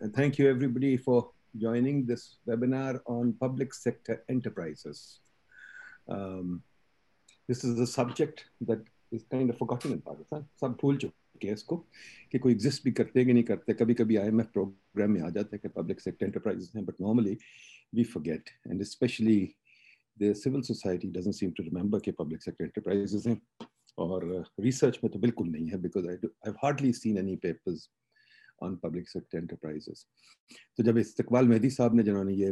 and thank you everybody for joining this webinar on public sector enterprises. Um, this is a subject that is kind of forgotten in Pakistan. सब भूल चुके हैं इसको कि कोई exist भी करते कि नहीं करते कभी कभी आईएमएफ प्रोग्राम में आ जाता है कि पब्लिक सेक्टर एंटरप्राइजेस हैं but normally we forget and specially the civil society doesn't seem to remember कि पब्लिक सेक्टर एंटरप्राइजेस हैं और रिसर्च uh, में तो बिल्कुल नहीं है because I I hardly seen any papers on public sector enterprises तो जब इस्तकबाल मेहदी साहब ने जिन्होंने ये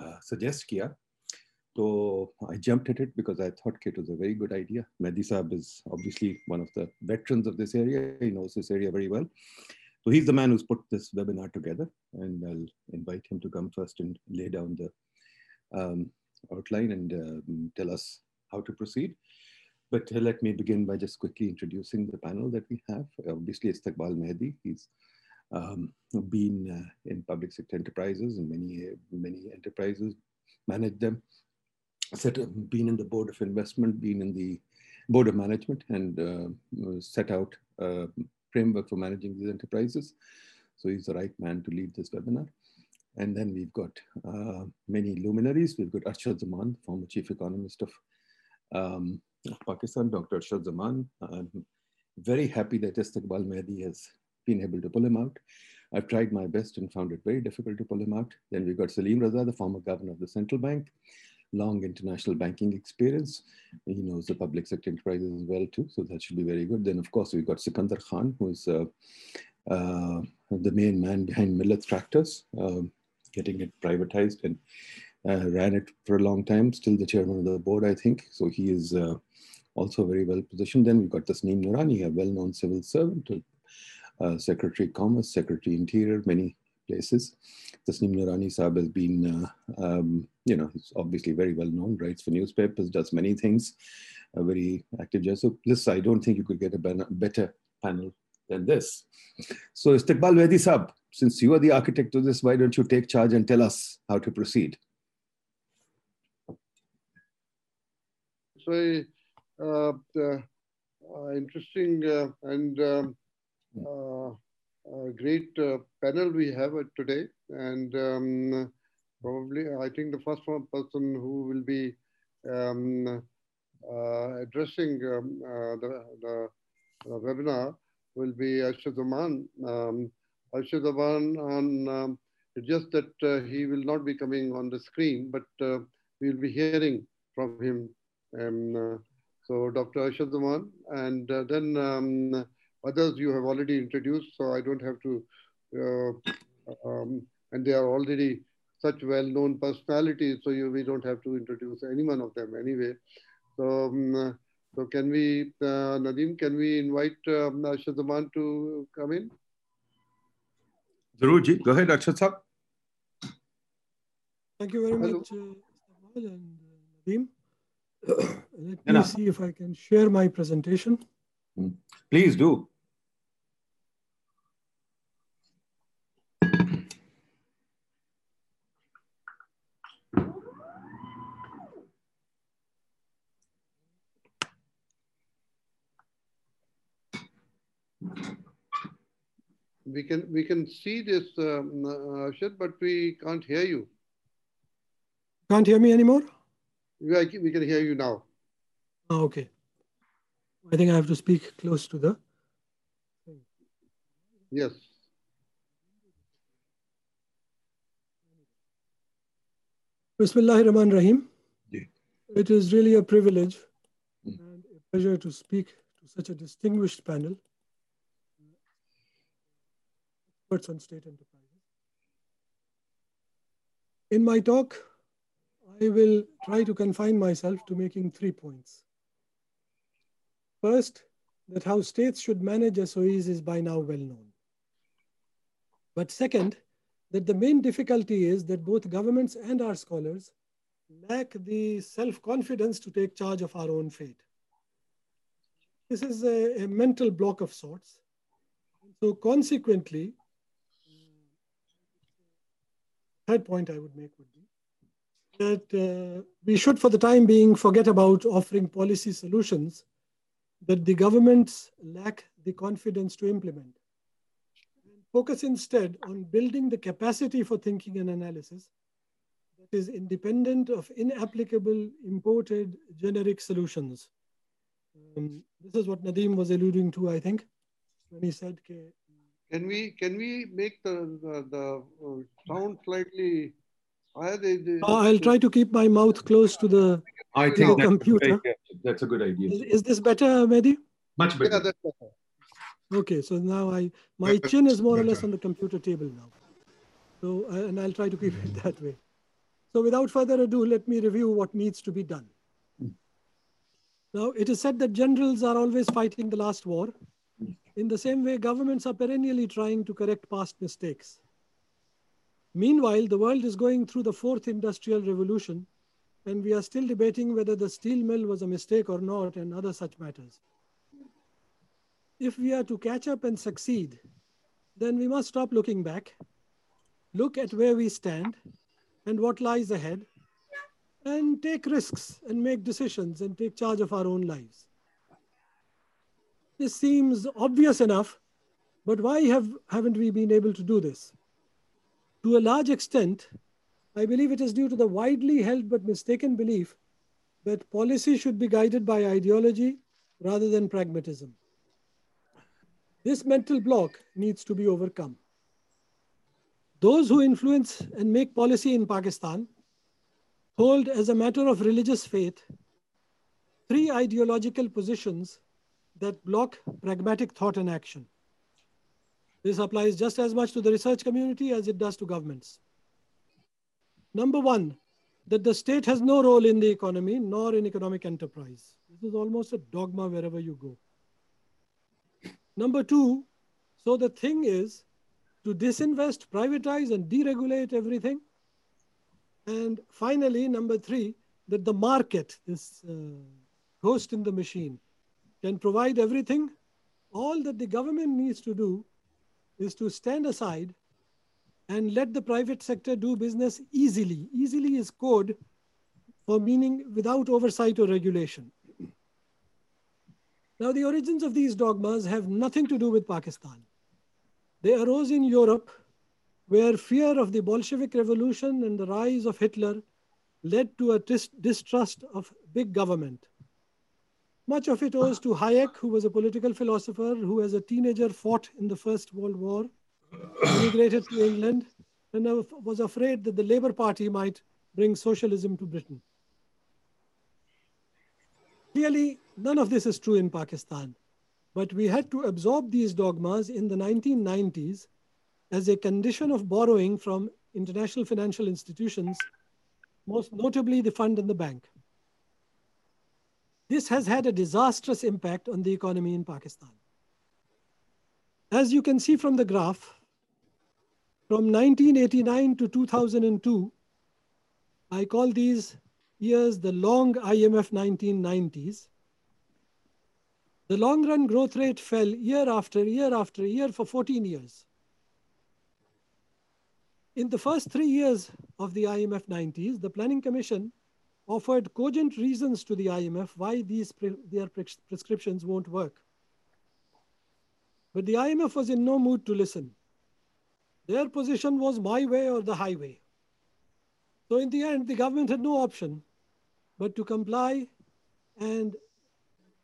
सजेस्ट uh, किया तो I jumped at it because I thought it was a very good idea. Mehdi Saab is obviously one of the veterans of this area. He knows this area very well. So he's the man who's put this webinar together and I'll invite him to come first and lay down the um, outline and um, tell us how to proceed. But uh, let me begin by just quickly introducing the panel that we have. Obviously, Istiqbal Mehdi. He's um, been uh, in public sector enterprises and many, many enterprises, managed them, set, up, been in the board of investment, been in the board of management and uh, set out a framework for managing these enterprises. So he's the right man to lead this webinar. And then we've got uh, many luminaries. We've got Arshad Zaman, former chief economist of um, Pakistan, Dr. Arshad Zaman. I'm very happy that Istiqbal Mehdi has been able to pull him out. I've tried my best and found it very difficult to pull him out. Then we've got Salim Raza, the former governor of the central bank, long international banking experience. He knows the public sector enterprises as well too, so that should be very good. Then of course we've got Sikandar Khan, who's uh, uh, the main man behind Millat Tractors, uh, getting it privatized and uh, ran it for a long time, still the chairman of the board, I think. So he is uh, also very well positioned. Then we've got Tasneem Noorani, a well-known civil servant, uh, Secretary Commerce, Secretary Interior, many places. Tasneem Noorani Saab has been, uh, um, you know, he's obviously very well known, writes for newspapers, does many things, a very active judge. So this, I don't think you could get a better panel than this. So Istiqbal Mehdi Saab, since you are the architect of this, why don't you take charge and tell us how to proceed? So uh, uh, interesting uh, and um, uh, great uh, panel we have today. And um, probably, I think the first one person who will be um, addressing um, the, the webinar will be Arshad Zaman. Um, Arshad Zaman on um, just that uh, he will not be coming on the screen, but uh, we'll be hearing from him. Um, uh, so Dr. Arshad Zaman, and uh, then um, others you have already introduced, so I don't have to, uh, um, and they are already such well-known personalities, so you, we don't have to introduce any one of them anyway. So, um, so can we, uh, Nadeem, can we invite um, Arshad Zaman to come in? Zarur ji, go ahead, Arshad Saab. Thank you very Hello. much, uh, and uh, Nadeem. Let me see if I can share my presentation. Hmm. Please do. We can we can see this, um, uh, Arshad, but we can't hear you. Can't hear me anymore? We, we can hear you now. Oh, okay. I think I have to speak close to the. Yes. Bismillah Rahman Rahim. It is really a privilege mm. and a pleasure to speak to such a distinguished panel experts on state enterprises. In my talk, I will try to confine myself to making three points. First, that how states should manage SOEs is by now well known. But second, that the main difficulty is that both governments and our scholars lack the self-confidence to take charge of our own fate. This is a, a mental block of sorts. So consequently, third point I would make would be that uh, we should, for the time being, forget about offering policy solutions that the governments lack the confidence to implement. Focus instead on building the capacity for thinking and analysis that is independent of inapplicable imported generic solutions. Um, this is what Nadeem was alluding to, I think, when he said. Can we can we make the the, the uh, sound slightly I'll try to keep my mouth close to the, I to think the computer. A great, that's a good idea. Is, is this better, Mehdi? Much better. yeah, better. Okay, so now I my Better, chin is more or less on the computer table now. So uh, and I'll try to keep it that way. So without further ado, let me review what needs to be done. Now it is said that generals are always fighting the last war. In the same way, governments are perennially trying to correct past mistakes. Meanwhile, the world is going through the fourth industrial revolution, and we are still debating whether the steel mill was a mistake or not, and other such matters. If we are to catch up and succeed, then we must stop looking back, look at where we stand and what lies ahead, and take risks and make decisions and take charge of our own lives. This seems obvious enough, but why have, haven't we been able to do this? To a large extent, I believe it is due to the widely held but mistaken belief that policy should be guided by ideology rather than pragmatism. This mental block needs to be overcome. Those who influence and make policy in Pakistan hold as a matter of religious faith three ideological positions that block pragmatic thought and action. This applies just as much to the research community as it does to governments. Number one, that the state has no role in the economy nor in economic enterprise. This is almost a dogma wherever you go. Number two, so the thing is to disinvest, privatize, and deregulate everything. And finally, number three, that the market, this uh, ghost in the machine, can provide everything. All that the government needs to do is to stand aside and let the private sector do business easily. Easily is code for meaning without oversight or regulation. Now, the origins of these dogmas have nothing to do with Pakistan. They arose in Europe, where fear of the Bolshevik Revolution and the rise of Hitler led to a distrust of big government. Much of it owes to Hayek, who was a political philosopher who, as a teenager, fought in the First World War, immigrated to England, and was afraid that the Labour Party might bring socialism to Britain. Clearly, none of this is true in Pakistan, but we had to absorb these dogmas in the 1990s as a condition of borrowing from international financial institutions, most notably the fund and the bank. This has had a disastrous impact on the economy in Pakistan. As you can see from the graph, from 1989 to 2002, I call these years the long IMF 1990s. The long run growth rate fell year after year after year for 14 years. In the first three years of the IMF 90s, the Planning Commission offered cogent reasons to the IMF why these pre their pre prescriptions won't work. But the IMF was in no mood to listen. Their position was my way or the highway. So in the end, the government had no option but to comply and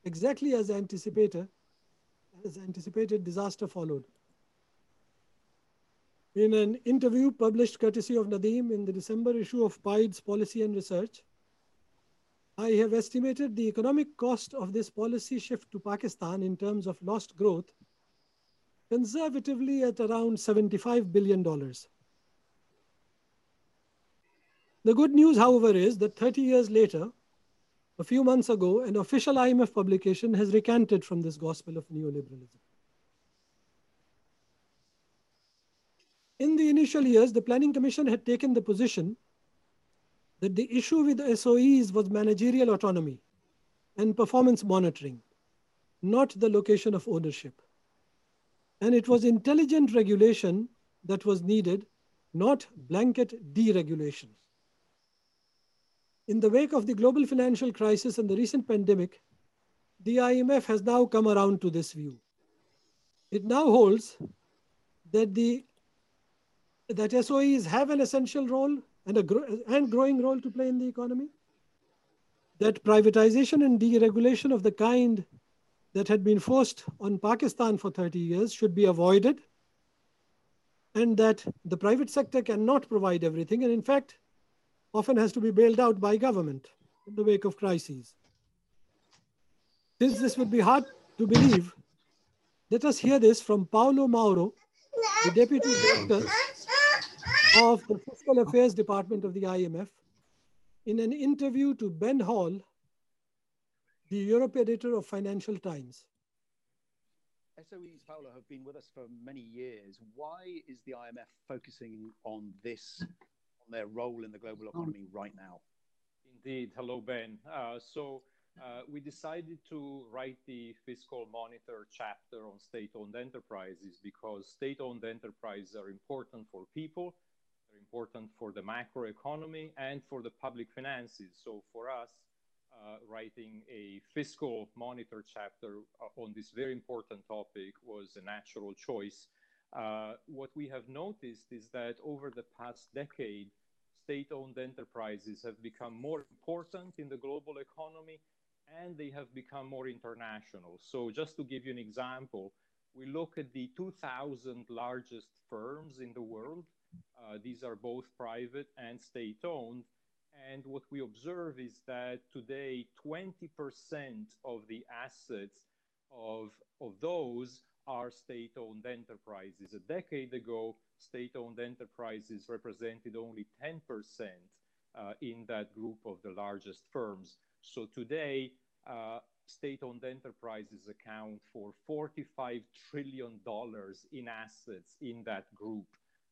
exactly as anticipated, as anticipated, disaster followed. In an interview published courtesy of Nadim in the December issue of PIDE's Policy and Research, I have estimated the economic cost of this policy shift to Pakistan in terms of lost growth conservatively at around $75 billion. The good news, however, is that 30 years later, a few months ago, an official IMF publication has recanted from this gospel of neoliberalism. In the initial years, the Planning Commission had taken the position that the issue with the SOEs was managerial autonomy and performance monitoring, not the location of ownership. And it was intelligent regulation that was needed, not blanket deregulation. In the wake of the global financial crisis and the recent pandemic, the IMF has now come around to this view. It now holds that the that SOEs have an essential role and a gro and growing role to play in the economy. That privatization and deregulation of the kind that had been forced on Pakistan for 30 years should be avoided, and that the private sector cannot provide everything, and in fact, often has to be bailed out by government in the wake of crises. Since this would be hard to believe, let us hear this from Paolo Mauro, the Deputy Director of the Fiscal Affairs Department of the IMF, in an interview to Ben Hall, the Europe editor of Financial Times. SOEs, Paolo, have been with us for many years. Why is the IMF focusing on this, on their role in the global economy right now? Indeed. Hello, Ben. Uh, so uh, we decided to write the fiscal monitor chapter on state-owned enterprises because state-owned enterprises are important for people, they're important for the macroeconomy and for the public finances. So for us, uh, writing a fiscal monitor chapter uh, on this very important topic was a natural choice. Uh, what we have noticed is that over the past decade, state-owned enterprises have become more important in the global economy and they have become more international. So just to give you an example, we look at the 2,000 largest firms in the world. Uh, these are both private and state-owned. And what we observe is that today, 20% of the assets of, of those are state-owned enterprises. A decade ago, state-owned enterprises represented only 10% uh, in that group of the largest firms. So today, uh, state-owned enterprises account for $45 trillion in assets in that group.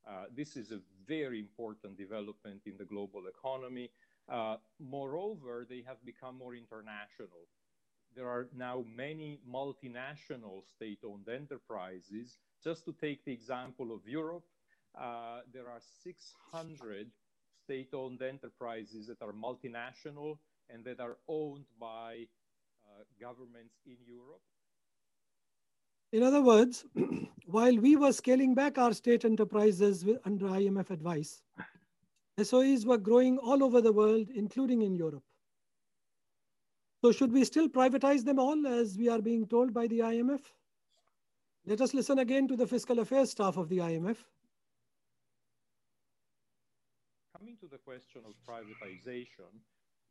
Uh, this is a very important development in the global economy. Uh, moreover, they have become more international. There are now many multinational state-owned enterprises. Just to take the example of Europe, uh, there are 600 state-owned enterprises that are multinational and that are owned by uh, governments in Europe. In other words, while we were scaling back our state enterprises under IMF advice, SOEs were growing all over the world, including in Europe. So should we still privatize them all as we are being told by the IMF? Let us listen again to the fiscal affairs staff of the IMF. Coming to the question of privatization,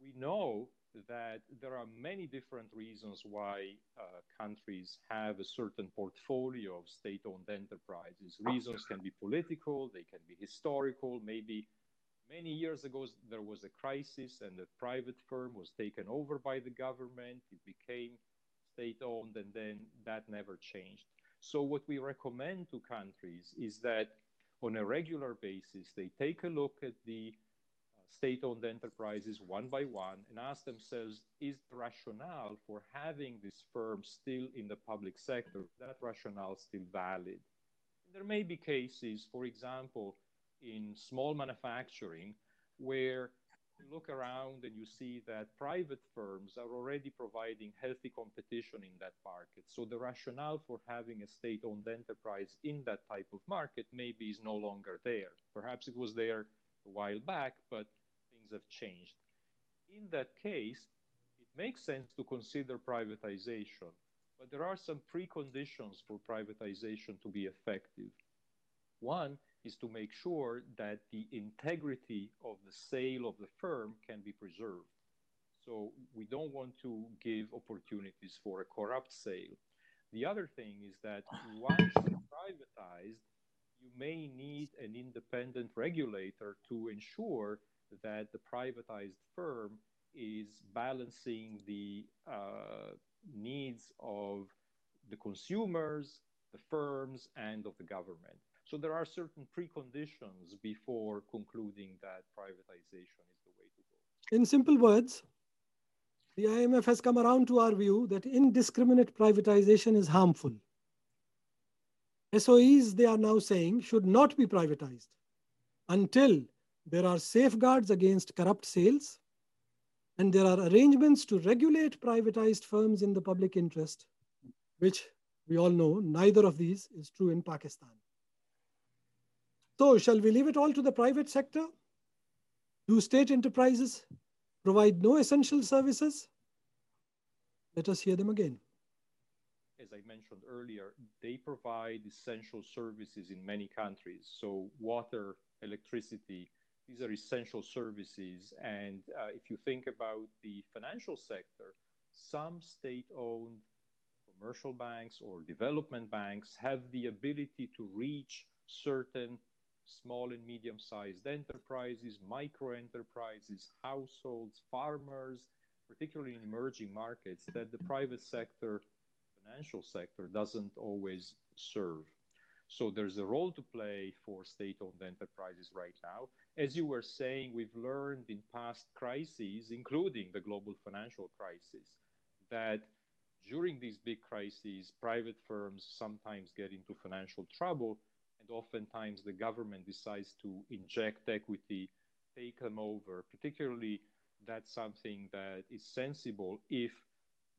we know that there are many different reasons why uh, countries have a certain portfolio of state owned enterprises. Reasons can be political, they can be historical. Maybe many years ago there was a crisis and a private firm was taken over by the government, it became state owned, and then that never changed. So, what we recommend to countries is that on a regular basis, they take a look at the state-owned enterprises one by one and ask themselves, is the rationale for having this firm still in the public sector, that rationale still valid? And there may be cases, for example, in small manufacturing, where you look around and you see that private firms are already providing healthy competition in that market. So the rationale for having a state-owned enterprise in that type of market maybe is no longer there. Perhaps it was there a while back, but have changed. In that case, it makes sense to consider privatization, but there are some preconditions for privatization to be effective. One is to make sure that the integrity of the sale of the firm can be preserved. So we don't want to give opportunities for a corrupt sale. The other thing is that once privatized, you may need an independent regulator to ensure that the privatized firm is balancing the uh, needs of the consumers, the firms, and of the government. So there are certain preconditions before concluding that privatization is the way to go. In simple words, the IMF has come around to our view that indiscriminate privatization is harmful. SOEs, they are now saying, should not be privatized until there are safeguards against corrupt sales, and there are arrangements to regulate privatized firms in the public interest, which we all know neither of these is true in Pakistan. So shall we leave it all to the private sector? Do state enterprises provide no essential services? Let us hear them again. As I mentioned earlier, they provide essential services in many countries. So water, electricity, these are essential services. And uh, if you think about the financial sector, some state-owned commercial banks or development banks have the ability to reach certain small and medium sized enterprises, micro enterprises, households, farmers, particularly in emerging markets, that the private sector, financial sector, doesn't always serve. So there's a role to play for state owned enterprises right now. As you were saying, we've learned in past crises, including the global financial crisis, that during these big crises, private firms sometimes get into financial trouble and oftentimes the government decides to inject equity, take them over. Particularly, that's something that is sensible if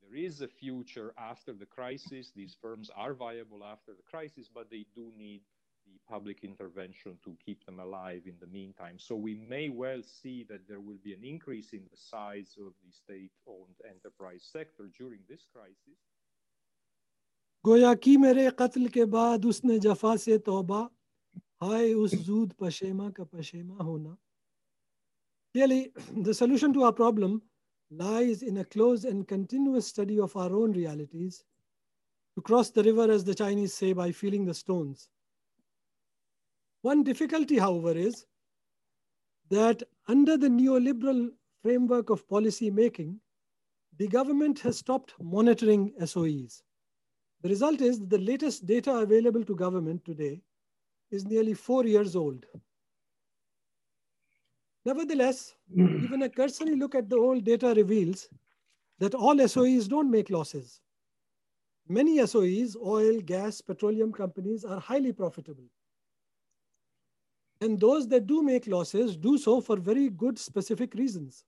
there is a future after the crisis. These firms are viable after the crisis, but they do need the public intervention to keep them alive in the meantime. So we may well see that there will be an increase in the size of the state owned enterprise sector during this crisis. गोया की मेरे कत्ल के बाद उसने जफा से तौबा हाय उस जूद पशेमा का पशेमा होना Clearly, the solution to our problem lies in a close and continuous study of our own realities, to cross the river, as the Chinese say, by feeling the stones. One difficulty, however, is that under the neoliberal framework of policy making, the government has stopped monitoring SOEs. The result is that the latest data available to government today is nearly four years old. Nevertheless, hmm. even a cursory look at the old data reveals that all SOEs don't make losses. Many SOEs, oil, gas, petroleum companies, are highly profitable. And those that do make losses do so for very good specific reasons.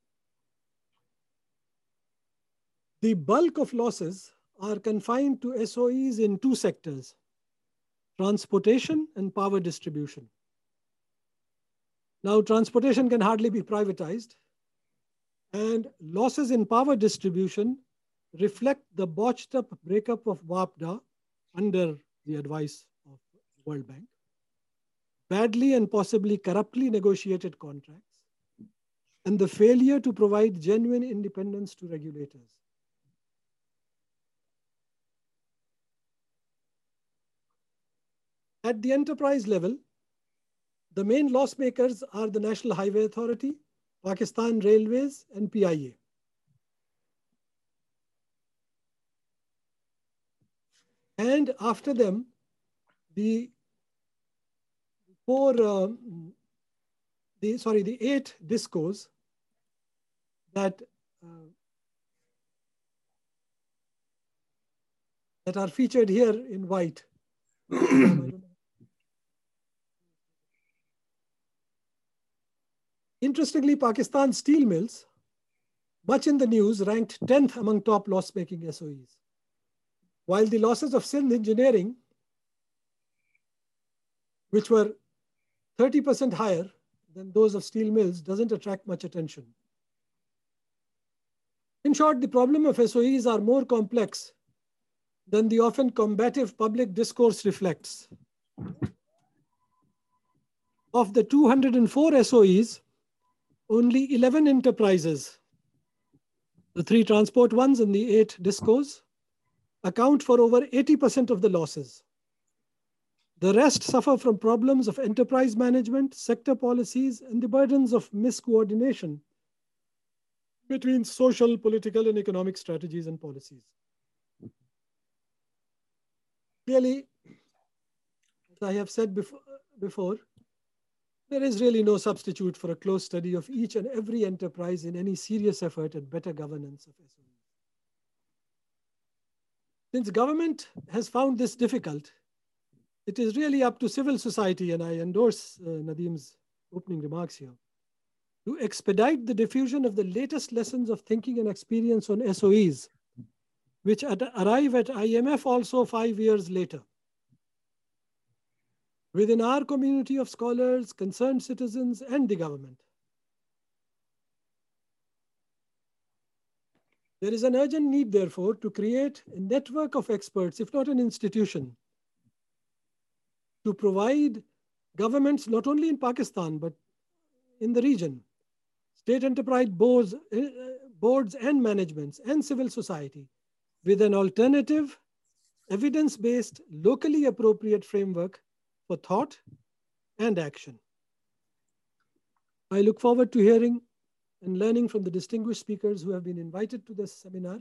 The bulk of losses are confined to SOEs in two sectors, transportation and power distribution. Now, transportation can hardly be privatized, and losses in power distribution reflect the botched up breakup of WAPDA under the advice of World Bank, badly and possibly corruptly negotiated contracts, and the failure to provide genuine independence to regulators. At the enterprise level, the main loss makers are the National Highway Authority, Pakistan Railways, and PIA. And after them, the four, um, the sorry, the eight discos that uh, that are featured here in white. Interestingly, Pakistan steel mills, much in the news, ranked 10th among top loss-making SOEs. While the losses of Sindh Engineering, which were 30% higher than those of steel mills, doesn't attract much attention. In short, the problem of SOEs are more complex than the often combative public discourse reflects. Of the 204 SOEs, only 11 enterprises, the three transport ones and the eight discos, account for over 80% of the losses. The rest suffer from problems of enterprise management, sector policies, and the burdens of miscoordination between social, political, and economic strategies and policies. Clearly, as I have said before, before there is really no substitute for a close study of each and every enterprise in any serious effort at better governance of SOEs. Since government has found this difficult, it is really up to civil society, and I endorse uh, Nadim's opening remarks here, to expedite the diffusion of the latest lessons of thinking and experience on SOEs, which at, arrive at IMF also five years later. Within our community of scholars, concerned citizens, and the government. There is an urgent need, therefore, to create a network of experts, if not an institution, to provide governments, not only in Pakistan, but in the region, state enterprise boards, uh, boards and managements and civil society with an alternative, evidence-based, locally appropriate framework for thought and action. I look forward to hearing and learning from the distinguished speakers who have been invited to this seminar.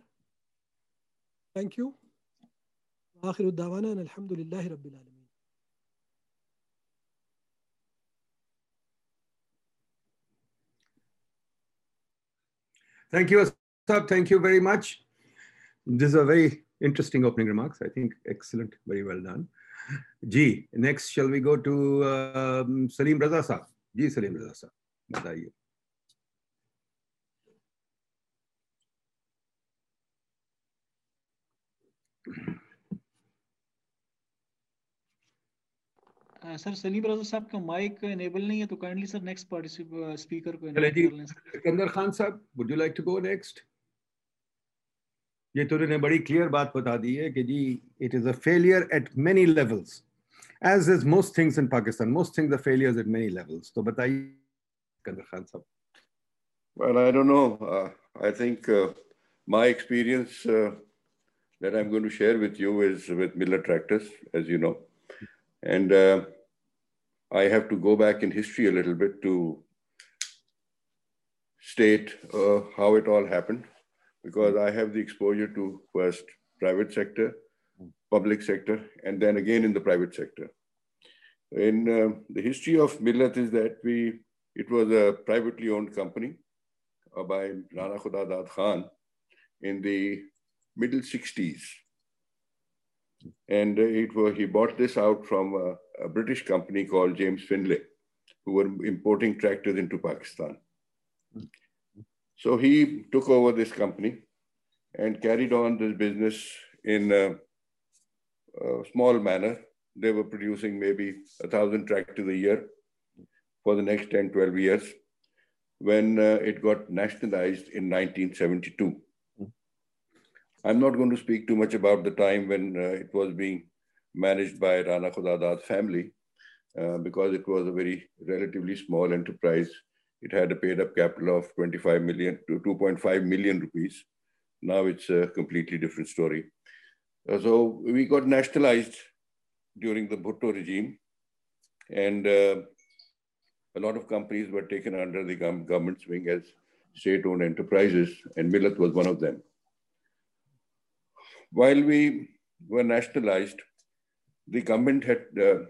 Thank you. وآخر الدعوانا أن الحمد لله رب العالمين. Thank you, Asab. Thank you very much. These are very interesting opening remarks. I think excellent, very well done. Ji next shall we go to Salim Raza sahab ji Salim रजा साहब बताइए। Sir Salim Raza साहब का mike enable नहीं है तो kindly sir next participate speaker को enable कर लें Sikandar Khan sahab would you like to go next ये तो उन्होंने बड़ी क्लियर बात बता दी है कि जी it is a failure at many levels as is most things in Pakistan most things failures at many levels तो बताइए कंदर खान साहब Well, I don't know. Uh, I think uh, my experience uh, that I'm going to share with you is with Millat Tractors, as you know. And I have to go back in history a little bit to state how it all happened because I have the exposure to first private sector, public sector, and then again in the private sector. In uh, the history of Millat is that we, it was a privately owned company uh, by Rana Khuda Dad Khan in the middle 60s. And uh, it was, he bought this out from a, a British company called James Finlay, who were importing tractors into Pakistan. So he took over this company and carried on this business in a, a small manner. They were producing maybe a thousand tractors a year for the next 10, 12 years when uh, it got nationalized in 1972. I'm not going to speak too much about the time when uh, it was being managed by Rana Khudadad family uh, because it was a very relatively small enterprise. It had a paid up capital of 25 million to 2.5 million rupees. Now it's a completely different story. Uh, so we got nationalized during the Bhutto regime and uh, a lot of companies were taken under the gov- government's wing as state-owned enterprises, and Millat was one of them. While we were nationalized, the government had uh,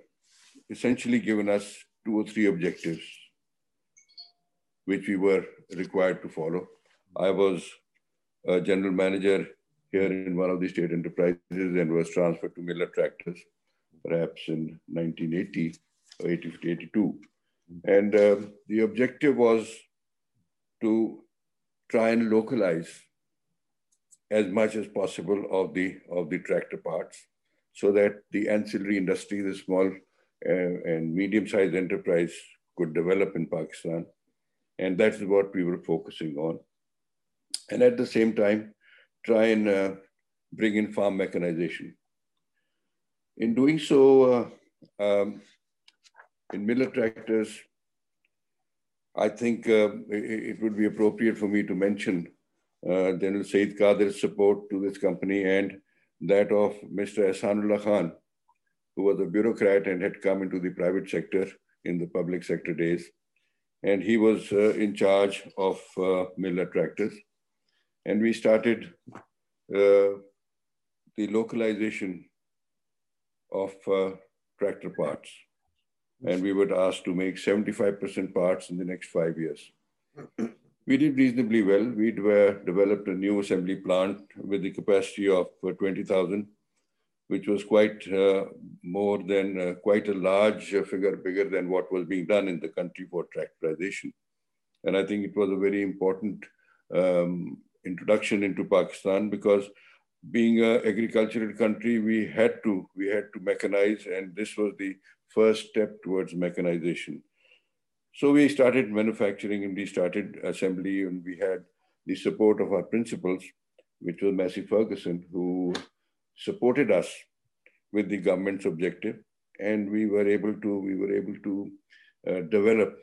essentially given us two or three objectives, which we were required to follow. I was a general manager here in one of the state enterprises and was transferred to Millat Tractors, perhaps in 1980 or 80, 82. And uh, the objective was to try and localize as much as possible of the of the tractor parts, so that the ancillary industry, the small uh, and medium-sized enterprise, could develop in Pakistan, and that's what we were focusing on. And at the same time, try and uh, bring in farm mechanization. In doing so, uh, um, in Millat tractors, I think uh, it, it would be appropriate for me to mention uh, General Saeed Qadir's support to this company and that of Mr. Ahsanullah Khan, who was a bureaucrat and had come into the private sector in the public sector days. And he was uh, in charge of uh, Millat tractors. And we started uh, the localization of uh, tractor parts and we were asked to make 75% parts in the next five years. we did reasonably well. We developed a new assembly plant with the capacity of uh, 20,000, which was quite uh, more than uh, quite a large figure, bigger than what was being done in the country for tractorization. And I think it was a very important um, introduction into Pakistan because being an agricultural country, we had to we had to mechanize, and this was the first step towards mechanization. So we started manufacturing and we started assembly and we had the support of our principals, which was Massey Ferguson, who supported us with the government's objective. And we were able to, we were able to uh, develop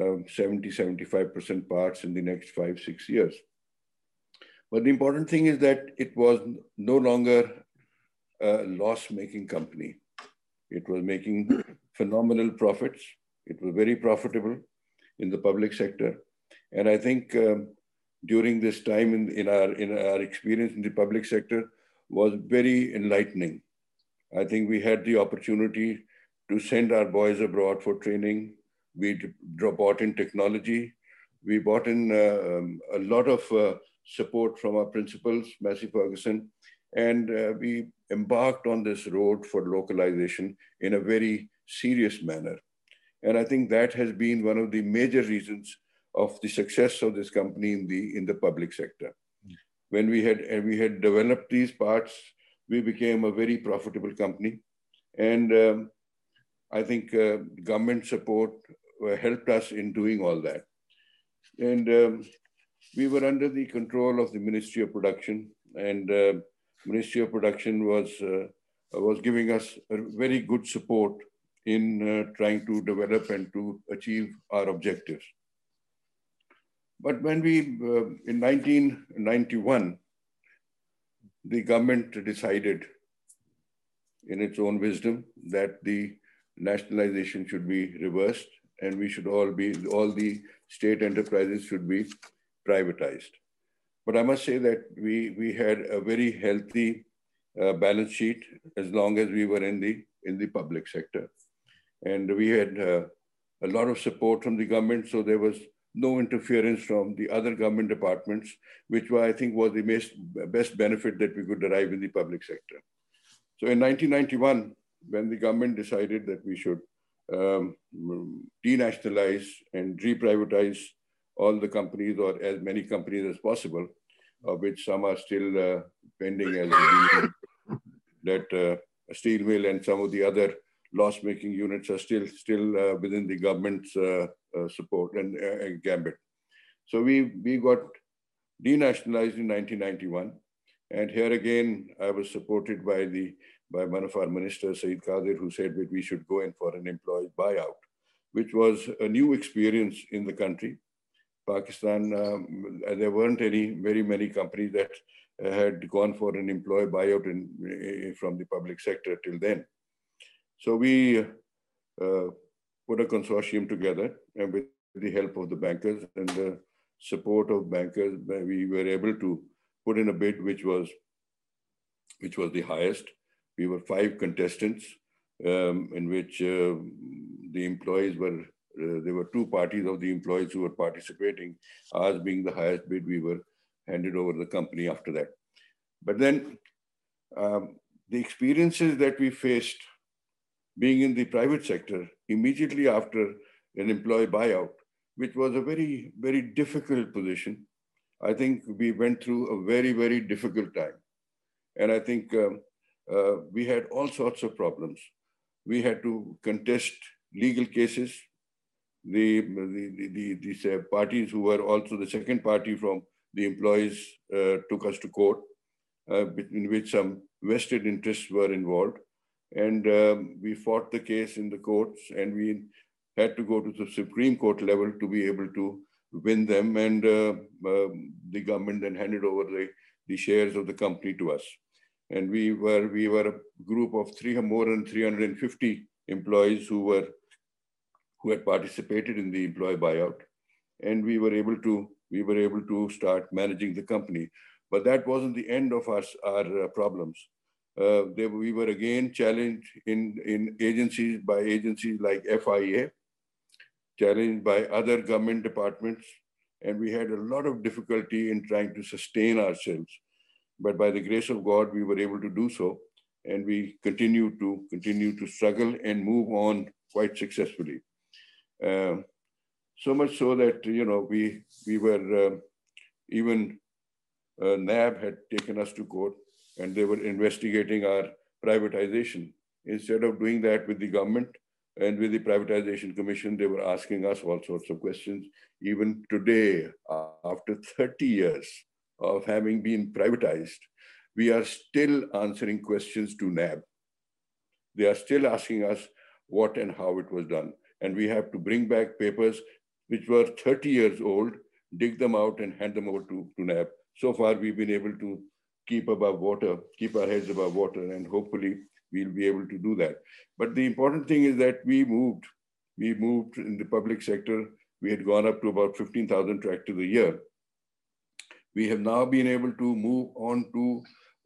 um, 70, 75% parts in the next five, six years. But the important thing is that it was no longer a loss-making company. It was making phenomenal profits. It was very profitable in the public sector. And I think um, during this time in, in, our, in our experience in the public sector was very enlightening. I think we had the opportunity to send our boys abroad for training. We brought in technology. We brought in uh, um, a lot of uh, support from our principals, Massey Ferguson, and uh, we embarked on this road for localization in a very serious manner. And I think that has been one of the major reasons of the success of this company in the, in the public sector. When we had, and we had developed these parts, we became a very profitable company. And um, I think uh, government support uh, helped us in doing all that. And um, we were under the control of the Ministry of Production and uh, Ministry of Production was, uh, was giving us very good support in uh, trying to develop and to achieve our objectives. But when we, uh, in 1991, the government decided in its own wisdom that the nationalization should be reversed and we should all be, all the state enterprises should be privatized. But I must say that we, we had a very healthy uh, balance sheet as long as we were in the, in the public sector. And we had uh, a lot of support from the government, so there was no interference from the other government departments, which I think was the best, benefit that we could derive in the public sector. So in 1991, when the government decided that we should um, denationalize and reprivatize all the companies or as many companies as possible, of which some are still uh, pending as that uh, steel mill and some of the other loss-making units are still still uh, within the government's uh, uh, support and, uh, and, gambit. So we we got denationalized in 1991, and here again I was supported by the by one of our ministers, Saeed Qadir, who said that we should go in for an employee buyout, which was a new experience in the country. Pakistan, um, there weren't any very many companies that had gone for an employee buyout in, from the public sector till then. So we uh, put a consortium together and with the help of the bankers and the support of bankers, we were able to put in a bid which was which was the highest. We were five contestants um, in which uh, the employees were, uh, there were two parties of the employees who were participating. Ours being the highest bid, we were handed over the company after that. But then um, the experiences that we faced being in the private sector immediately after an employee buyout, which was a very, very difficult position. I think we went through a very, very difficult time. And I think um, uh, we had all sorts of problems. We had to contest legal cases. The, the, the, uh, parties who were also the second party from the employees uh, took us to court, uh, in which some vested interests were involved. And um, we fought the case in the courts and we had to go to the Supreme Court level to be able to win them. And uh, um, the government then handed over the, the shares of the company to us. And we were, we were a group of three, more than 350 employees who were who had participated in the employee buyout. And we were able to, we were able to start managing the company. But that wasn't the end of our, our uh, problems uh, they, we were again challenged in, in agencies by agencies like FIA, challenged by other government departments, and we had a lot of difficulty in trying to sustain ourselves. But by the grace of God, we were able to do so, and we continue to continue to struggle and move on quite successfully. Uh, so much so that you know we we were uh, even uh, NAB had taken us to court and they were investigating our privatization. instead of doing that with the government and with the privatization commission, they were asking us all sorts of questions. Even today, after 30 years of having been privatized, we are still answering questions to NAB. They are still asking us what and how it was done. And we have to bring back papers which were 30 years old, dig them out and hand them over to, to NAB. So far, we've been able to keep above water, keep our heads above water, and hopefully we'll be able to do that. But the important thing is that we moved. We moved in the public sector. We had gone up to about 15,000 tractors a year. We have now been able to move on to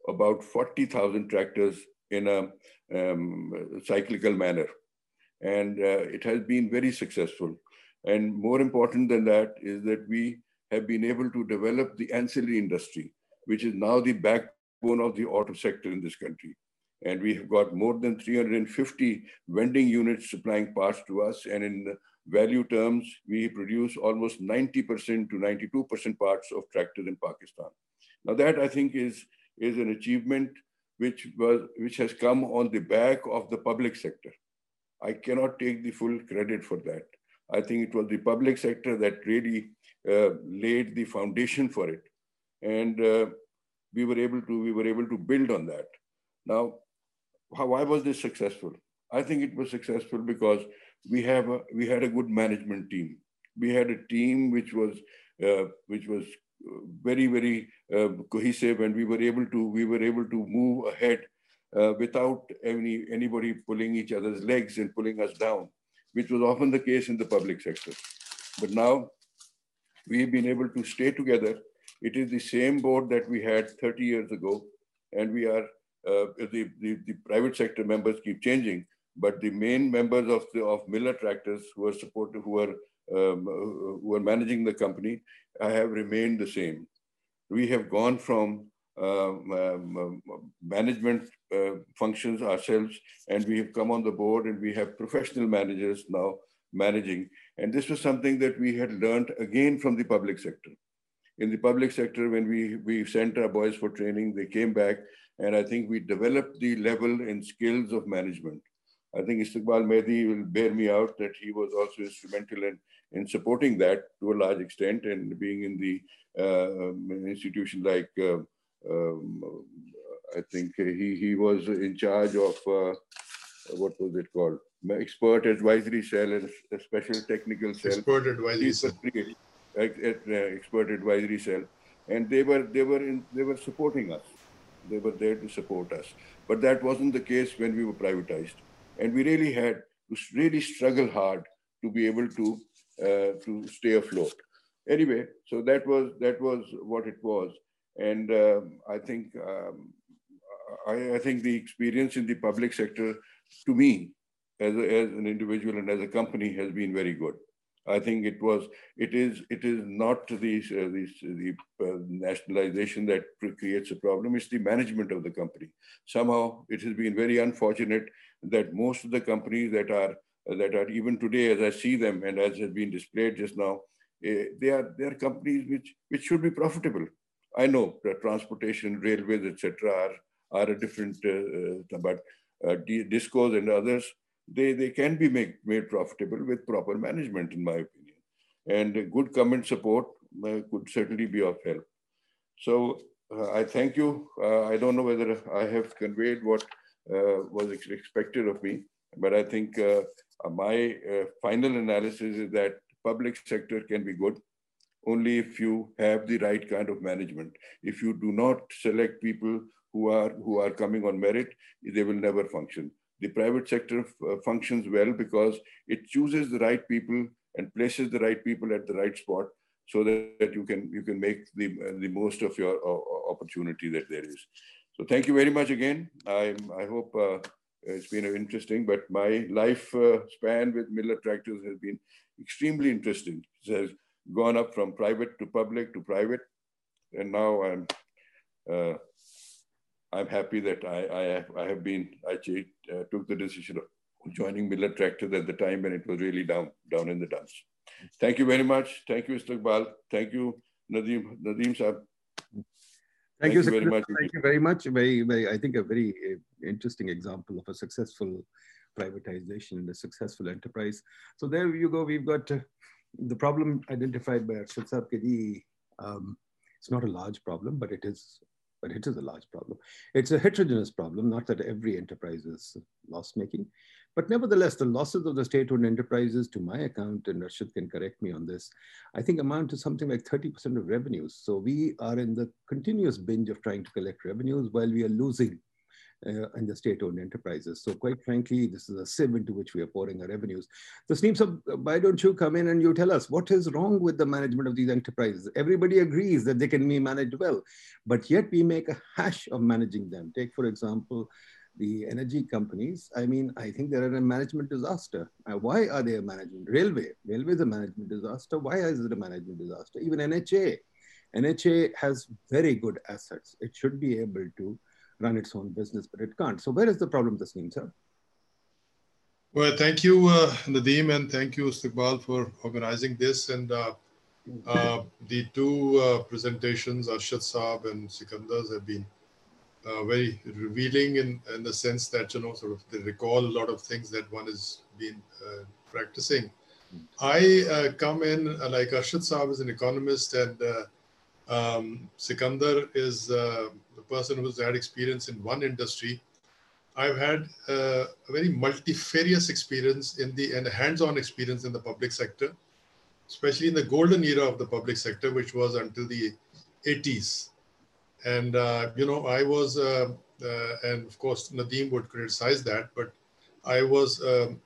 about 40,000 tractors in a um, cyclical manner. And uh, it has been very successful. And more important than that is that we have been able to develop the ancillary industry, which is now the backbone of the auto sector in this country. And we have got more than 350 vending units supplying parts to us. And in value terms, we produce almost 90% to 92% parts of tractors in Pakistan. Now that I think is, is an achievement which, was, which has come on the back of the public sector. I cannot take the full credit for that. I think it was the public sector that really uh, laid the foundation for it. And uh, we were able to we were able to build on that. Now, how, why was this successful? I think it was successful because we have a, we had a good management team. We had a team which was uh, which was very very uh, cohesive, and we were able to we were able to move ahead uh, without any anybody pulling each other's legs and pulling us down, which was often the case in the public sector. But now we've been able to stay together. It is the same board that we had 30 years ago, and we are uh, the, the, the private sector members keep changing, but the main members of the of Millat Tractors who are supportive, who are um, who are managing the company, I have remained the same. We have gone from um, um, management uh, functions ourselves, and we have come on the board, and we have professional managers now managing. And this was something that we had learned again from the public sector. In the public sector, when we, we sent our boys for training, they came back, and I think we developed the level and skills of management. I think Istiqbal Mehdi will bear me out that he was also instrumental in, in supporting that to a large extent and being in the uh, um, institution like, uh, um, I think he, he was in charge of, uh, what was it called? Expert advisory cell and a special technical cell. Expert advisory cell. Expert advisory cell. And they were, they were, in, they were supporting us. They were there to support us. But that wasn't the case when we were privatized. And we really had to really struggle hard to be able to, uh, to stay afloat. Anyway, so that was, that was what it was. And um, I think, um, I, I think the experience in the public sector, to me, as, a, as an individual and as a company has been very good. I think it was, it is, it is not the, uh, the, the uh, nationalization that creates a problem. It's the management of the company. Somehow, it has been very unfortunate that most of the companies that are that are even today, as I see them and as has been displayed just now, uh, they are they are companies which which should be profitable. I know transportation, railways, etc., are are a different, uh, uh but uh, discos and others they, they can be make, made profitable with proper management, in my opinion. And good government support uh, could certainly be of help. So uh, I thank you. Uh, I don't know whether I have conveyed what uh, was expected of me, but I think uh, my uh, final analysis is that public sector can be good only if you have the right kind of management. If you do not select people who are who are coming on merit, they will never function the private sector uh, functions well because it chooses the right people and places the right people at the right spot so that you can you can make the uh, the most of your uh, opportunity that there is. So thank you very much again. I i hope uh, it's been interesting but my life uh, span with Millat tractors has been extremely interesting. It has gone up from private to public to private. And now i'm uh, I'm happy that I, I, have, I have been, I uh, took the decision of joining Millat Tractors at the time when it was really down, down in the dumps. Thank you very much. Thank you, Istiqbal. Thank you, Nadeem, Nadeem Saab. Thank, Thank you, you very much. Thank you very much. Very, very, I think a very uh, interesting example of a successful privatization and a successful enterprise. So there you go. We've got uh, the problem identified by Arshad Saab. Um, it's not a large problem, but it is but it is a large problem. It's a heterogeneous problem, not that every enterprise is loss making, but nevertheless, the losses of the state-owned enterprises, to my account, and Arshad can correct me on this, I think amount to something like 30% of revenues. So we are in the continuous binge of trying to collect revenues while we are losing uh, the state-owned enterprises. So quite frankly, this is a sieve into which we are pouring our revenues. So Sneem, so why don't you come in and you tell us what is wrong with the management of these enterprises? Everybody agrees that they can be managed well, but yet we make a hash of managing them. Take, for example, the energy companies, I mean, I think they're a management disaster. Uh, why are they a management? Railway, railway is a management disaster. Why is it a management disaster? Even NHA, NHA has very good assets. It should be able to run its own business, but it can't. So where is the problem, Tasneem, sir? Well, thank you, uh, Nadeem, and thank you, Istiqbal, for organizing this. And uh, uh, the two uh, presentations, Arshad Saab and Sikandar's, have been uh, very revealing in, in the sense that, you know, sort of they recall a lot of things that one has been uh, practicing. I uh, come in, uh, like Arshad Saab is an economist and um, Sikandar is the person who's had experience in one industry. I've had a very multifarious experience in the and hands-on experience in the public sector, especially in the golden era of the public sector, which was until the 80s. And, uh, you know, I was, uh, uh, and of course, Nadeem would criticize that, but I was um,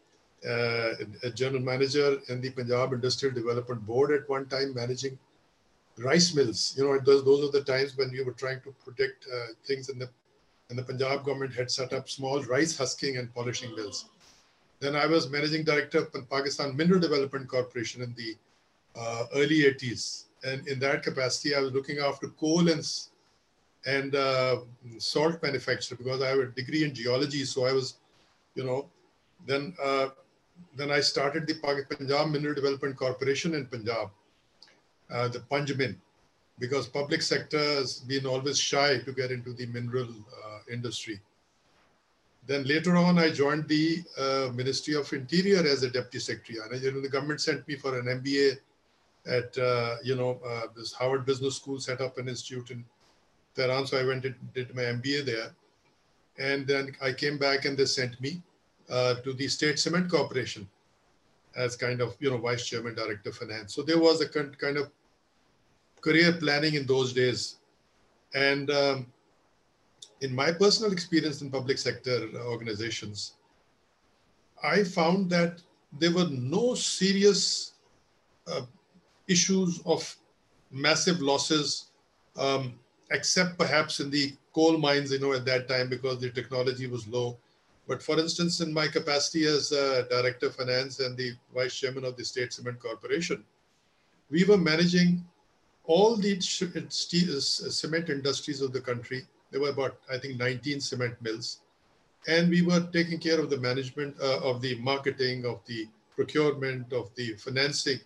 uh, a general manager in the Punjab Industrial Development Board at one time, managing rice mills. You know, those, those are the times when we were trying to protect uh, things in the, and the Punjab government had set up small rice husking and polishing mills. Then I was managing director of Pakistan Mineral Development Corporation in the uh, early 80s. And in that capacity, I was looking after coal and and uh, salt manufacture because I have a degree in geology. So I was, you know, then uh, then I started the Punjab Mineral Development Corporation in Punjab, uh, the Punjmin, because public sector has been always shy to get into the mineral uh, industry. Then later on, I joined the uh, Ministry of Interior as a deputy secretary. And you know, the government sent me for an MBA at uh, you know this Harvard Business School, set up an institute in Tehran. So I went and did my MBA there. And then I came back and they sent me uh, to the State Cement Corporation as kind of, you know, vice chairman, director finance. So there was a kind of career planning in those days. And um, in my personal experience in public sector organizations, I found that there were no serious uh, issues of massive losses um, except perhaps in the coal mines, you know, at that time because the technology was low. But for instance, in my capacity as director of finance and the vice chairman of the State Cement Corporation, we were managing all the uh, cement industries of the country. There were about, I think, 19 cement mills. And we were taking care of the management uh, of the marketing, of the procurement, of the financing.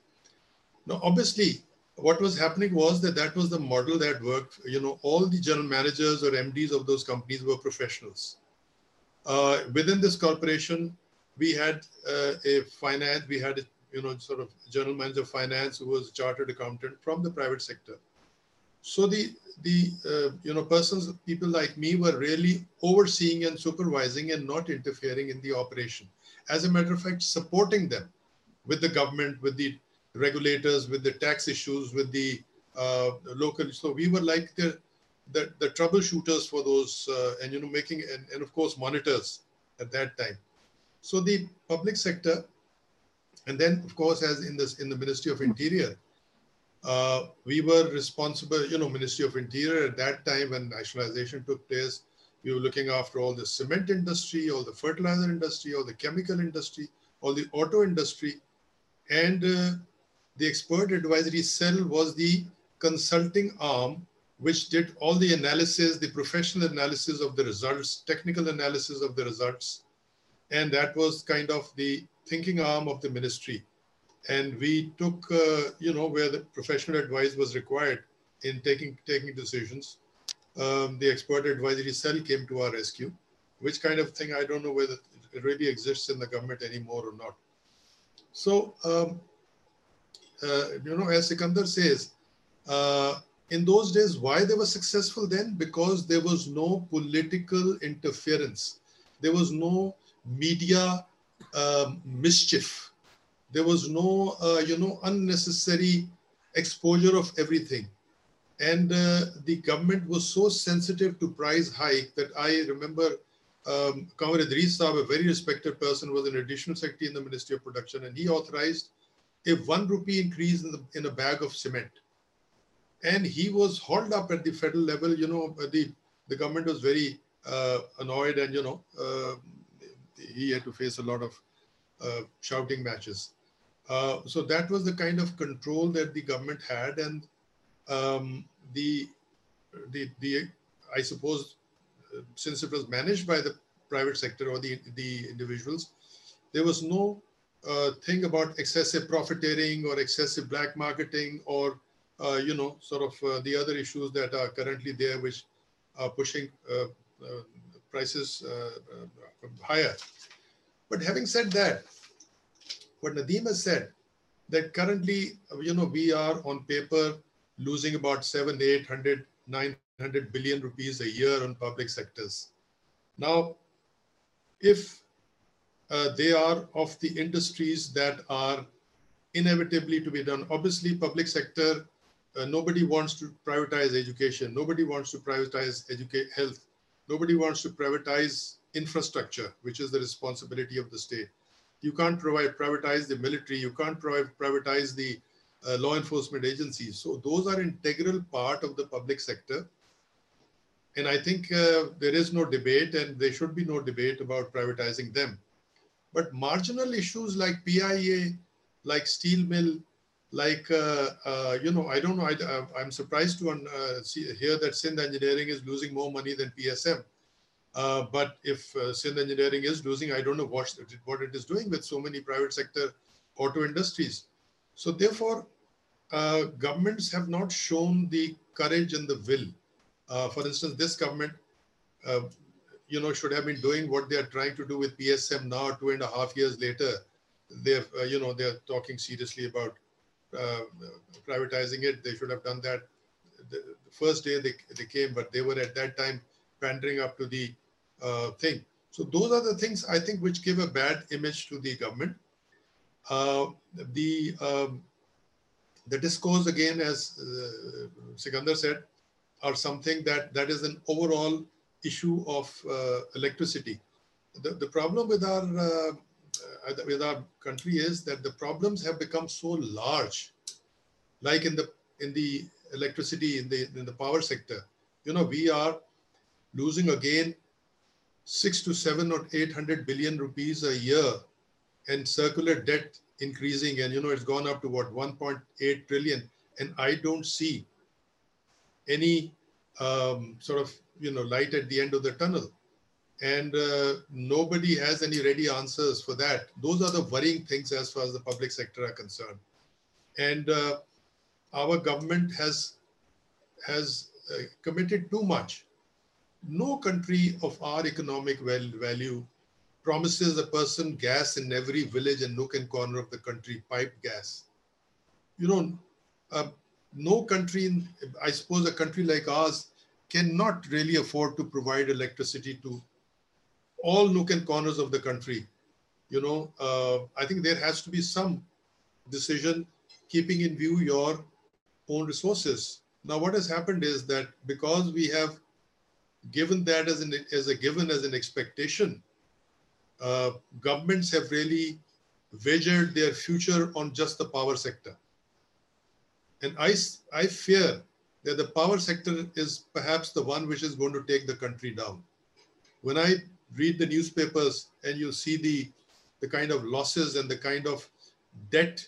Now, obviously, what was happening was that that was the model that worked. You know, all the general managers or MDs of those companies were professionals. Uh, within this corporation, we had uh, a finance, we had a, you know, sort of general manager of finance who was a chartered accountant from the private sector. So the, the uh, you know, persons, people like me were really overseeing and supervising and not interfering in the operation. As a matter of fact, supporting them with the government, with the regulators, with the tax issues, with the uh, local. So we were like the the, the troubleshooters for those, uh, and you know, making and, and of course monitors at that time. So the public sector, and then of course, as in this in the Ministry of Interior, uh, we were responsible. You know, Ministry of Interior at that time when nationalization took place, we were looking after all the cement industry, all the fertilizer industry, all the chemical industry, all the auto industry, and uh, the expert advisory cell was the consulting arm which did all the analysis, the professional analysis of the results, technical analysis of the results. And that was kind of the thinking arm of the ministry. And we took, uh, you know, where the professional advice was required in taking, taking decisions. um, the expert advisory cell came to our rescue, which kind of thing I don't know whether it really exists in the government anymore or not. So, um, uh, you know, as Sikandar says, uh, in those days, why they were successful then? Because there was no political interference. There was no media um, mischief. There was no, uh, you know, unnecessary exposure of everything. And uh, the government was so sensitive to price hike that I remember um, Idris Saab, a very respected person, was an additional secretary in the Ministry of Production, and he authorized a one rupee increase in, the, in a bag of cement. And he was hauled up at the federal level. You know, the, the government was very uh, annoyed, and, you know, uh, he had to face a lot of uh, shouting matches. Uh, so that was the kind of control that the government had, and um, the the the I suppose uh, since it was managed by the private sector or the the individuals, there was no uh, thing about excessive profiteering or excessive black marketing or uh, you know sort of uh, the other issues that are currently there which are pushing prices higher. But having said that, what Nadeem has said, that currently, you know, we are on paper losing about seven, 800, 900 billion rupees a year on public sectors. Now, if uh, they are of the industries that are inevitably to be done, obviously public sector, uh, nobody wants to privatize education. Nobody wants to privatize educate health. Nobody wants to privatize infrastructure, which is the responsibility of the state. You can't provide privatize the military. You can't provide privatize the uh, law enforcement agencies. So those are integral part of the public sector. And I think uh, there is no debate and there should be no debate about privatizing them. But marginal issues like PIA, like steel mill, like, uh, uh, you know, I don't know, I, am surprised to uh, see, hear that Sindh Engineering is losing more money than PSM. Uh, but if uh, Sindh Engineering is losing, I don't know what, what it is doing with so many private sector auto industries. So therefore, uh, governments have not shown the courage and the will. Uh, for instance, this government, you know, should have been doing what they are trying to do with PSM now, two and a half years later. They're, uh, you know, they're talking seriously about privatizing it. They should have done that the, first day they, they came, but they were at that time pandering up to the uh, thing. So those are the things I think which give a bad image to the government. Uh, the um, the discos again, as uh, Sikandar said, are something that that is an overall issue of uh, electricity. The, the problem with our uh, uh, with our country is that the problems have become so large, like in the in the electricity in the in the power sector. You know, we are losing again six to seven or 800 billion rupees a year and circular debt increasing. And, you know, it's gone up to what, 1.8 trillion. And I don't see any um, sort of, you know, light at the end of the tunnel. And uh, nobody has any ready answers for that. Those are the worrying things as far as the public sector are concerned. And uh, our government has, has uh, committed too much no country of our economic value promises a person gas in every village and nook and corner of the country, pipe gas. You know, uh, no country, in, I suppose a country like ours, cannot really afford to provide electricity to all nook and corners of the country. You know, uh, I think there has to be some decision keeping in view your own resources. Now, what has happened is that because we have given that as, an, as a given as an expectation, uh, governments have really wagered their future on just the power sector. And I, I fear that the power sector is perhaps the one which is going to take the country down. When I read the newspapers and you see the, the kind of losses and the kind of debt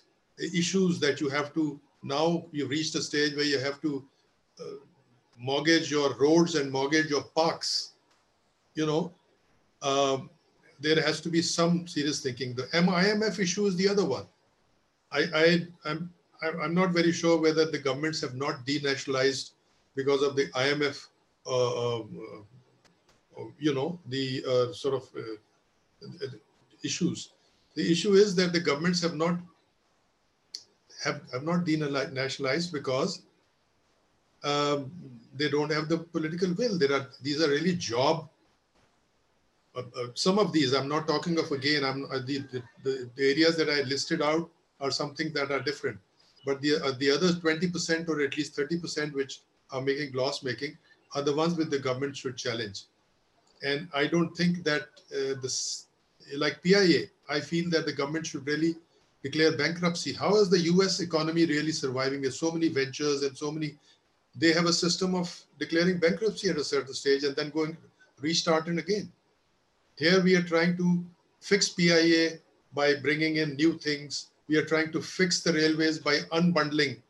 issues that you have to now you've reached a stage where you have to uh, mortgage your roads and mortgage your parks, you know, um, there has to be some serious thinking. The IMF issue is the other one. I, I, I'm, I'm not very sure whether the governments have not denationalized because of the IMF uh, you know, the sort of issues. The issue is that the governments have not have, have not been nationalized because um, they don't have the political will. There are these are really job. Uh, uh, some of these I'm not talking of again. I'm uh, the, the, the areas that I listed out are something that are different, but the uh, the other 20% or at least 30% which are making loss making are the ones which the government should challenge. And I don't think that uh, this like PIA. I feel that the government should really declare bankruptcy. How is the US economy really surviving? There's so many ventures and so many, they have a system of declaring bankruptcy at a certain stage and then going restarting again. Here we are trying to fix PIA by bringing in new things. We are trying to fix the railways by unbundling.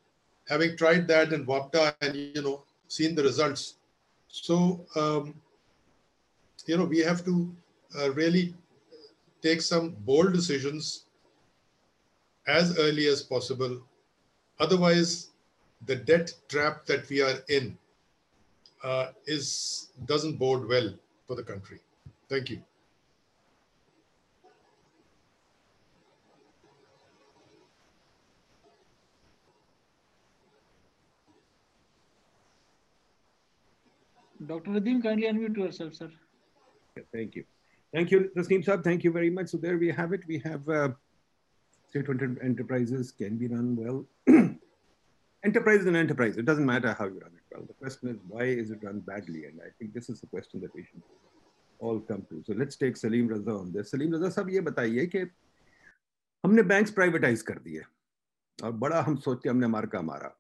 Having tried that in WAPDA and you know seen the results. So um, you know we have to uh, really take some bold decisions as early as possible. Otherwise, the debt trap that we are in uh, is doesn't bode well for the country. Thank you. Dr. Nadeem, kindly unmute yourself, sir. Thank you. Thank you, Tasneem Saab. Thank you very much. So there we have it. We have uh, state-owned enterprises can be run well. enterprise is an enterprise. It doesn't matter how you run it well. The question is, why is it run badly? And I think this is the question that we should all come to. So let's take Salim Raza on this. Salim Raza साहब ये बताइए कि हमने banks privatise कर दिए और बड़ा हम सोचते हमने मार का मारा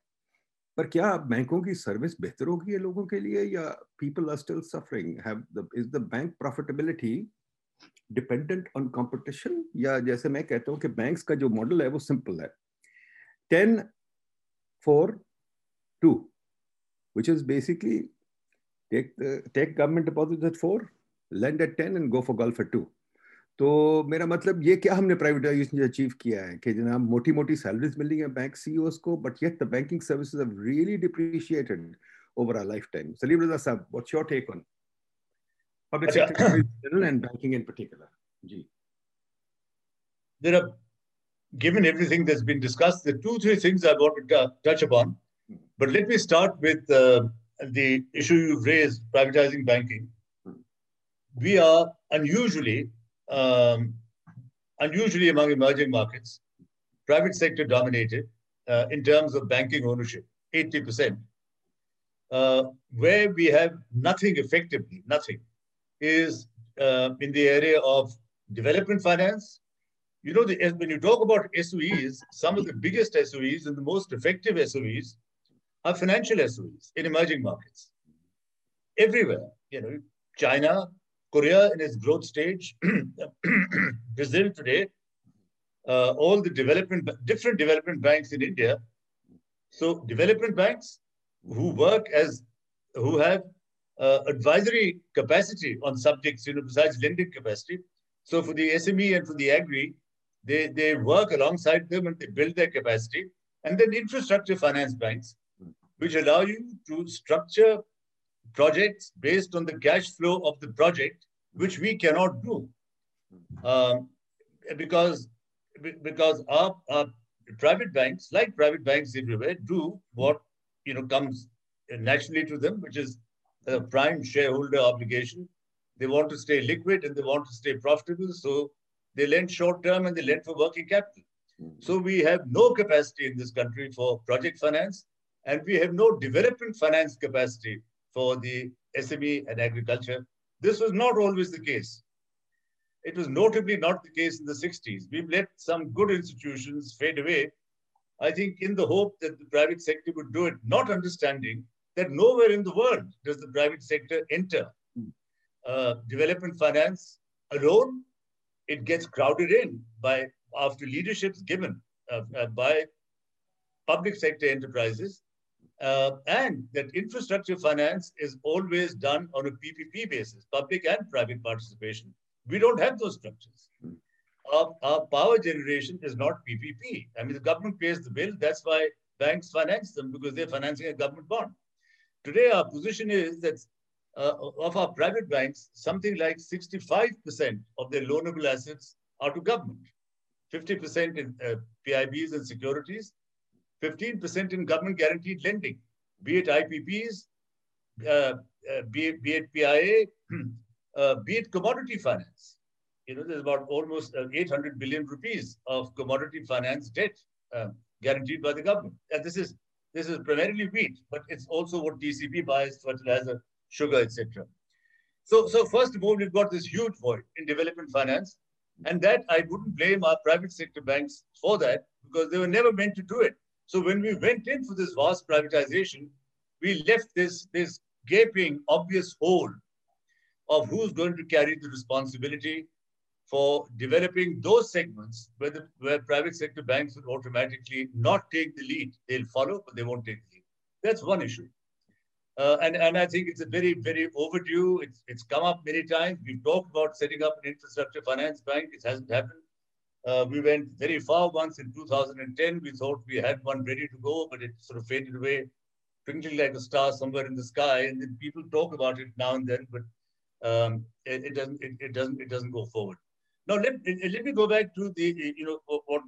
पर क्या बैंकों की सर्विस बेहतर होगी है लोगों के लिए या people are still suffering have is the bank profitability dependent on competition या जैसे मैं कहता हूँ कि बैंक्स का जो मॉडल है वो सिंपल है। Ten four two which is basically take the take government deposits at four, lend at ten, and go for at two. तो मेरा मतलब ये क्या हमने प्राइवेटाइजेशन अचीव किया है कि जनाब मोटी मोटी सैलरीज मिल रही हैं बैंक सीईओस को but yet the banking services have really depreciated over our lifetime Salim Raza sahab what's your take on public sector in general and banking in particular. G. There are, given everything that's been discussed, are two, three things I want to touch upon. Hmm. But let me start with uh, the issue you've raised, privatizing banking. Hmm. We are unusually, um, unusually among emerging markets, private sector dominated uh, in terms of banking ownership, 80%. Uh, where we have nothing effectively, nothing is uh, in the area of development finance. You know, the, when you talk about SOEs, some of the biggest SOEs and the most effective SOEs are financial SOEs in emerging markets. Everywhere, you know, China, Korea in its growth stage, Brazil today, uh, all the development, different development banks in India. So development banks who work as, who have uh, advisory capacity on subjects, you know, besides lending capacity. So for the SME and for the agri, they, they work alongside them and they build their capacity. And then infrastructure finance banks, which allow you to structure projects based on the cash flow of the project, which we cannot do. Um, because because our, our private banks, like private banks everywhere, do what you know comes naturally to them, which is a prime shareholder obligation. They want to stay liquid and they want to stay profitable. So they lend short term and they lend for working capital. So we have no capacity in this country for project finance and we have no development finance capacity for the SME and agriculture. This was not always the case. It was notably not the case in the 60s. We've let some good institutions fade away, I think in the hope that the private sector would do it, not understanding that nowhere in the world does the private sector enter. Hmm. Uh, development finance alone, it gets crowded in by after leaderships given uh, uh, by public sector enterprises, uh, and that infrastructure finance is always done on a PPP basis, public and private participation. We don't have those structures. Our, our power generation is not PPP. I mean, the government pays the bill. That's why banks finance them because they're financing a government bond. Today, our position is that uh, of our private banks, something like 65% of their loanable assets are to government, 50% in uh, PIBs and securities, 15% in government guaranteed lending, be it IPPs, uh, uh, be, it, be it PIA, uh, be it commodity finance. You know, there's about almost uh, 800 billion rupees of commodity finance debt uh, guaranteed by the government. And this is this is primarily wheat, but it's also what TCP buys, fertilizer, sugar, etc. So, so first of all, we've got this huge void in development finance, and that I wouldn't blame our private sector banks for that because they were never meant to do it. So when we went in for this vast privatization, we left this, this gaping, obvious hole of who's going to carry the responsibility for developing those segments where, the, where private sector banks would automatically not take the lead. They'll follow, but they won't take the lead. That's one issue. Uh, and, and I think it's a very, very overdue. It's, it's come up many times. We've talked about setting up an infrastructure finance bank. It hasn't happened. Uh, we went very far once in 2010. We thought we had one ready to go, but it sort of faded away, twinkling like a star somewhere in the sky. And then people talk about it now and then, but um, it, it, doesn't. It, it, doesn't. It doesn't go forward. Now let, let me go back to the you know what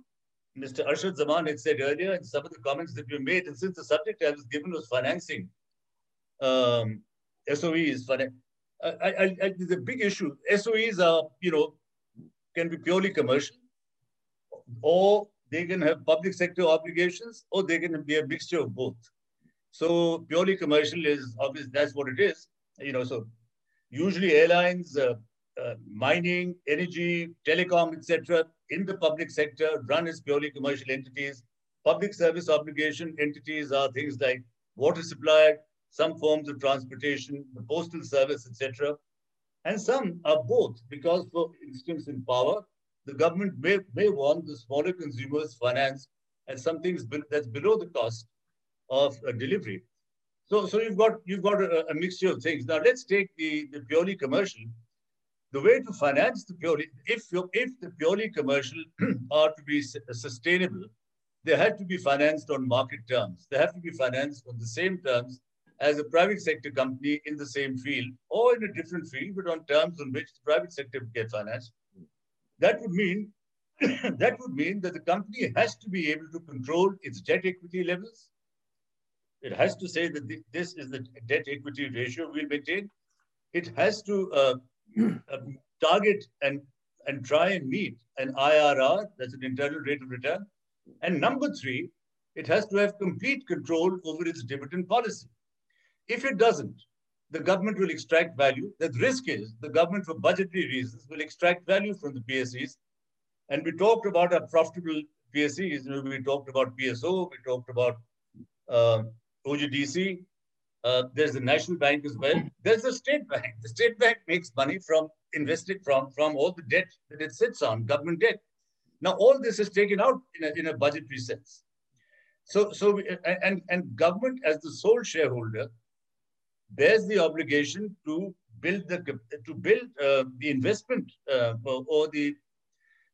Mr. Arshad Zaman had said earlier, and some of the comments that you made. And since the subject I was given was financing, um, SOEs. For, I, I, I, the big issue. SOEs are, you know, can be purely commercial, or they can have public sector obligations, or they can be a mixture of both. So purely commercial is obvious. That's what it is. You know, so usually airlines, uh, uh, mining, energy, telecom, etc., in the public sector run as purely commercial entities. Public service obligation entities are things like water supply, some forms of transportation, the postal service, etc. And some are both, because for instance in power, the government may, may want the smaller consumers finance and some things that's below the cost of delivery. So, so you've got you've got a, a mixture of things. Now let's take the, the purely commercial. The way to finance the purely, if if the purely commercial are to be sustainable, they have to be financed on market terms. They have to be financed on the same terms as a private sector company in the same field or in a different field, but on terms on which the private sector get financed. That would mean that would mean that the company has to be able to control its debt equity levels. It has to say that this is the debt equity ratio we'll maintain. It has to uh, uh, target and, and try and meet an IRR, that's an internal rate of return. And number three, it has to have complete control over its dividend policy. If it doesn't, the government will extract value. The risk is the government, for budgetary reasons, will extract value from the PSEs. And we talked about our profitable PSEs. You know, we talked about PSO, we talked about uh, OGDC. Uh, there's the National Bank as well. There's the State Bank. The State Bank makes money from invested from, from all the debt that it sits on, government debt. Now, all this is taken out in a, in a budgetary sense. So, so and, and government as the sole shareholder bears the obligation to build the to build uh, the investment uh, or the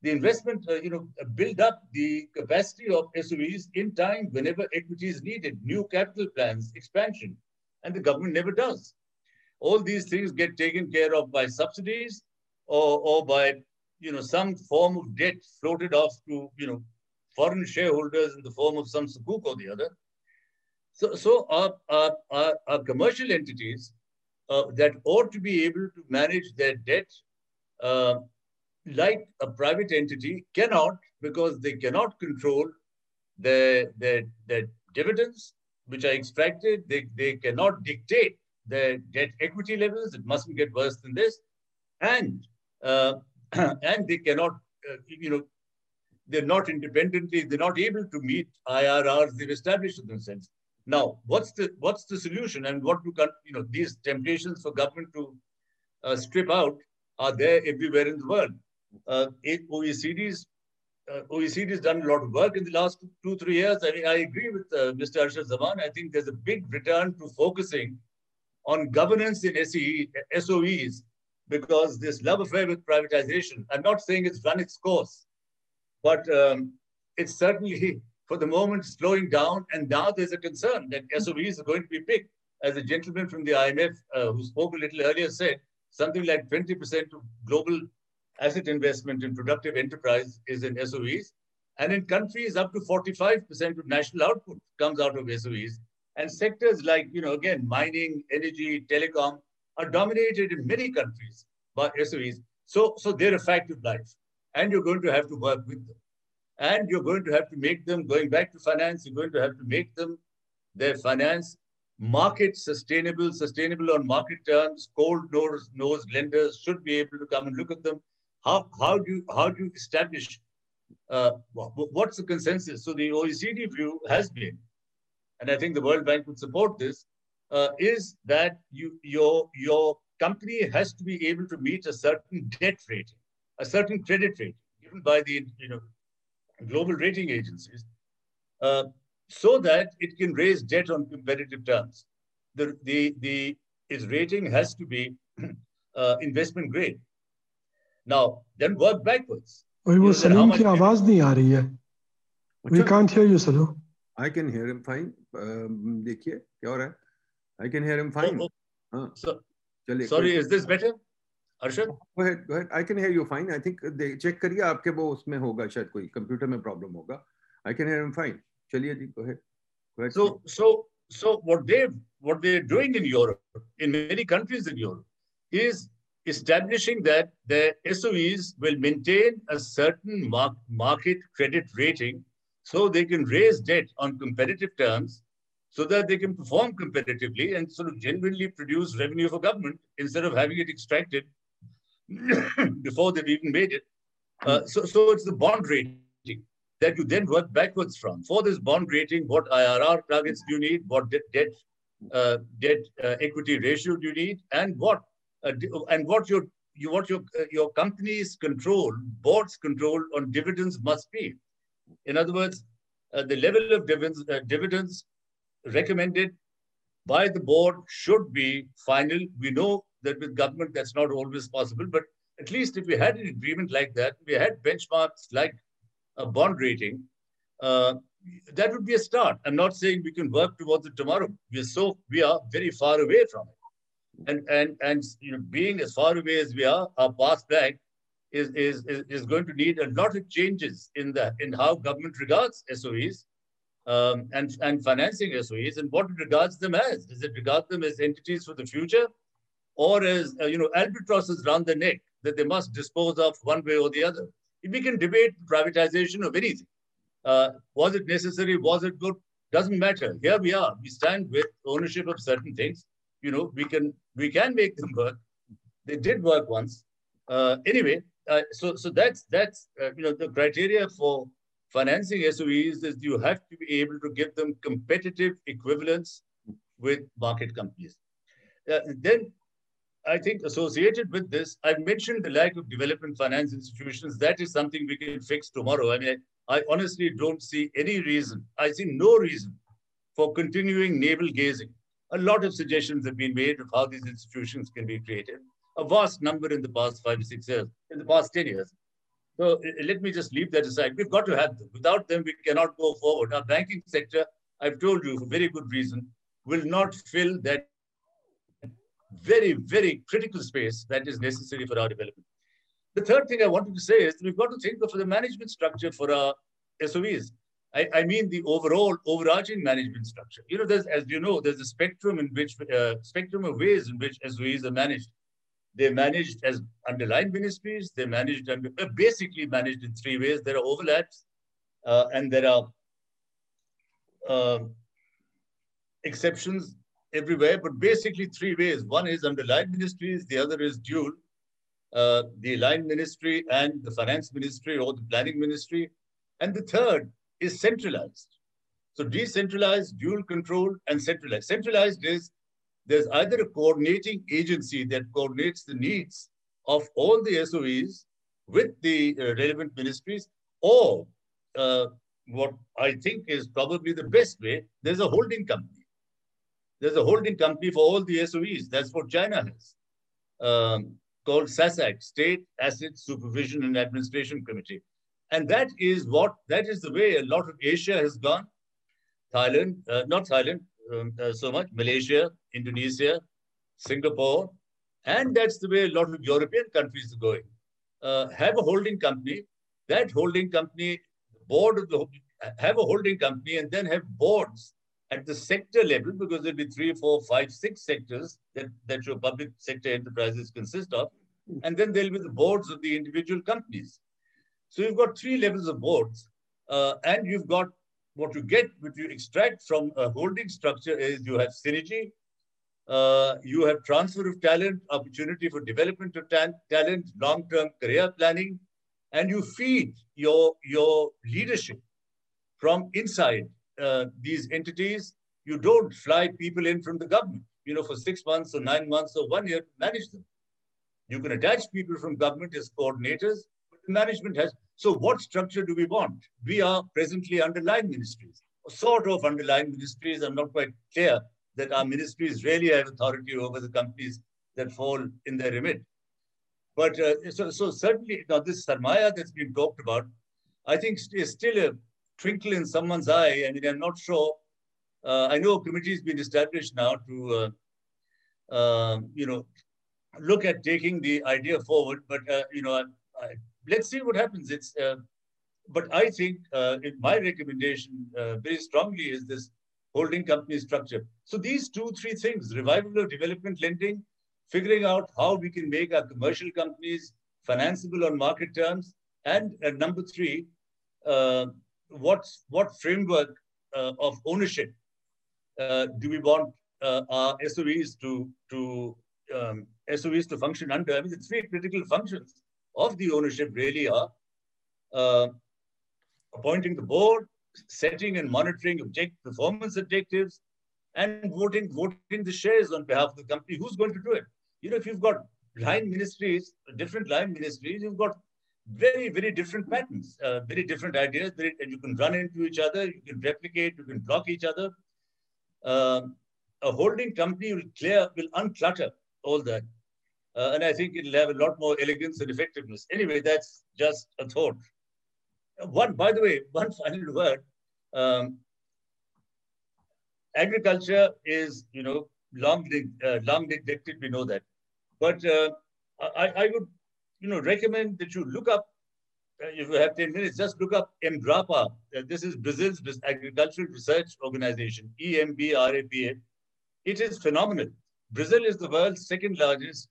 the investment uh, you know build up the capacity of SOEs in time whenever equity is needed, new capital plans, expansion, and the government never does. All these things get taken care of by subsidies or, or by you know some form of debt floated off to you know foreign shareholders in the form of some sukuk or the other. So, so our, our, our, our commercial entities uh, that ought to be able to manage their debt uh, like a private entity cannot because they cannot control their, their, their dividends, which are extracted. They, they cannot dictate their debt equity levels. It mustn't get worse than this. And, uh, and they cannot, uh, you know, they're not independently, they're not able to meet IRRs they've established for themselves. Now, what's the what's the solution, and what do you know? These temptations for government to uh, strip out are there everywhere in the world. Uh, OECD's uh, OECD has done a lot of work in the last two, two three years. I mean, I agree with uh, Mr. Arshad Zaman. I think there's a big return to focusing on governance in SE, SOEs because this love affair with privatization, I'm not saying it's run its course, but um, it's certainly for the moment slowing down. And now there's a concern that SOEs are going to be big. as a gentleman from the IMF uh, who spoke a little earlier said, something like 20% of global asset investment in productive enterprise is in SOEs. And in countries, up to 45% of national output comes out of SOEs. And sectors like, you know, again, mining, energy, telecom are dominated in many countries by SOEs. So, so they're a fact of life. And you're going to have to work with them. And you're going to have to make them, going back to finance, you're going to have to make them their finance market sustainable, sustainable on market terms, cold nose, nose lenders should be able to come and look at them. How, how do you how do you establish uh, what's the consensus? So the OECD view has been, and I think the World Bank would support this, uh, is that you your your company has to be able to meet a certain debt rating, a certain credit rating given by the you know global rating agencies. Uh, so that it can raise debt on competitive terms. The, the, the, its rating has to be uh, investment grade. Now, then work backwards. We can't hear you, Sadhu. I can hear him fine. Um, देखिए क्या हो रहा है? I can hear him fine. Oh, oh. हाँ. So, चलिए. Sorry, is this better? Arshad? Go ahead, go ahead. I can hear you fine. I think check करिए आपके वो उसमें होगा शायद कोई कंप्यूटर में प्रॉब्लम होगा. I can hear him fine. चलिए जी go ahead. Go ahead. So so so what they what they're doing in Europe, in many countries in Europe, is establishing that the SOEs will maintain a certain mark, market credit rating so they can raise debt on competitive terms so that they can perform competitively and sort of genuinely produce revenue for government instead of having it extracted before they've even made it. Uh, so, so it's the bond rating that you then work backwards from. For this bond rating, what IRR targets do you need? What debt debt, uh, debt uh, equity ratio do you need? And what uh, and what your you, what your uh, your company's control, board's control on dividends must be. In other words, uh, the level of dividends uh, dividends recommended by the board should be final. We know that with government that's not always possible, but at least if we had an agreement like that, we had benchmarks like a bond rating, uh, that would be a start. I'm not saying we can work towards it tomorrow. We are so we are very far away from it, and and and you know, being as far away as we are, our path back is is is going to need a lot of changes in the in how government regards SOEs. Um, and, and financing SOEs and what it regards them as. Does it regard them as entities for the future or as, uh, you know, albatrosses round the neck that they must dispose of one way or the other? If we can debate privatization of anything. Uh, was it necessary? Was it good? Doesn't matter. Here we are. We stand with ownership of certain things. You know, we can we can make them work. They did work once. Uh, anyway, uh, so so that's that's uh, you know the criteria for financing SOEs is you have to be able to give them competitive equivalence with market companies. Uh, then I think associated with this, I've mentioned the lack of development finance institutions. That is something we can fix tomorrow. I mean, I, I honestly don't see any reason. I see no reason for continuing navel gazing. A lot of suggestions have been made of how these institutions can be created. A vast number in the past five six years, in the past 10 years. So uh, uh, let me just leave that aside. We've got to have them. Without them, we cannot go forward. Our banking sector, I've told you for very good reason, will not fill that very, very critical space that is necessary for our development. The third thing I wanted to say is we've got to think of the management structure for our SOEs. I, I, mean the overall overarching management structure. You know, there's as you know, there's a spectrum in which uh, spectrum of ways in which SOEs are managed. They're managed as underlying ministries. They're managed under, uh, basically managed in three ways. There are overlaps, uh, and there are um, exceptions everywhere, but basically three ways. One is under line ministries, the other is dual, uh, the line ministry and the finance ministry or the planning ministry. And the third is centralized. So decentralized, dual control, and centralized. Centralized is there's either a coordinating agency that coordinates the needs of all the SOEs with the uh, relevant ministries, or uh, what I think is probably the best way, there's a holding company there's a holding company for all the SOEs. That's what China has, um, called SASAC, State Asset Supervision and Administration Committee. And that is what, that is the way a lot of Asia has gone. Thailand, uh, not Thailand, um, uh, so much. Malaysia, Indonesia, Singapore, and that's the way a lot of European countries are going. Uh, have a holding company. That holding company, board of the have a holding company, and then have boards at the sector level because there'll be three, four, five, six sectors that, that your public sector enterprises consist of. And then there'll be the boards of the individual companies. So you've got three levels of boards, uh, and you've got what you get, what you extract from a holding structure is you have synergy, uh, you have transfer of talent, opportunity for development of ta talent, long-term career planning, and you feed your, your leadership from inside uh, these entities. You don't fly people in from the government, you know, for six months or nine months or one year to manage them. You can attach people from government as coordinators, but the management has. So what structure do we want? We are presently underlying ministries, sort of underlying ministries. I'm not quite clear that our ministries really have authority over the companies that fall in their remit. But uh, so, so certainly now this Sarmaya that's been talked about, I think is still a twinkle in someone's eye. I mean, I'm not sure. Uh, I know a committee has been established now to, uh, uh, you know, look at taking the idea forward. But uh, you know, I, I, let's see what happens. It's, uh, but I think in my recommendation very strongly is this holding company structure. So these two, three things, revival of development lending, figuring out how we can make our commercial companies financeable on market terms, and uh, number three, uh, what, what framework uh, of ownership uh, do we want uh, our SOEs to, to um, SOEs to function under? I mean, the three critical functions of the ownership really are uh, appointing the board, setting and monitoring object performance objectives, and voting voting the shares on behalf of the company. Who's going to do it? You know, if you've got line ministries, different line ministries, you've got very, very different patterns, uh, very different ideas, very, and you can run into each other, you can replicate, you can block each other. Um, a holding company will clear, will unclutter all that. Uh, and I think it'll have a lot more elegance and effectiveness. Anyway, that's just a thought. One, by the way, one final word. Um, agriculture is, you know, long, uh, long neglected. We know that, but uh, I, I would, you know, recommend that you look up. Uh, if you have ten minutes, just look up Embrapa. Uh, this is Brazil's agricultural research organization, EMBRAPA. It is phenomenal. Brazil is the world's second largest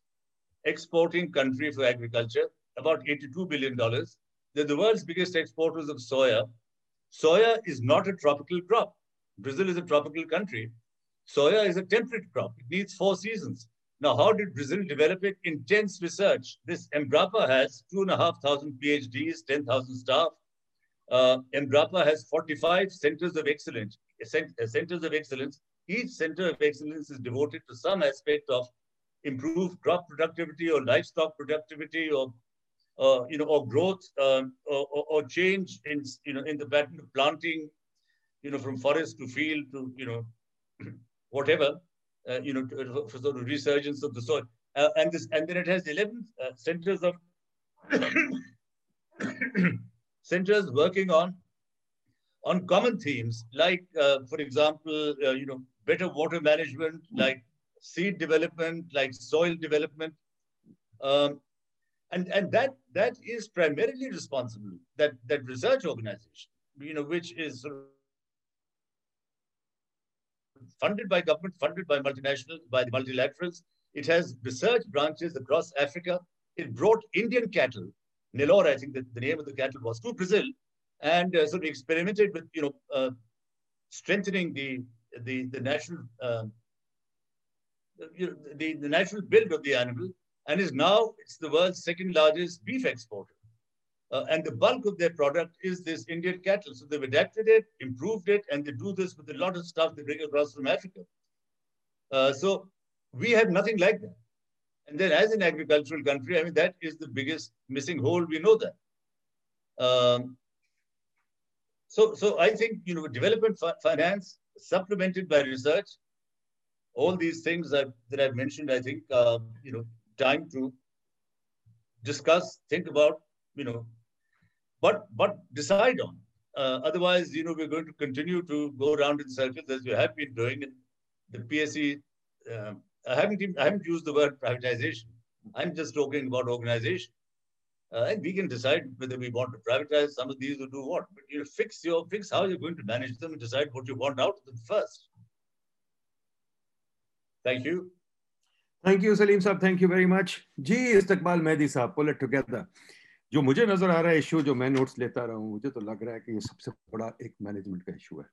exporting country for agriculture, about $82 billion. They're the world's biggest exporters of soya. Soya is not a tropical crop. Brazil is a tropical country. Soya is a temperate crop. It needs four seasons. Now, how did Brazil develop it? Intense research. This Embrapa has two and a half thousand PhDs, 10,000 staff. Uh, Embrapa has 45 centers of excellence. Centers of excellence. Each center of excellence is devoted to some aspect of improved crop productivity or livestock productivity or uh, you know, or growth um, or, or, change in, you know, in the pattern of planting, you know, from forest to field to, you know, whatever, uh, you know, to, for sort of resurgence of the soil. Uh, and this, and then it has 11 uh, centers of centers working on on common themes like, uh, for example, uh, you know, better water management, like seed development, like soil development, um, and and that that is primarily responsible that that research organization you know which is funded by government funded by multinational by the multilaterals. It has research branches across africa. It brought indian cattle Nellore, I think that the name of the cattle was to Brazil, and uh, sort of experimented with you know uh, strengthening the the the natural um, you know, the the natural build of the animal. And is now it's the world's second largest beef exporter. Uh, and the bulk of their product is this Indian cattle. So they've adapted it, improved it, and they do this with a lot of stuff they bring across from Africa. Uh, so we have nothing like that. And then as an agricultural country, I mean, that is the biggest missing hole. We know that. Um, so, so I think, you know, development finance supplemented by research, all these things that, that I've mentioned, I think, uh, you know, time to discuss, think about, you know, but but decide on. Uh, otherwise, you know, we're going to continue to go around in circles as we have been doing. And the PSE, uh, um, I haven't even, I haven't used the word privatization. I'm just talking about organization. Uh, and we can decide whether we want to privatize some of these or do what. But you know, fix your fix how you're going to manage them and decide what you want out of them first. Thank you. Thank you, Salim Saab. Thank you very much. Gee, Istakbal Mehdi Saab, pull it together. जो मुझे नज़र आ रहा है issue जो मैं notes लेता रहा हूँ, मुझे तो लग रहा है कि ये सबसे बड़ा एक मैनेजमेंट का इशू है।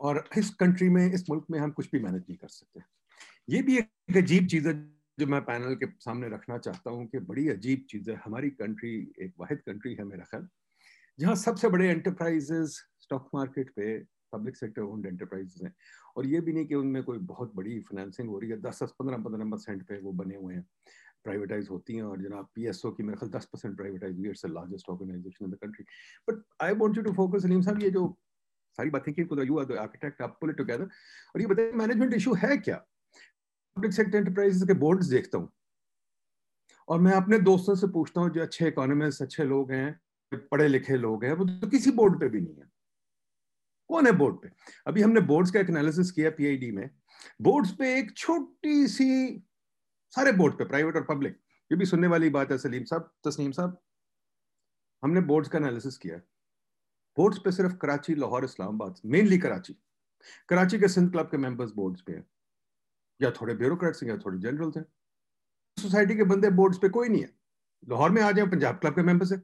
और इस कंट्री में, इस मुल्क में हम कुछ भी मैनेज नहीं कर सकते। ये भी एक अजीब चीज़ है जो मैं पैनल के सामने रखना चाहता हूँ कि बड़ी अजीब चीज़ है। हमारी कंट्री एक वाहिद कंट्री है मेरा ख्याल, जहाँ सबसे बड़े एंटरप्राइजेस स्टॉक मार्केट पे पब्लिक सेक्टर ओन्ड एंटरप्राइजेस हैं। और ये भी नहीं कि उनमें कोई बहुत बड़ी फाइनेंसिंग हो रही है, दस दस, पंद्रह पंद्रह परसेंट पे वो बने हुए हैं। प्राइवेटाइज होती हैं और जनाब पी एस ओ की मेरे ख्याल दस परसेंट प्राइवेटाइज हुई it's largest organisation in the country but I want to focus Salim sahab, ये जो सारी बातें की यू आर आर्किटेक्ट आप पुल टुगेदर और ये बताइए मैनेजमेंट इशू है क्या? पब्लिक सेक्टर एंटरप्राइजेस के बोर्ड्स देखता हूँ और मैं अपने दोस्तों से पूछता हूँ, जो अच्छे इकोनॉमिस्ट अच्छे लोग हैं पढ़े लिखे लोग हैं, वो तो किसी बोर्ड पे भी नहीं है। कौन है बोर्ड पे? अभी हमने बोर्ड्स का एक एनालिसिस किया पीआईडी में। बोर्ड्स पे एक छोटी सी सारे बोर्ड पे प्राइवेट और पब्लिक ये भी सुनने वाली बात है, सलीम साहब, तस्नीम साहब। हमने बोर्ड्स का एनालिसिस किया बोर्ड्स पे सिर्फ़ कराची, लाहौर, इस्लामाबाद मेनली कराची। कराची के सिंध क्लब के मेंबर्स बोर्ड्स पे हैं। या थोड़े ब्यूरोक्रेट्स हैं, या थोड़े जनरल्स हैं सोसाइटी के बंदे बोर्ड्स पे कोई नहीं है। लाहौर में आ जाए, पंजाब क्लब के मेंबर्स है।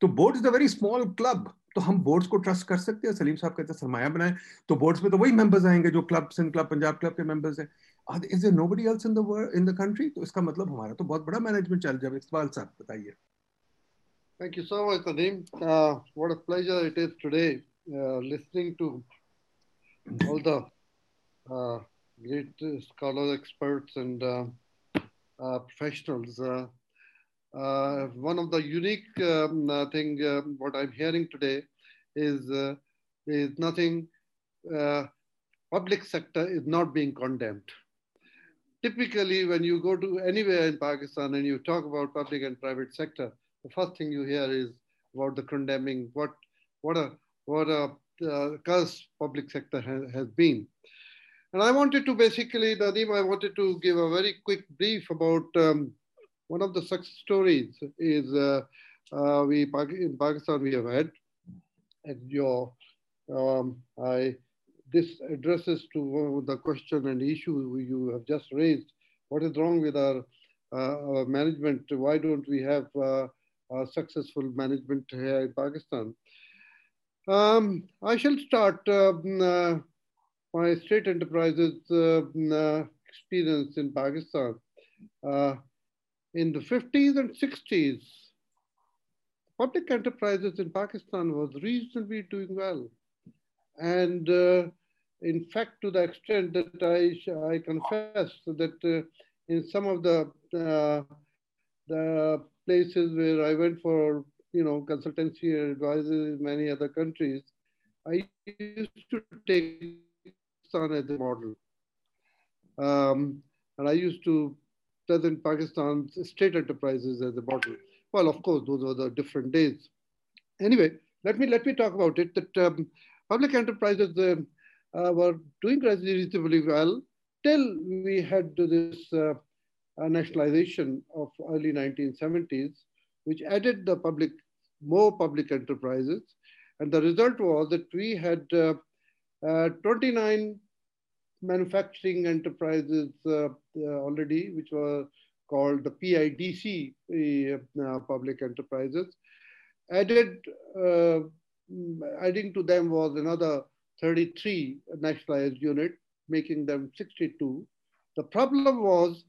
तो board is a very small club तो हम बोर्ड्स को ट्रस्ट कर सकते हैं। सलीम साहब कहते हैं, सरमाया बनाए। तो बोर्ड्स में तो वही मेंबर्स आएँगे जो club Sindh club Punjab club के मेंबर्स हैं। Is there nobody else in the world in the country तो इसका मतलब हमारा तो बहुत बड़ा मैनेजमेंट चल जाए इकबाल साहब बताइए Thank you so much, Nadeem. Uh, what a pleasure it is today uh, listening to all the uh, great scholars, experts, and uh, uh, professionals. Uh, one of the unique um, thing what I'm hearing today is is nothing. public sector is not being condemned. Typically, when you go to anywhere in Pakistan and you talk about public and private sector, the first thing you hear is about the condemning what what a what a uh, curse public sector ha has been. And I wanted to basically, Nadeem, I wanted to give a very quick brief about um, one of the success stories is uh, uh, we in Pakistan we have had, and your um, I this addresses to the question and issue you have just raised. What is wrong with our, uh, our management? Why don't we have uh, successful management here in Pakistan? Um, I shall start. Um, uh, my state enterprises uh, experience in Pakistan. In the 50s and 60s, public enterprises in Pakistan was reasonably doing well. And uh, in fact, to the extent that I, I confess that uh, in some of the, uh, the places where I went for you know consultancy and advices in many other countries, I used to take Pakistan as a model. Um, and I used to present Pakistan's state enterprises as a model. Well, of course, those were the different days. Anyway, let me let me talk about it. That um, public enterprises uh, uh, were doing reasonably well till we had this uh, nationalization of early 1970s, which added the public more public enterprises, and the result was that we had uh, uh, 29 manufacturing enterprises uh, uh, already, which were called the PIDC uh, public enterprises. Added, adding to them was another 33 nationalized unit, making them 62. The problem was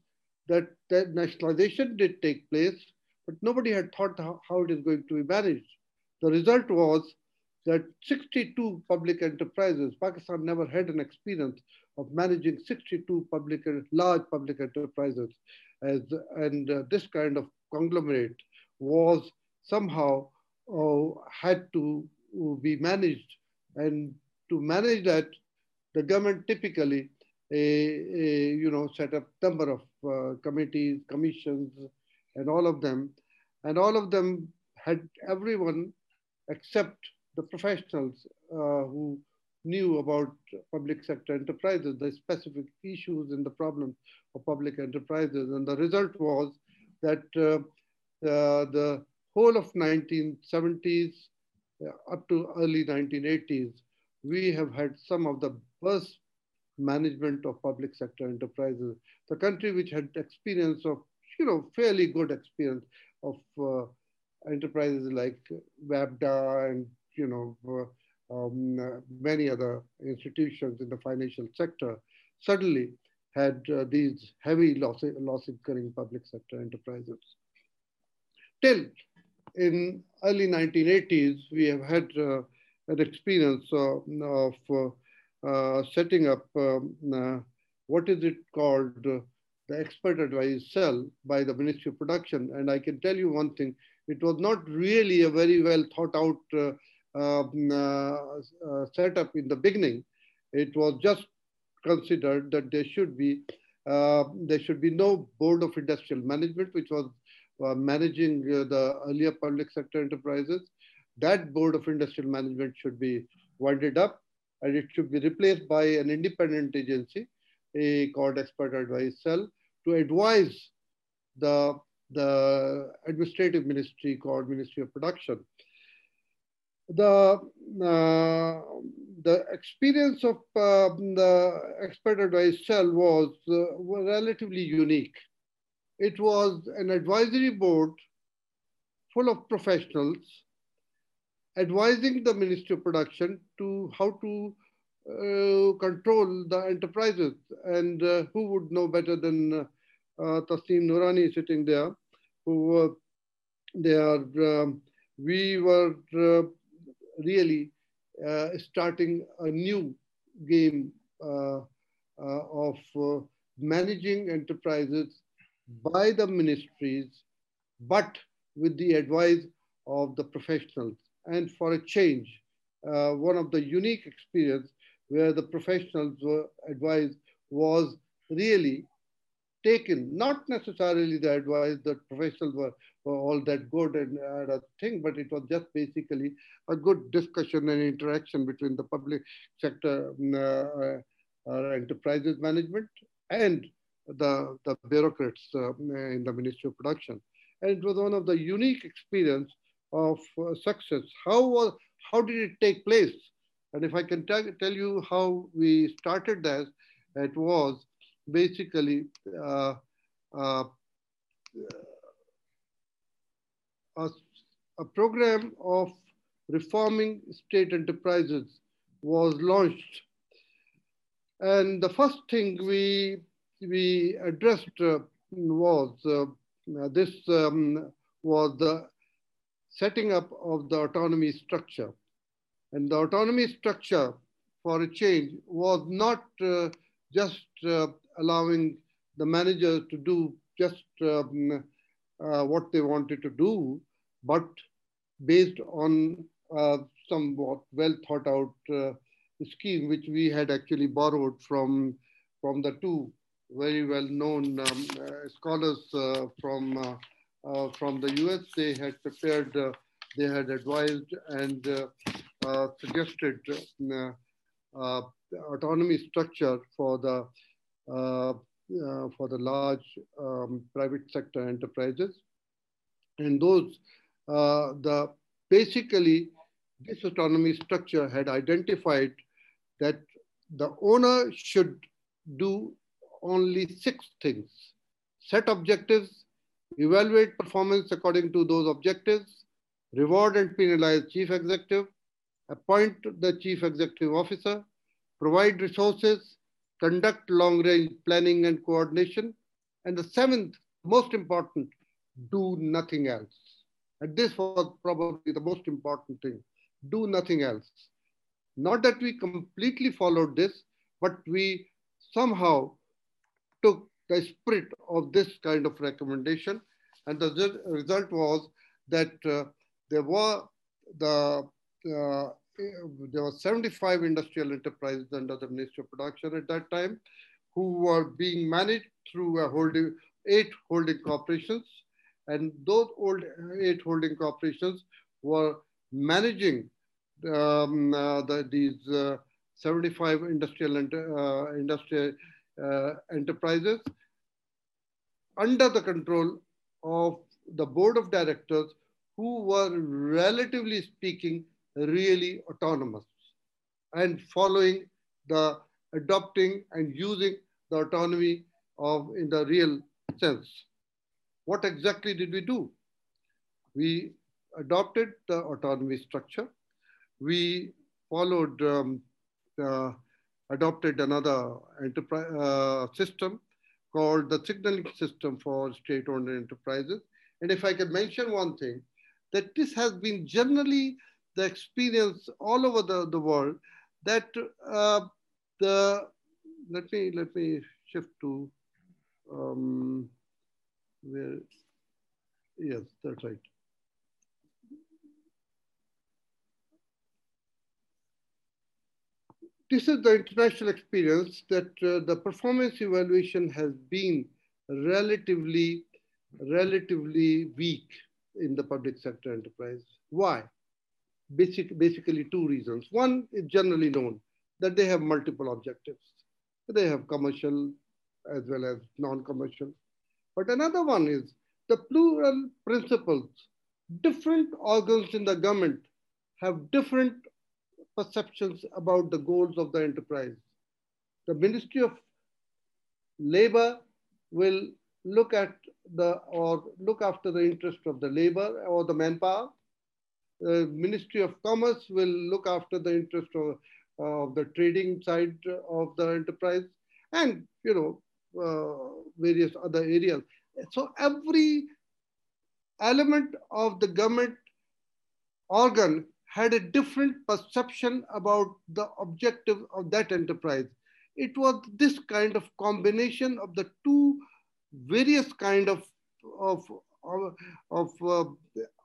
that that nationalization did take place, but nobody had thought how it is going to be managed. The result was that 62 public enterprises, Pakistan never had an experience of managing 62 public, large public enterprises. As, and uh, this kind of conglomerate was somehow uh, had to be managed. And to manage that, the government typically a, you know, set up number of uh, committees, commissions, and all of them. And all of them had everyone except the professionals uh, who, knew about public sector enterprises, the specific issues and the problems of public enterprises. And the result was that uh, uh, the whole of 1970s uh, up to early 1980s, we have had some of the worst management of public sector enterprises. The country which had experience of, you know, fairly good experience of uh, enterprises like WAPDA and, you know, uh, um, many other institutions in the financial sector suddenly had uh, these heavy loss, loss incurring public sector enterprises. Till in early 1980s, we have had uh, an experience uh, of uh, setting up um, what is it called the expert advice cell by the Ministry of Production. And I can tell you one thing, it was not really a very well thought out uh, um, uh, uh, setup in the beginning. It was just considered that there should be uh, there should be no board of industrial management, which was managing the earlier public sector enterprises. That board of industrial management should be winded up and it should be replaced by an independent agency a called expert advice cell to advise the, the administrative ministry called Ministry of Production the uh, the experience of uh, the expert advice cell was uh, relatively unique. It was an advisory board full of professionals advising the Ministry of Production to how to uh, control the enterprises. And uh, who would know better than uh, Tasneem Noorani sitting there, who they are, um, we were really uh, starting a new game uh, uh, of managing enterprises by the ministries, but with the advice of the professionals. And for a change, uh, one of the unique experience where the professionals were advised was really taken, not necessarily the advice that professionals were, were all that good and a thing, but it was just basically a good discussion and interaction between the public sector um, uh, uh, enterprises management and the, the bureaucrats uh, in the Ministry of Production. And it was one of the unique experience of uh, success. How, was, how did it take place? And if I can tell you how we started that, it was basically uh, uh, a, a program of reforming state enterprises was launched. And the first thing we, we addressed uh, was uh, this um, was the setting up of the autonomy structure. And the autonomy structure for a change was not uh, just allowing the managers to do just um, uh, what they wanted to do, but based on uh, somewhat well thought out uh, scheme, which we had actually borrowed from, from the two very well known um, uh, scholars uh, from, uh, from the US. They had prepared, they had advised and suggested autonomy structure for the for the large um, private sector enterprises. And those, the basically, this autonomy structure had identified that the owner should do only six things. Set objectives, evaluate performance according to those objectives, reward and penalize chief executive, appoint the chief executive officer, provide resources, conduct long range planning and coordination. And the seventh, most important, do nothing else. And this was probably the most important thing. Do nothing else. Not that we completely followed this, but we somehow took the spirit of this kind of recommendation. And the result was that uh, there were the uh, there were 75 industrial enterprises under the Ministry of Production at that time who were being managed through a holding, eight holding corporations. And those old eight holding corporations were managing um, uh, the, these uh, 75 industrial, uh, industrial enterprises under the control of the board of directors who were relatively speaking really autonomous and following the adopting and using the autonomy of in the real sense. What exactly did we do? We adopted the autonomy structure. We followed, um, uh, adopted another enterprise uh, system called the signaling system for state-owned enterprises. And if I can mention one thing, that this has been generally the experience all over the, the world that uh, the, let me, let me shift to, um, where, yes, that's right. This is the international experience that uh, the performance evaluation has been relatively, relatively weak in the public sector enterprise. Why? Basic, basically two reasons. One is generally known that they have multiple objectives. They have commercial as well as non-commercial. But another one is the plural principles. Different organs in the government have different perceptions about the goals of the enterprise. The Ministry of Labor will look at the or look after the interest of the labor or the manpower. The Ministry of Commerce will look after the interest of, of the trading side of the enterprise and you know uh, various other areas. So every element of the government organ had a different perception about the objective of that enterprise. It was this kind of combination of the two various kind of, of, of, of uh,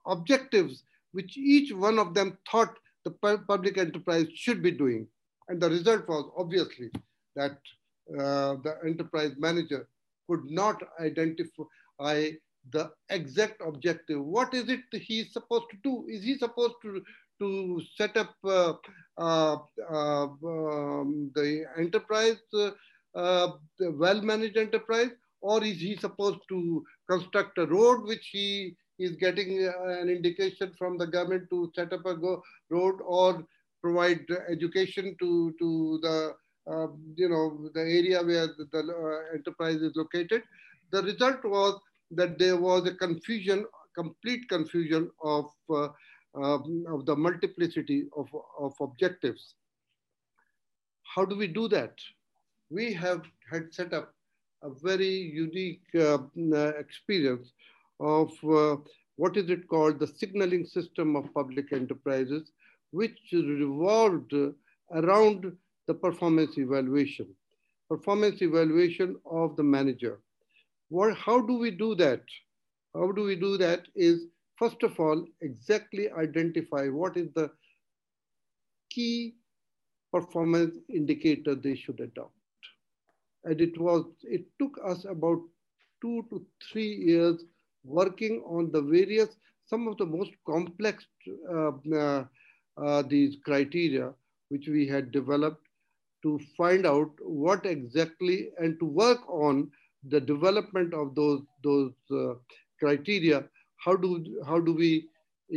objectives which each one of them thought the public enterprise should be doing. And the result was obviously that uh, the enterprise manager could not identify the exact objective. What is it he's supposed to do? Is he supposed to, to set up uh, uh, uh um, the enterprise, well-managed enterprise, or is he supposed to construct a road which he is getting an indication from the government to set up a road or provide education to, to the, uh, you know, the area where the, the uh, enterprise is located. The result was that there was a confusion, complete confusion of, uh, of the multiplicity of, of objectives. How do we do that? We have had set up a very unique uh, uh, experience of uh, what is it called the signaling system of public enterprises, which revolved around the performance evaluation, performance evaluation of the manager. What, how do we do that? How do we do that is, first of all, exactly identify what is the key performance indicator they should adopt. And it was it took us about two to three years working on the various some of the most complex uh, uh, uh, these criteria which we had developed to find out what exactly and to work on the development of those those uh, criteria how do how do we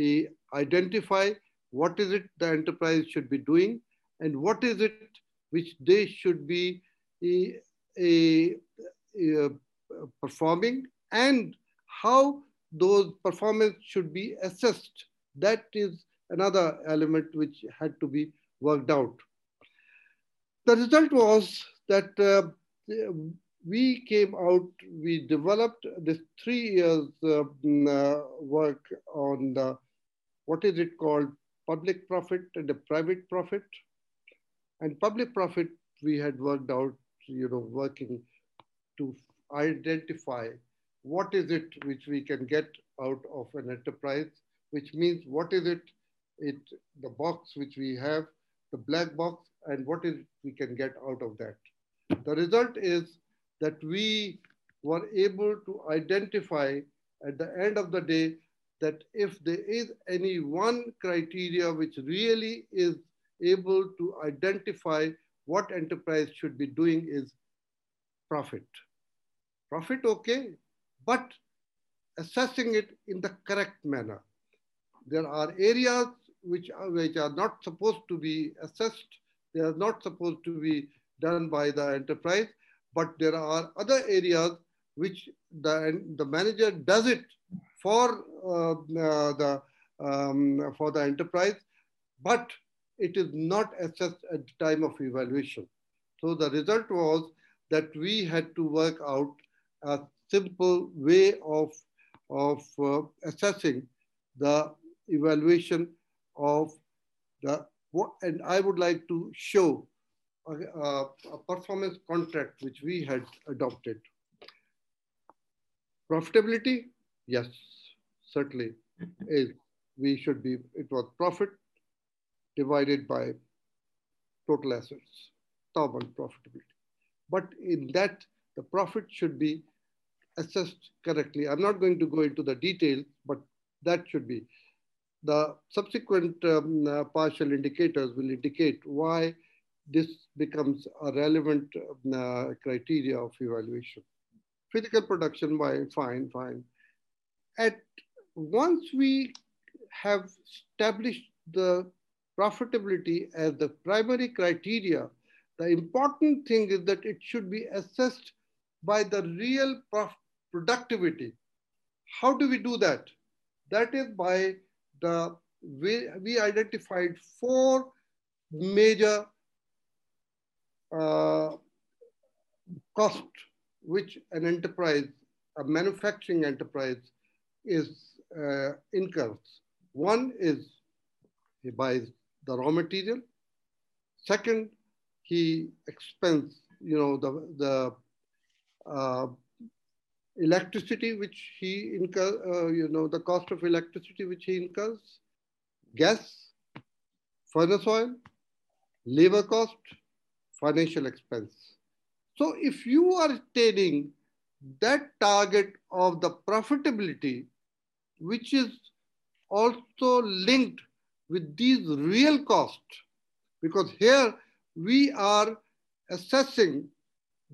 uh, identify what is it the enterprise should be doing and what is it which they should be a, a performing and how those performance should be assessed. That is another element which had to be worked out. The result was that uh, we came out, we developed this three years uh, uh, work on the, what is it called, public profit and the private profit. And public profit we had worked out you know, working to identify what is it which we can get out of an enterprise, which means what is it, it the box which we have, the black box, and what is we can get out of that. The result is that we were able to identify at the end of the day that if there is any one criteria which really is able to identify what enterprise should be doing is profit. Profit, okay, but assessing it in the correct manner. There are areas which are, which are not supposed to be assessed. They are not supposed to be done by the enterprise, but there are other areas which the, the manager does it for uh, uh, the um, for the enterprise, but it is not assessed at the time of evaluation. So the result was that we had to work out a simple way of, of uh, assessing the evaluation of the, and I would like to show a, a, a performance contract which we had adopted. Profitability, yes, certainly is we should be, it was profit divided by total assets, Tauban profitability. But in that, the profit should be assessed correctly. I'm not going to go into the details, but that should be. The subsequent um, uh, partial indicators will indicate why this becomes a relevant uh, criteria of evaluation. Physical production, why, fine, fine. At once we have established the profitability as the primary criteria, the important thing is that it should be assessed by the real productivity. How do we do that? That is by the way we identified four major uh, cost which an enterprise, a manufacturing enterprise is uh, incurs. One is he buys the raw material. Second, he expends, you know, the, the uh, electricity which he incurs, uh, you know, the cost of electricity which he incurs, gas, furnace oil, labor cost, financial expense. So if you are attaining that target of the profitability, which is also linked with these real costs, because here we are assessing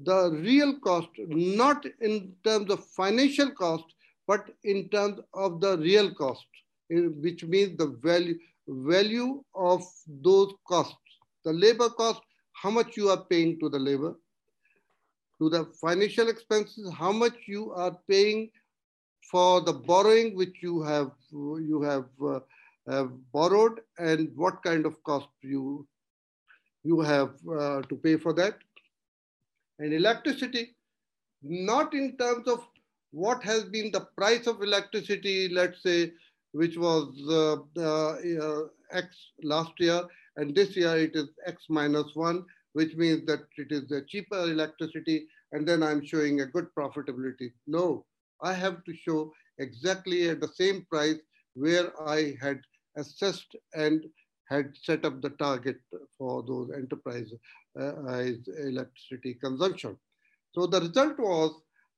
the real cost, not in terms of financial cost, but in terms of the real cost, eh, which means the value, value of those costs. The labor cost, how much you are paying to the labor, to the financial expenses, how much you are paying for the borrowing which you have you have, uh, have borrowed and what kind of cost you you have uh, to pay for that? And electricity not in terms of what has been the price of electricity let's say which was uh, uh x last year and this year it is x minus 1 which means that it is a cheaper electricity and then i'm showing a good profitability no I have to show exactly at the same price where I had assessed and had set up the target for those enterprise uh, electricity consumption. So the result was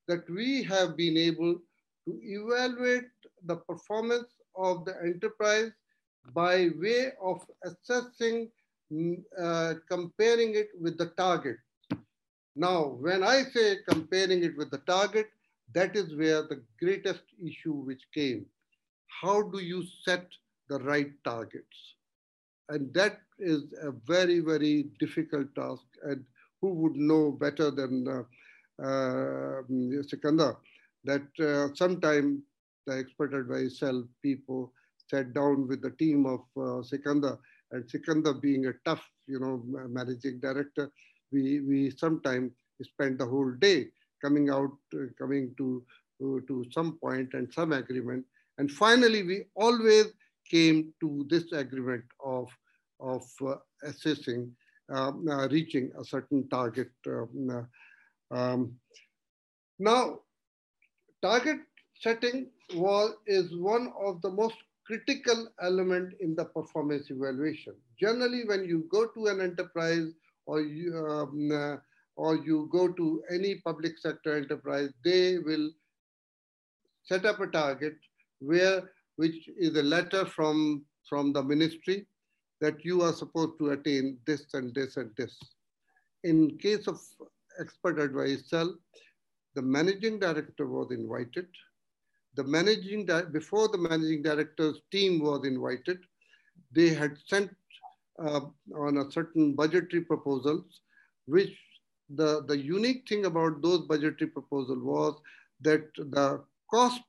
that we have been able to evaluate the performance of the enterprise by way of assessing, mm, uh, comparing it with the target. Now, when I say comparing it with the target, that is where the greatest issue which came. How do you set the right targets? And that is a very, very difficult task. And who would know better than uh, uh, Sikandar that uh, sometime the expert advice cell people sat down with the team of uh, and Sikandar being a tough, you know, managing director, we, we sometimes spent the whole day coming out, uh, coming to, to, to some point and some agreement. And finally, we always came to this agreement of, of uh, assessing, um, uh, reaching a certain target. Um, um, now, target setting was, is one of the most critical element in the performance evaluation. Generally, when you go to an enterprise or you, um, uh, or you go to any public sector enterprise, they will set up a target where which is a letter from from the ministry that you are supposed to attain this and this and this. In case of expert advice cell, the managing director was invited. The managing before the managing director's team was invited, they had sent uh, on a certain budgetary proposals, which the, the unique thing about those budgetary proposals was that the cost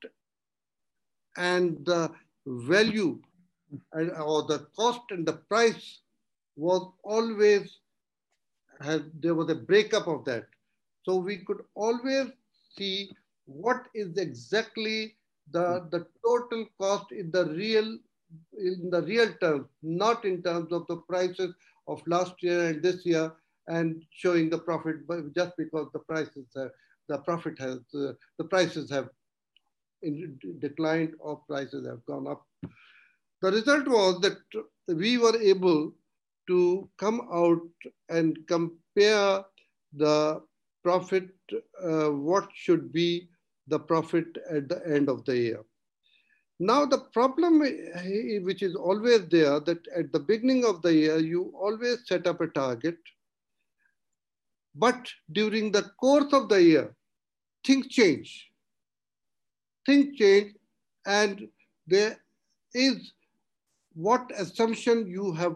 and the value or the cost and the price was always had there was a breakup of that. So we could always see what is exactly the, the total cost in the real in the real terms, not in terms of the prices of last year and this year and showing the profit but just because the prices have, the profit has uh, the prices have declined or prices have gone up. The result was that we were able to come out and compare the profit, uh, what should be the profit at the end of the year. Now the problem eh, which is always there that at the beginning of the year, you always set up a target. But during the course of the year, things change. Things change and there is what assumption you have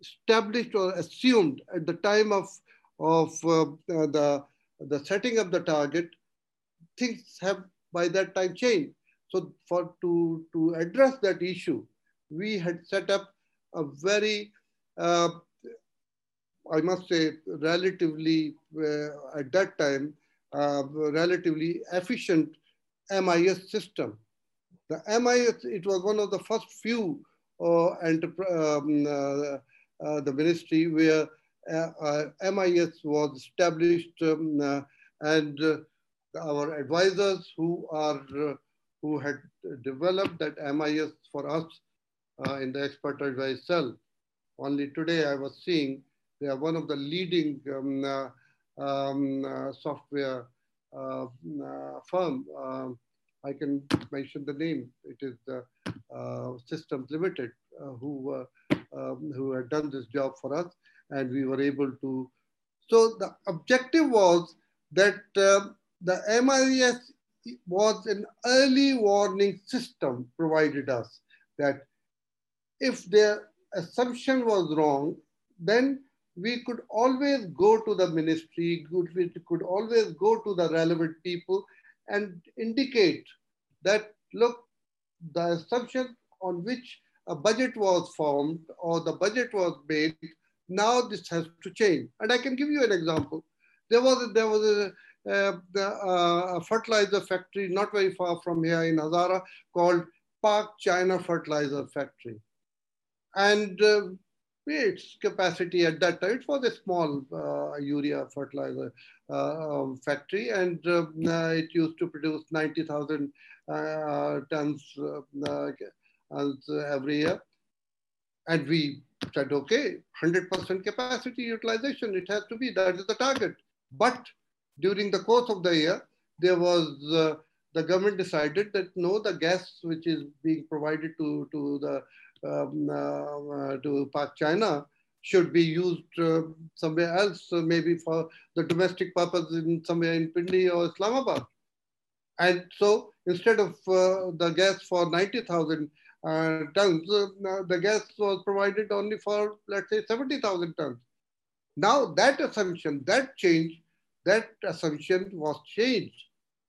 established or assumed at the time of, of uh, the, the setting of the target, things have by that time changed. So for to, to address that issue, we had set up a very, uh, I must say, relatively, uh, at that time, uh, relatively efficient MIS system. The MIS, it was one of the first few uh, um, uh, uh, the ministry where MIS was established um, and our advisors who are who had developed that MIS for us uh, in the expert advice cell. Only today I was seeing they are one of the leading um, uh, um, uh, software uh, uh, firm. Um, I can mention the name. It is uh, Systems Limited who, um, who had done this job for us and we were able to. So the objective was that the MIS was an early warning system provided us that if their assumption was wrong, then we could always go to the ministry, we could always go to the relevant people and indicate that, look, the assumption on which a budget was formed or the budget was made, now this has to change. And I can give you an example. There was there was a, the, uh, fertilizer factory not very far from here in Hazara called Pak China Fertilizer Factory. And uh, its capacity at that time, it was a small uh, urea fertilizer uh, um, factory and um, it used to produce 90,000 tons every year. And we said, okay, 100% capacity utilization, it has to be, that is the target. But during the course of the year, there was uh, the government decided that no, the gas which is being provided to to the um, uh, to Pak China should be used uh, somewhere else, maybe for the domestic purpose in somewhere in Pindi or Islamabad. And so instead of uh, the gas for 90,000 uh, tons, uh, the gas was provided only for, let's say, 70,000 tons. Now that assumption, that change that assumption was changed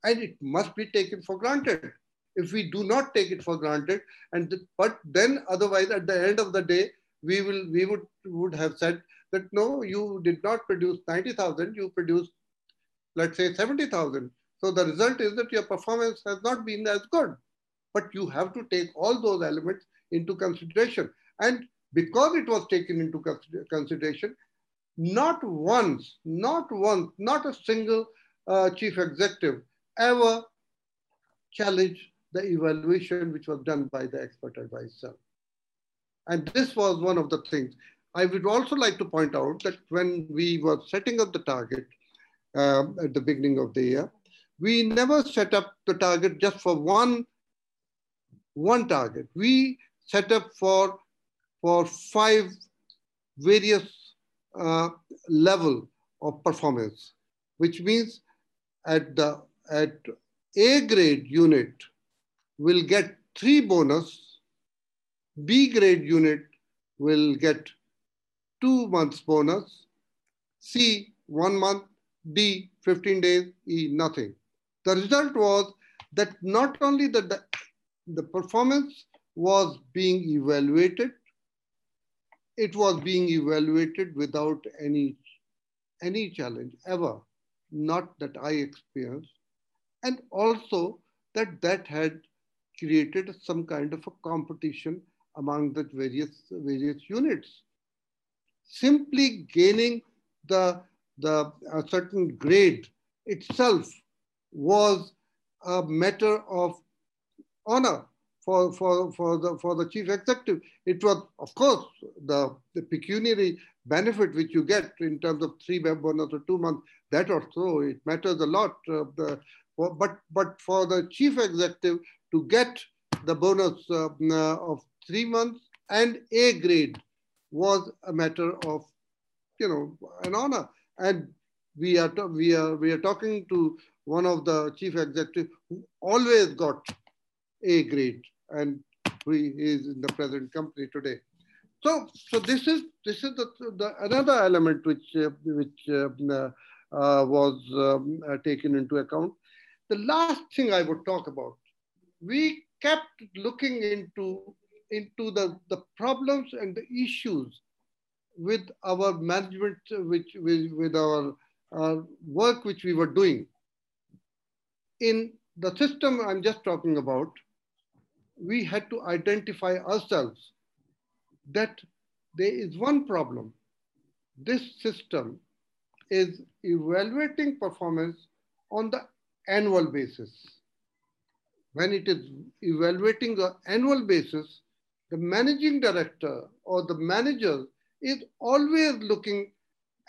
and it must be taken for granted. If we do not take it for granted, and but then otherwise at the end of the day, we will we would would have said that no, you did not produce 90,000, you produced, let's say 70,000. So the result is that your performance has not been as good. But you have to take all those elements into consideration. And because it was taken into consideration, not once, not once, not a single uh, chief executive ever challenged the evaluation which was done by the expert advisor. And this was one of the things. I would also like to point out that when we were setting up the target um, at the beginning of the year, we never set up the target just for one, one target. We set up for for five various uh, level of performance, which means at the at A grade unit will get three bonus, B grade unit will get two months bonus, C one month, D 15 days, E nothing. The result was that not only that the, the performance was being evaluated, it was being evaluated without any, any challenge ever, not that I experienced. And also that that had created some kind of a competition among the various, various units. Simply gaining the, the a certain grade itself was a matter of honor for, for, for, the, for the chief executive. It was, of course, the, the pecuniary benefit which you get in terms of three bonus or two months, that also, it matters a lot. Uh, the, but, but for the chief executive to get the bonus uh, of three months and A grade was a matter of, you know, an honor. And we are, we are, we are talking to one of the chief executives who always got A grade and he is in the present company today. So, so this is this is the, the another element which uh, which uh, uh, was um, uh, taken into account. The last thing I would talk about, we kept looking into into the the problems and the issues with our management, which with, with our work which we were doing. In the system I'm just talking about, we had to identify ourselves that there is one problem. This system is evaluating performance on the annual basis. When it is evaluating the annual basis, the managing director or the manager is always looking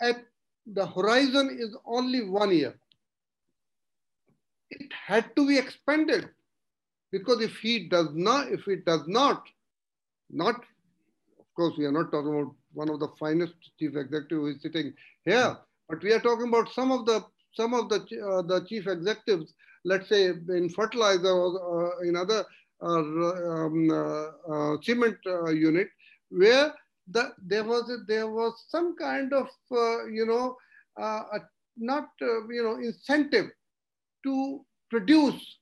at the horizon is only one year. It had to be expanded because if he does not, if it does not, not, of course, we are not talking about one of the finest chief executive who is sitting here, but we are talking about some of the some of the uh, the chief executives, let's say in fertilizer or uh, in other uh, um, uh, uh, cement unit, where the, there was a, there was some kind of you know a, not you know incentive to produce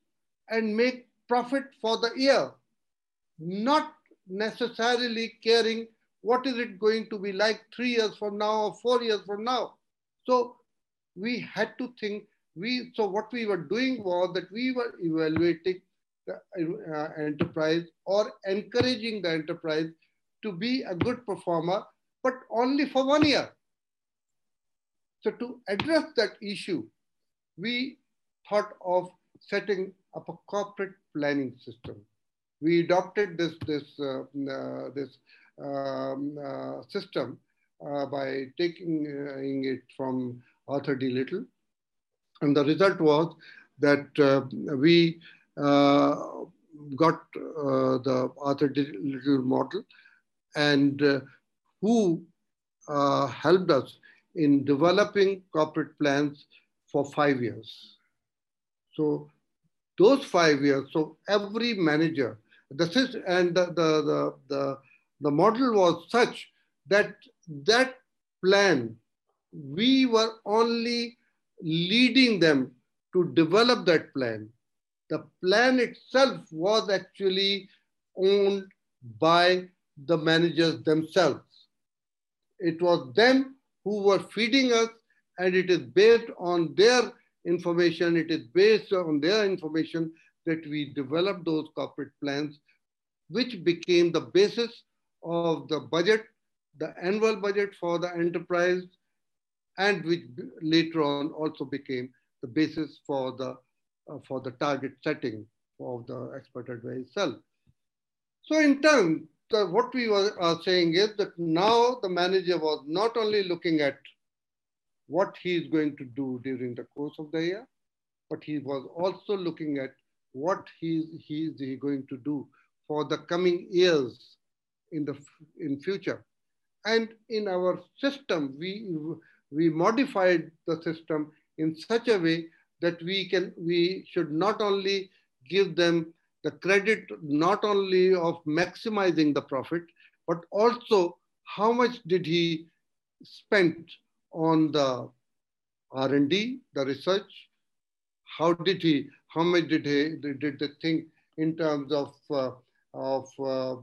and make profit for the year, not necessarily caring what is it going to be like three years from now or four years from now. So we had to think, we, so what we were doing was that we were evaluating the uh, enterprise or encouraging the enterprise to be a good performer, but only for one year. So to address that issue, we thought of setting up a corporate planning system. We adopted this, this, uh, uh, this um, uh, system uh, by taking uh, it from Arthur D. Little. And the result was that uh, we got the Arthur D. Little model and who helped us in developing corporate plans for five years. So those five years, so every manager, the and the, the, the, the, the model was such that that plan, we were only leading them to develop that plan. The plan itself was actually owned by the managers themselves. It was them who were feeding us and it is based on their information. It is based on their information that we developed those corporate plans, which became the basis of the budget, the annual budget for the enterprise, and which later on also became the basis for the, uh, for the target setting of the expert advice itself. So in the, what we are saying is that now the manager was not only looking at what he is going to do during the course of the year, but he was also looking at what he, is he going to do for the coming years in the in future. And in our system, we, we modified the system in such a way that we can we should not only give them the credit not only of maximizing the profit, but also how much did he spend on the R&D, the research, how did he, how much did he, did the thing in terms of, uh, of uh,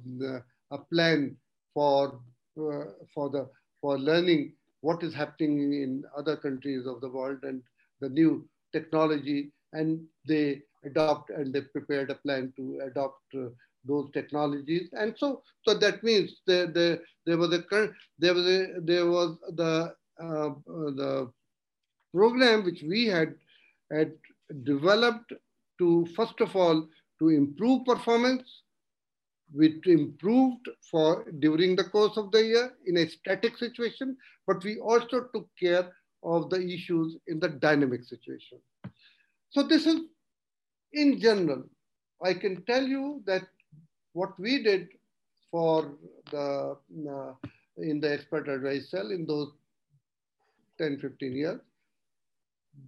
a plan for, uh, for, the, for learning what is happening in other countries of the world and the new technology and they adopt and they prepared a plan to adopt uh, those technologies. And so so that means there there, there was a there was a there was the the program which we had had developed to first of all to improve performance which improved for during the course of the year in a static situation but we also took care of the issues in the dynamic situation. So this is in general i can tell you that what we did for the uh, in the expert advice cell in those 10 15 years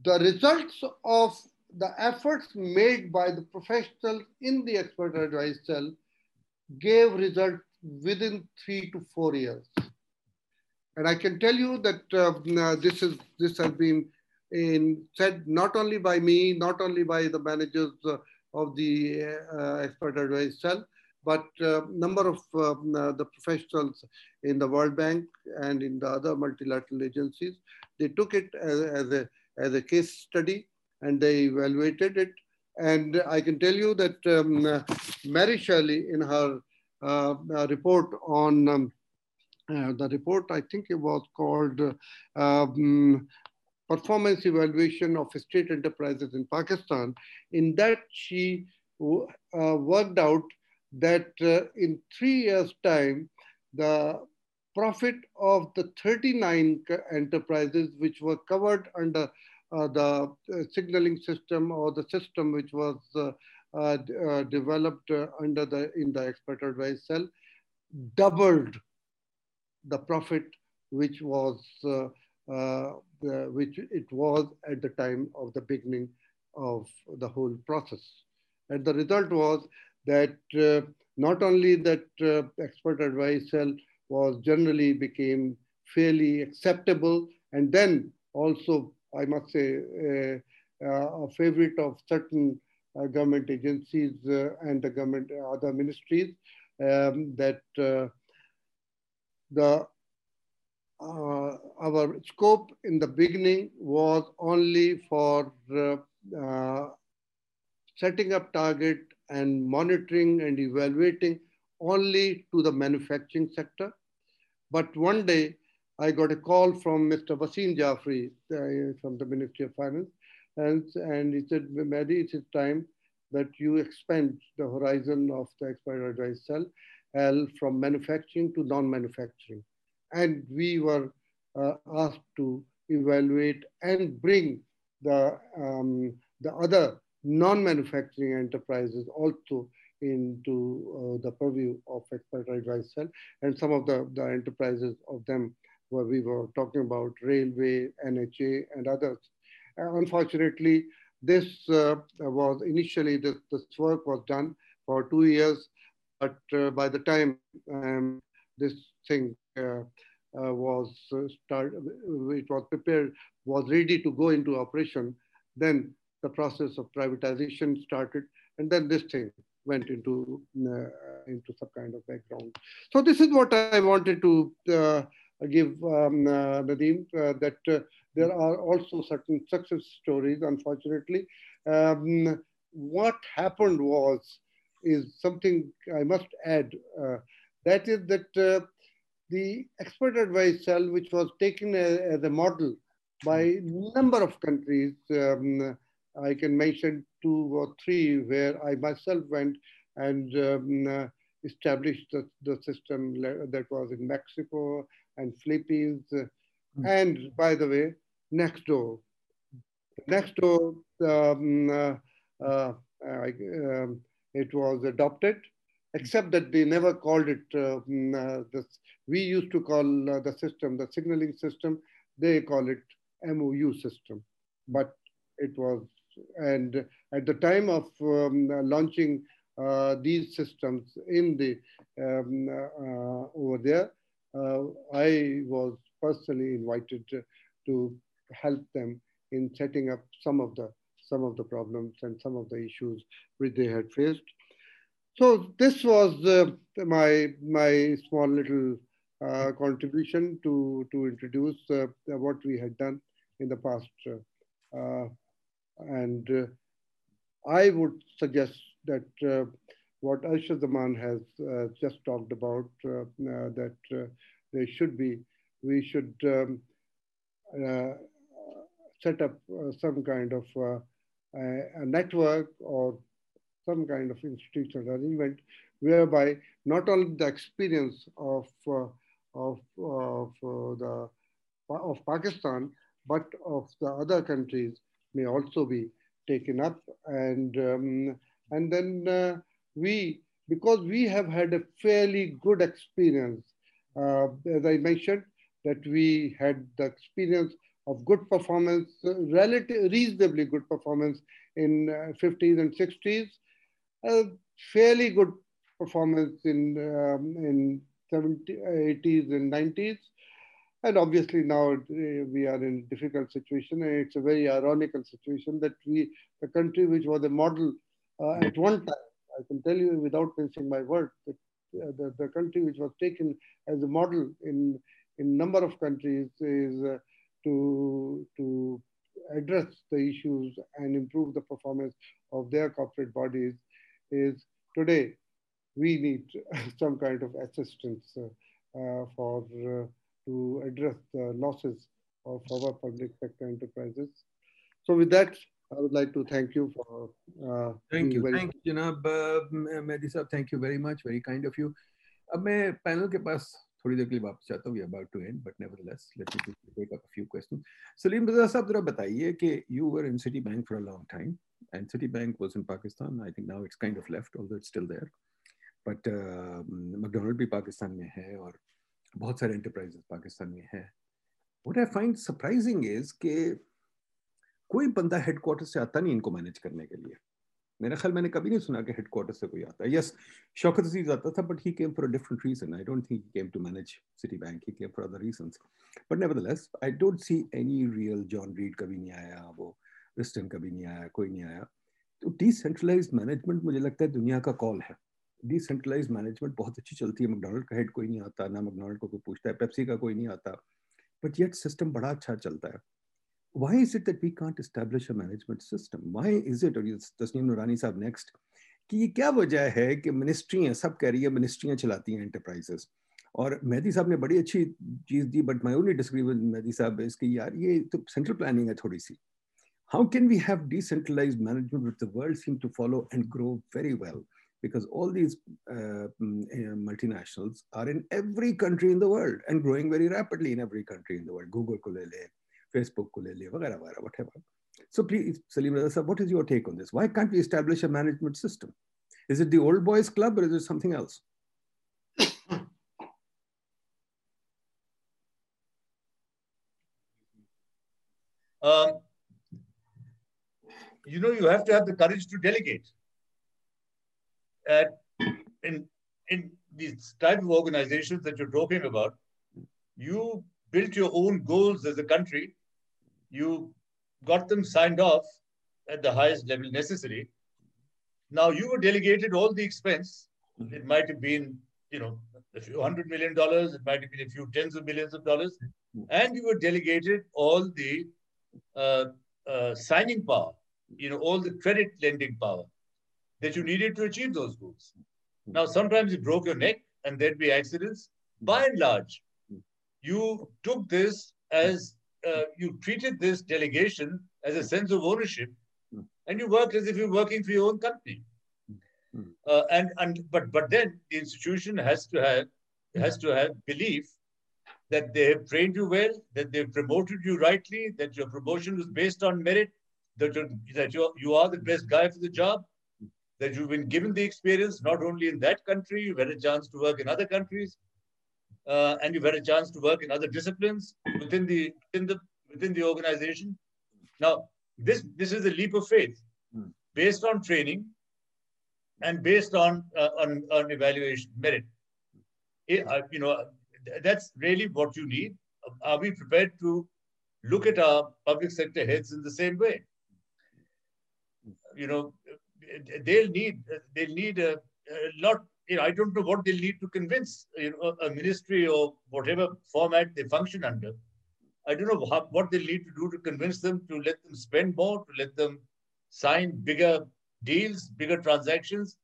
the results of the efforts made by the professionals in the expert advice cell gave results within three to four years. And I can tell you that uh, this is this has been in, said not only by me, not only by the managers uh, of the uh, expert advice cell, but uh, number of uh, the professionals in the World Bank and in the other multilateral agencies, they took it as, as a as a case study and they evaluated it. And I can tell you that um, Mary Shirley in her uh, report on um, uh, the report, I think it was called uh, um, Performance Evaluation of State Enterprises in Pakistan. In that, she uh, worked out that uh, in three years' time, the profit of the 39 enterprises which were covered under uh, the uh, signaling system or the system which was uh, uh, uh developed under the in the expert advice cell doubled the profit which was which it was at the time of the beginning of the whole process. And the result was that not only that expert advice cell was generally became fairly acceptable and then also I must say uh, uh, a favorite of certain uh, government agencies and the government other ministries um, that the uh, our scope in the beginning was only for uh, uh, setting up target and monitoring and evaluating only to the manufacturing sector. But one day, I got a call from Mr. Wasim Jafri uh, from the Ministry of Finance, and, and he said, Mehdi, it is time that you expand the horizon of the expert advice cell L from manufacturing to non-manufacturing. And we were uh, asked to evaluate and bring the, um, the other non-manufacturing enterprises also into uh, the purview of expert advice cell and some of the, the enterprises of them where we were talking about railway, NHA and others. Uh, unfortunately, this uh, was initially, this, this, work was done for two years, but uh, by the time um, this thing uh, uh, was started, it was prepared, was ready to go into operation, then the process of privatization started, and then this thing went into uh, into some kind of background. So this is what I wanted to uh, give um, uh, Nadeem uh, that uh, there are also certain success stories, unfortunately. Um, what happened was, is something I must add. that is that the expert advice cell, which was taken as, as a model by number of countries, um, I can mention two or three where I myself went and um, established the, the system that was in Mexico and Philippines. Mm. And by the way, next door. Next door, um, uh, uh, um, it was adopted except that they never called it, uh, mm, uh, this, we used to call uh, the system, the signaling system, they call it MOU system. But it was, and at the time of um, launching uh, these systems in the, um, uh, over there, uh, I was personally invited to, to help them in setting up some of the some of the problems and some of the issues which they had faced. So this was uh, my my small little uh, contribution to to introduce uh, what we had done in the past, and uh, I would suggest that what Arshad Zaman has just talked about that there should be we should um, set up some kind of a network or some kind of institutional arrangement whereby not only the experience of uh, of, of uh, the of Pakistan but of the other countries may also be taken up and um, and then uh, we because we have had a fairly good experience uh, as I mentioned that we had the experience of good performance, relative, reasonably good performance in uh, 50s and 60s, a fairly good performance in, um, in 70s, 80s and 90s. And obviously now uh, we are in a difficult situation. And it's a very ironical situation that we, the country which was a model uh, at one time, I can tell you without mentioning my word, that uh, the, the country which was taken as a model in in number of countries is uh, to, to address the issues and improve the performance of their corporate bodies is today we need some kind of assistance uh, for to address the losses of our public sector enterprises. So with that, I would like to thank you for. Uh, thank you, thank you, Janab uh, Mehdi Thank you very much. Very kind of you. अब मैं panel के पास थोड़ी देर के लिए वापस चाहता हूँ about to end but nevertheless let me take up few question Salim Raza साहब जरा बताइए कि you were in city bank for a long time and Citibank was in Pakistan I think now it's kind of left although it's still there but McDonald भी पाकिस्तान में है और बहुत सारे एंटरप्राइजेस पाकिस्तान में है। What I find surprising is के कोई बंदा हेडक्वार्टर से आता नहीं इनको मैनेज करने के लिए। मेरा ख्याल मैंने कभी नहीं सुना कि हेडक्वार्टर से कोई आता। है यस शौकत अज़ीज़ आता था but he came for a different reason I don't think he came to manage Citibank he came for other reasons but nevertheless I don't see any real John Reed कभी नहीं आया, वो रिस्टन कभी नहीं आया, कोई नहीं आया। तो डिसेंट्रलाइज मैनेजमेंट मुझे लगता है दुनिया का कॉल है। डिसेंट्रलाइज मैनेजमेंट बहुत अच्छी चलती है। मैकडोनल्ड का हेड कोई नहीं आता ना मैकडोनल्ड को कोई पूछता है पेप्सी का कोई नहीं आता। बट येट सिस्टम बड़ा अच्छा चलता है। Why is it that we can't establish a management system? Why is it, और तस्नीम नूरानी साहब नेक्स्ट कि ये क्या वजह है कि मिनिस्ट्रियाँ सब कह रही है मिनिस्ट्रियाँ चलाती हैं एंटरप्राइजेस और मेहदी साहब ने बड़ी अच्छी चीज़ दी but my only disagree with Mehdi sahab इसकी यार ये तो सेंट्रल प्लानिंग है थोड़ी सी। How can we have decentralized management which the world seems to follow and grow very well? Because all these uh, multinationals are in every country in the world and growing very rapidly in every country in the world google ko le le Facebook को ले whatever. So please, Salim Raza sir, what is your take on this? Why can't we establish a management system? Is it the old boys club or is it something else? Um, you know, you have to have the courage to delegate. And in, in these type of organizations that you're talking about, you built your own goals as a country you got them signed off at the highest level necessary. Now you were delegated all the expense. It might have been, you know, a few hundred million dollars. It might have been a few tens of millions of dollars, and you were delegated all the uh, uh, signing power. You know, all the credit lending power that you needed to achieve those goals. Now, sometimes you broke your neck, and there'd be accidents. By and large, you took this as uh, you treated this delegation as a sense of ownership, mm. and you worked as if you're working for your own company. Uh, and and but but then the institution has to have has to have belief that they have trained you well, that they've promoted you rightly, that your promotion was based on merit, that you're, that you're, you are the best guy for the job, that you've been given the experience not only in that country, you've had a chance to work in other countries, uh, and you've had a chance to work in other disciplines within the within the within the organization. Now, this this is a leap of faith hmm. based on training and based on uh, on, on evaluation merit. It, uh, you know, that's really what you need. Are we prepared to look at our public sector heads in the same way? You know, they'll need they'll need a, a lot. You know, I don't know what they'll need to convince you know a ministry or whatever format they function under. I don't know how, what they'll need to do to convince them to let them spend more, to let them sign bigger deals, bigger transactions.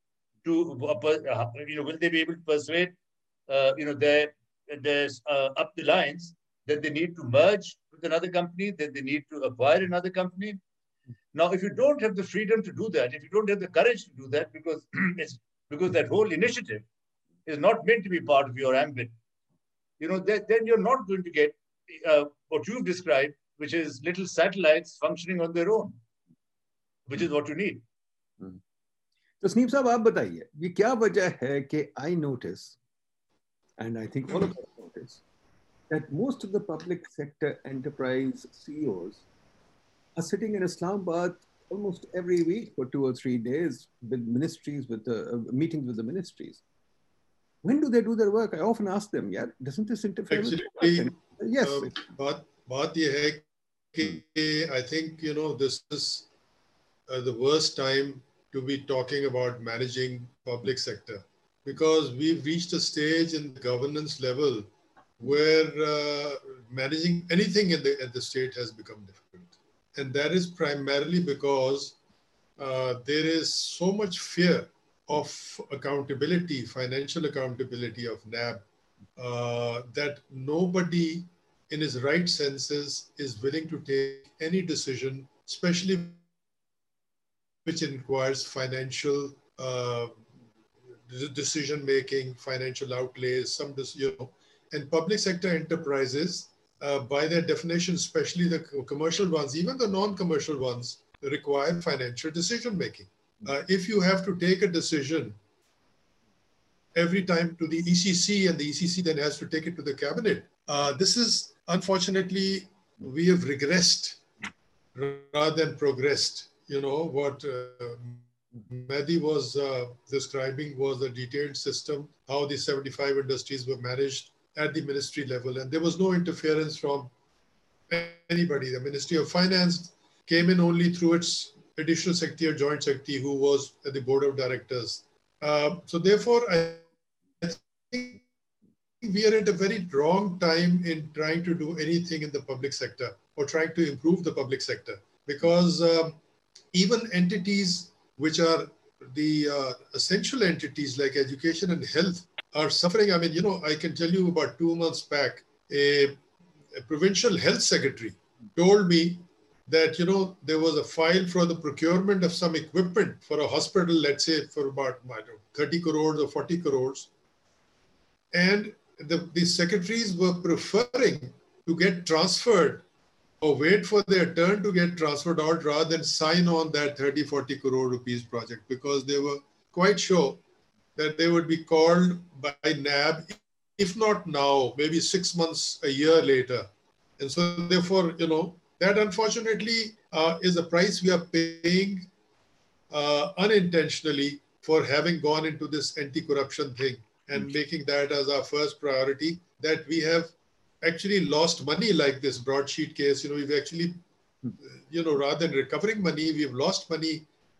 To uh, uh you know, will they be able to persuade uh, you know their there's uh, up the lines that they need to merge with another company, that they need to acquire another company. Now, if you don't have the freedom to do that, if you don't have the courage to do that, because it's because that whole initiative is not meant to be part of your ambit, you know, then, then you're not going to get uh, what you've described, which is little satellites functioning on their own, which is what you need. तो Snape साहब आप बताइए ये क्या वजह है कि I notice and I think all of us notice that most of the public sector enterprise CEOs are sitting in Islamabad almost every week for two or three days with ministries, with the uh, meetings with the ministries. When do they do their work? I often ask them, yeah, doesn't this interfere Actually, with Yes. Uh, but, but I think, you know, this is uh, the worst time to be talking about managing public sector because we've reached a stage in the governance level where uh, managing anything in the, at the state has become difficult. And that is primarily because uh, there is so much fear of accountability, financial accountability of NAB, uh, that nobody in his right senses is willing to take any decision, especially which requires financial uh, decision making, financial outlays, some, you know, and public sector enterprises, uh, by their definition, especially the commercial ones, even the non-commercial ones, require financial decision making. Uh, if you have to take a decision every time to the ECC and the ECC then has to take it to the cabinet, uh, this is unfortunately we have regressed rather than progressed. You know what uh, Mehdi was uh, describing was a detailed system, how the 75 industries were managed at the ministry level. And there was no interference from anybody. The Ministry of Finance came in only through its additional secretary joint secretary who was at the board of directors. Uh, so therefore, I think we are at a very wrong time in trying to do anything in the public sector or trying to improve the public sector because um, even entities which are the uh, essential entities like education and health are suffering. I mean, you know, I can tell you about two months back, a, a provincial health secretary told me that, you know, there was a file for the procurement of some equipment for a hospital, let's say for about know, 30 crores or 40 crores. And the, the secretaries were preferring to get transferred or wait for their turn to get transferred out rather than sign on that 30, 40 crore rupees project because they were quite sure that they would be called by NAB, if not now, maybe six months, a year later. And so therefore, you know, that unfortunately uh, is a price we are paying uh, unintentionally for having gone into this anti-corruption thing and mm -hmm. making that as our first priority that we have actually lost money like this broadsheet case. You know, we've actually, you know, rather than recovering money, we've lost money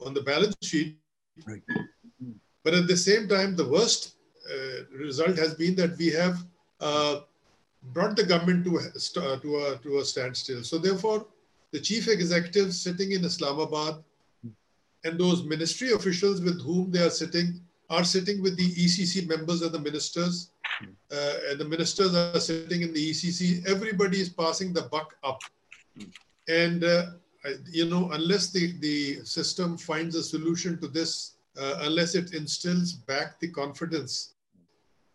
on the balance sheet. Right. But at the same time, the worst uh, result has been that we have uh, brought the government to, uh, to, a, to a standstill. So therefore, the chief executives sitting in Islamabad and those ministry officials with whom they are sitting are sitting with the ECC members and the ministers uh, and the ministers are sitting in the ECC, everybody is passing the buck up. And, uh, you know, unless the, the system finds a solution to this, uh, unless it instills back the confidence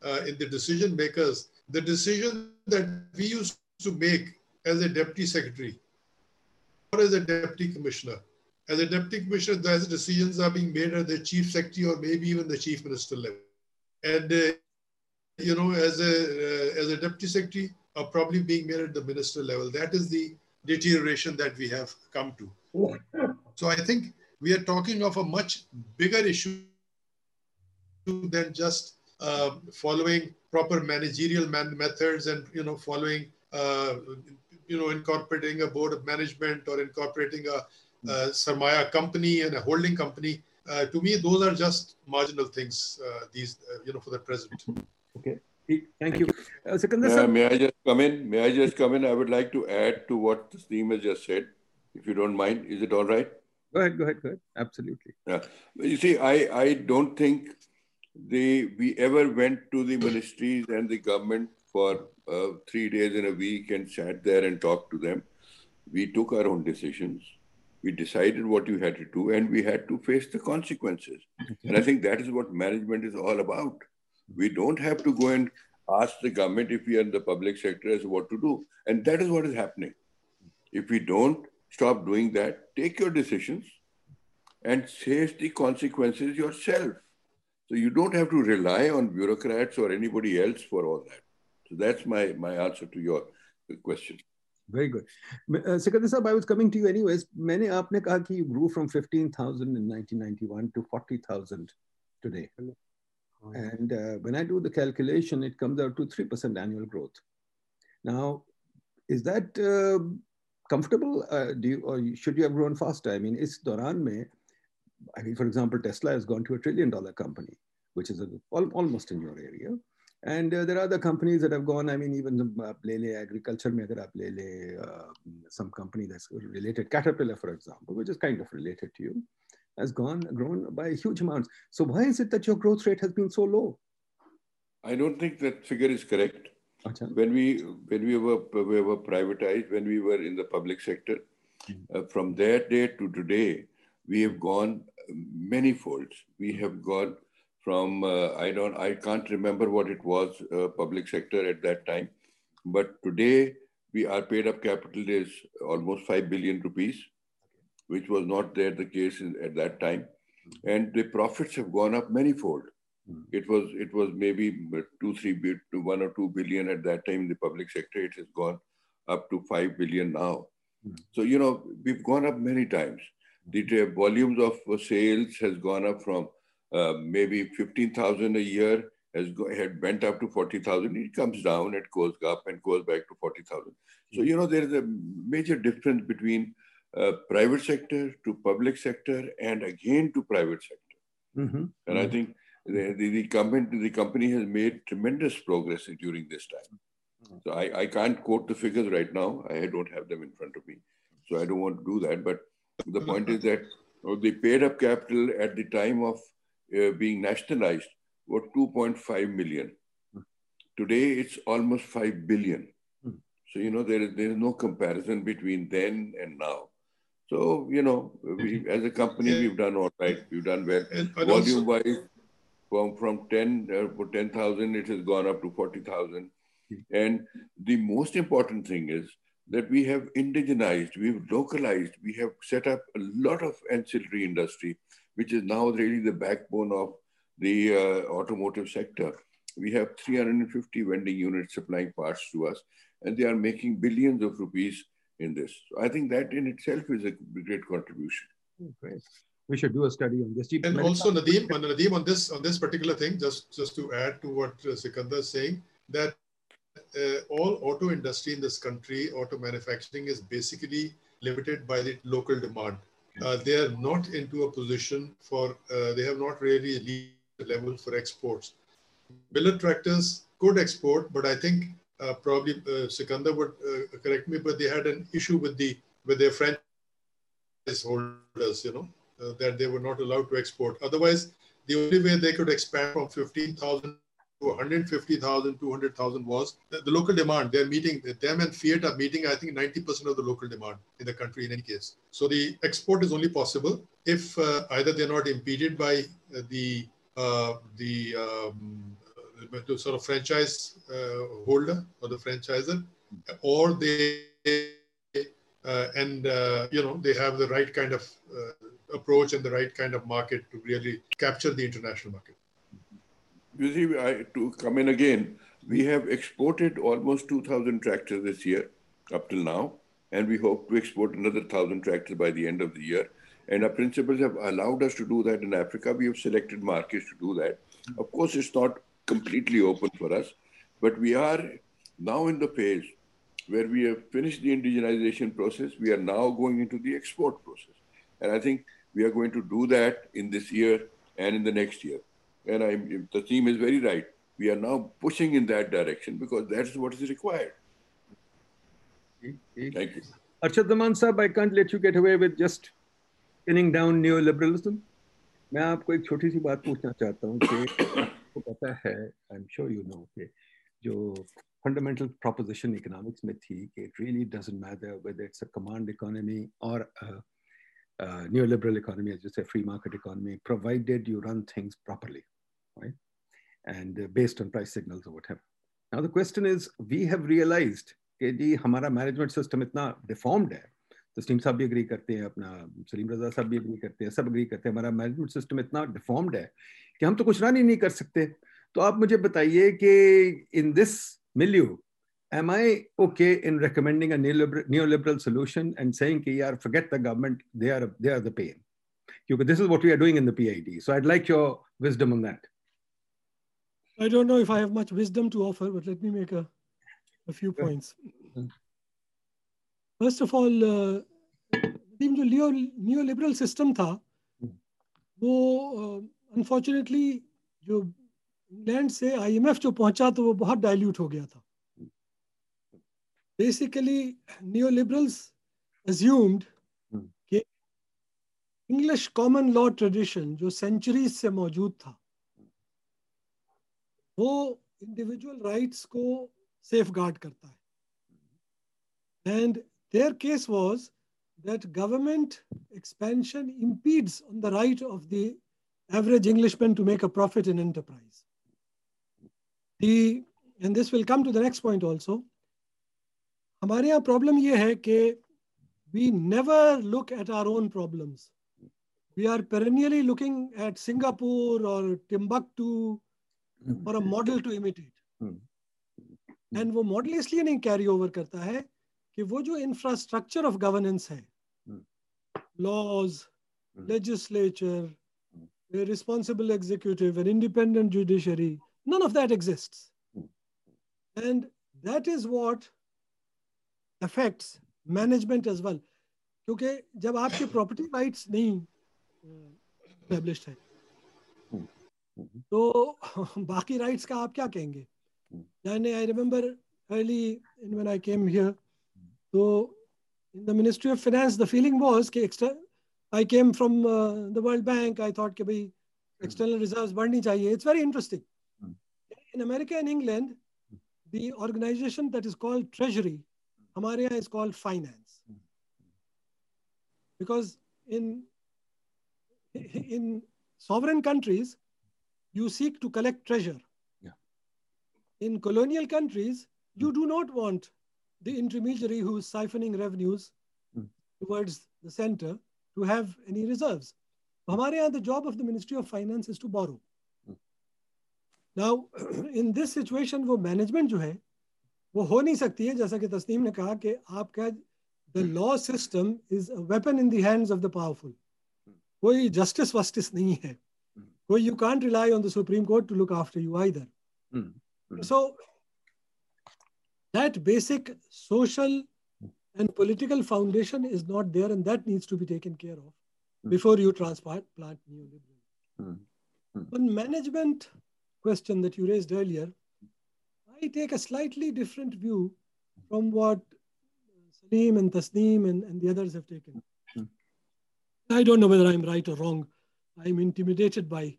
uh, in the decision makers, the decision that we used to make as a deputy secretary or as a deputy commissioner as a deputy commissioner, those decisions are being made at the chief secretary or maybe even the chief minister level. And, uh, you know, as a, uh, as a deputy secretary, are probably being made at the minister level. That is the deterioration that we have come to. So I think we are talking of a much bigger issue than just uh, following proper managerial man methods and you know following uh, you know incorporating a board of management or incorporating a, a Sarmaya company and a holding company. Uh, to me, those are just marginal things. Uh, these uh, you know for the present. Okay. Thank, you. Uh, uh, may I just come in? May I just come in? I would like to add to what Tasneem has just said, if you don't mind. Is it all right? Go ahead, go ahead, go ahead. Absolutely. Yeah. You see, I, I don't think they we ever went to the ministries and the government for uh, three days in a week and sat there and talked to them. We took our own decisions. We decided what you had to do, and we had to face the consequences. And I think that is what management is all about. We don't have to go and ask the government if we are in the public sector as what to do. And that is what is happening. If we don't stop doing that, take your decisions and face the consequences yourself. So you don't have to rely on bureaucrats or anybody else for all that. So that's my, my answer to your question. Very good. Uh, Sikandar Sahab, I was coming to you anyways. Many aapne kaha ki you grew from 15,000 in 1991 to 40,000 today. And uh, when I do the calculation, it comes out to 3% annual growth. Now, is that uh, comfortable? Uh, do you, or should you have grown faster? I mean, is Doran mein, I mean, for example, Tesla has gone to a trillion dollar company, which is a, al almost in your area. And uh, there are other companies that have gone, I mean, even uh, Lele agriculture, mein agar aap Lele, uh, some company that's related, Caterpillar, for example, which is kind of related to you has gone grown by huge amounts. So why is it that your growth rate has been so low? I don't think that figure is correct. When we when we were we were privatized, when we were in the public sector, mm-hmm. uh, from that day to today, we have gone many folds. We have gone from uh, I don't I can't remember what it was uh, public sector at that time, but today we are paid up capital is almost five billion rupees which was not there the case in, at that time. And the profits have gone up manyfold. Mm. It was it was maybe two, three, one or two billion at that time in the public sector. It has gone up to five billion now. Mm. So you know we've gone up many times. The volumes of sales has gone up from uh, maybe fifteen thousand a year has go, had went up to forty thousand. It comes down, it goes up and goes back to forty thousand. So you know there is a major difference between uh, private sector to public sector and again to private sector. Mm-hmm. And I think the, the, the, company, the company has made tremendous progress during this time. So I, I can't quote the figures right now. I don't have them in front of me. So I don't want to do that. But the point is that the paid up capital at the time of uh, being nationalized was 2.5 million. Today it's almost 5 billion. Hmm. So, you know, there is, there is no comparison between then and now. So, you know, we, as a company, yeah. we've done all right. We've done well. Volume wise, from, from 10, uh, 10,000, it has gone up to 40,000. And the most important thing is that we have indigenized, we've localized, we have set up a lot of ancillary industry, which is now really the backbone of the uh, automotive sector. We have 350 vending units supplying parts to us, and they are making billions of rupees in this. So I think that in itself is a great contribution. Oh, great. We should do a study on this. And also Nadeem, on Nadeem, on this on this particular thing, just just to add to what uh, Sikandar is saying, that uh, all auto industry in this country, auto manufacturing is basically limited by the local demand. Uh, they are not into a position for, uh, they have not really reached level for exports. Millat tractors could export, but I think uh, probably uh, Sikandar would uh, correct me, but they had an issue with the with their franchise holders, you know, that they were not allowed to export. Otherwise, the only way they could expand from 15,000 to 150,000, 200,000 was the, the, local demand. They're meeting, them and Fiat are meeting, I think, 90% of the local demand in the country in any case. So the export is only possible if uh, either they're not impeded by uh, the the um, to sort of franchise uh, holder or the franchisor, or they uh, and uh, you know they have the right kind of uh, approach and the right kind of market to really capture the international market. You see, I, to come in again, we have exported almost 2,000 tractors this year up till now, and we hope to export another 1,000 tractors by the end of the year. And our principals have allowed us to do that in Africa. We have selected markets to do that. Of course, it's not completely open for us, but we are now in the phase where we have finished the indigenization process. We are now going into the export process. And I think we are going to do that in this year and in the next year. And I, Tasneem is very right. We are now pushing in that direction because that is what is required. Mm-hmm. Thank you. Arshad Zaman sahab, I can't let you get away with just pinning down neoliberalism. मैं आपको एक छोटी सी बात पूछना चाहता हूँ कि आपको पता है I am sure you know कि जो फंडामेंटल प्रोपोजिशन इकोनॉमिक्स में थी कि it really doesn't matter whether it's a command economy और neoliberal economy, as you say, free market economy, provided you run things properly, right? And uh, based on price signals or whatever. Now the question is, we have realized कि हमारा management system इतना deformed है तस्लीम साहब भी agree करते हैं अपना सलीम रजा साहब भी एग्री करते हैं सब एग्री करते हैं हमारा मैनेजमेंट सिस्टम इतना डिफॉर्म्ड है कि हम तो कुछ रन ही नहीं कर सकते तो आप मुझे बताइए कि in this milieu, am I okay in recommending a neoliberal, neoliberal solution and saying, yeah, forget the government, they are, they are the pain? Because this is what we are doing in the PID. So I'd like your wisdom on that. I don't know if I have much wisdom to offer, but let me make a, a few points. First of all, uh, जो neoliberal system था वो unfortunately जो England से IMF जो पहुंचा तो वो बहुत डाइल्यूट हो गया था बेसिकली न्यू लिबरल्स अज्यूम्ड कि इंग्लिश कॉमन लॉ ट्रेडिशन जो सेंचुरीज से मौजूद था वो इंडिविजुअल राइट्स को सेफ गार्ड करता है and there case was that government expansion impedes on the right of the average Englishman to make a profit in enterprise. The, and this will come to the next point also. हमारे यहाँ problem ये है कि we never look at our own problems we are perennially looking at Singapore और Timbuktu और a model to imitate and वो model इसलिए नहीं कैरी ओवर करता है कि वो जो इंफ्रास्ट्रक्चर ऑफ़ गवर्नेंस है laws legislature responsible executive and independent judiciary none of that exist and that is what affects management as well क्योंकि जब आपके प्रॉपर्टी राइट नहीं तो बाकी राइट्स का आप क्या कहेंगे? यानी I remember early in when I came here तो in the ministry of finance the feeling was कि I came from the World Bank I thought कि भाई एक्सटर्नल रिजर्व्स बढ़नी चाहिए। It's very interesting in America and England the organisation that is called treasury Hamaria is called finance. Because in, in sovereign countries, you seek to collect treasure. Yeah. In colonial countries, you do not want the intermediary who is siphoning revenues mm. towards the center to have any reserves. Hamaria, the job of the Ministry of Finance is to borrow. Now in this situation वो management जो है वो हो नहीं सकती है जैसा कि तस्नीम ने कहा कि आपका the law system is a weapon in hands of the powerful कोई जस्टिस वस्टिस नहीं है। hmm. कोई you can't rely on the Supreme Court to look after you I there so that basic social and political foundation is not there and that needs to be taken care of before you transplant new management question that you raise earlier take a slightly different view from what Salim and Tasneem and, and the others have taken. Mm. I don't know whether I'm right or wrong. I'm intimidated by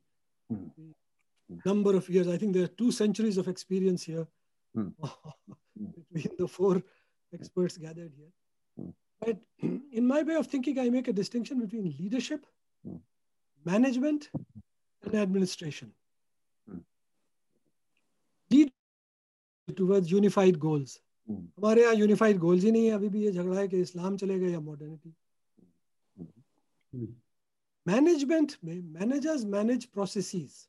mm. the number of years. I think there are two centuries of experience here mm. between the four experts gathered here. But in my way of thinking, I make a distinction between leadership, management, and administration towards unified goals. हमारे यहाँ unified goals ही नहीं है। अभी भी ये झगड़ा है कि इस्लाम चलेगा या मॉडर्निटी मैनेजमेंट में managers manage processes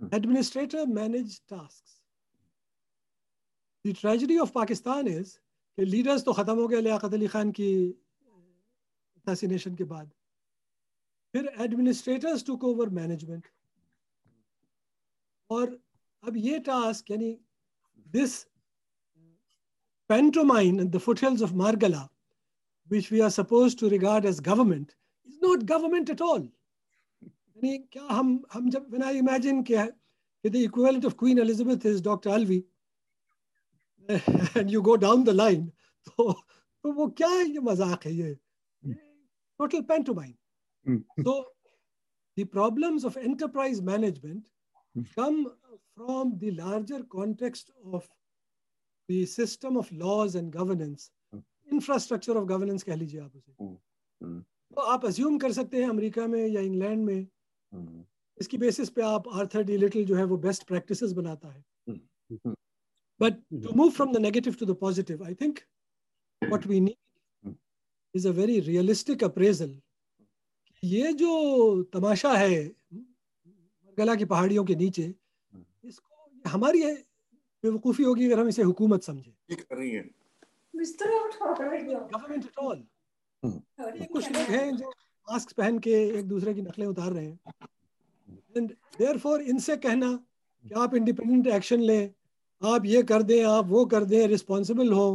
administrator manage tasks. The tragedy of pakistan is कि लीडर्स तो खत्म हो गए लियाकत अली खान की असैसिनेशन के बाद। फिर administrators took over management और अब ये टास्क यानी this pantomime at the foothills of Margala, which we are supposed to regard as government, is not government at all. यानी क्या हम हम जब when I imagine कि, कि the equivalent of Queen Elizabeth is Dr. Alvi, and you go down the line, तो तो वो क्या है ये मजाक है ये total pantomime. so the problems of enterprise management come from the larger context of the system of laws and governance, infrastructure of governance कह लीजिए आप उसे तो आप अज्यूम कर सकते हैं अमेरिका में या इंग्लैंड में इसकी बेसिस पे आप आर्थर डी लिटिल जो है वो बेस्ट प्रैक्टिसेस बनाता है. But to move from the negative to the positive I think what we need is a very realistic appraisal ये जो तमाशा है गला की पहाड़ियों के नीचे इसको हमारी बेवकूफ़ी होगी अगर हम इसे हुकूमत समझे। गवर्नमेंट एट ऑल कुछ लोग हैं जो मास्क पहन के एक दूसरे की नकलें उतार रहे हैं। एंड देयरफॉर इनसे कहना कि आप इंडिपेंडेंट एक्शन लें आप ये कर दें आप वो कर दें रिस्पॉन्सिबल हो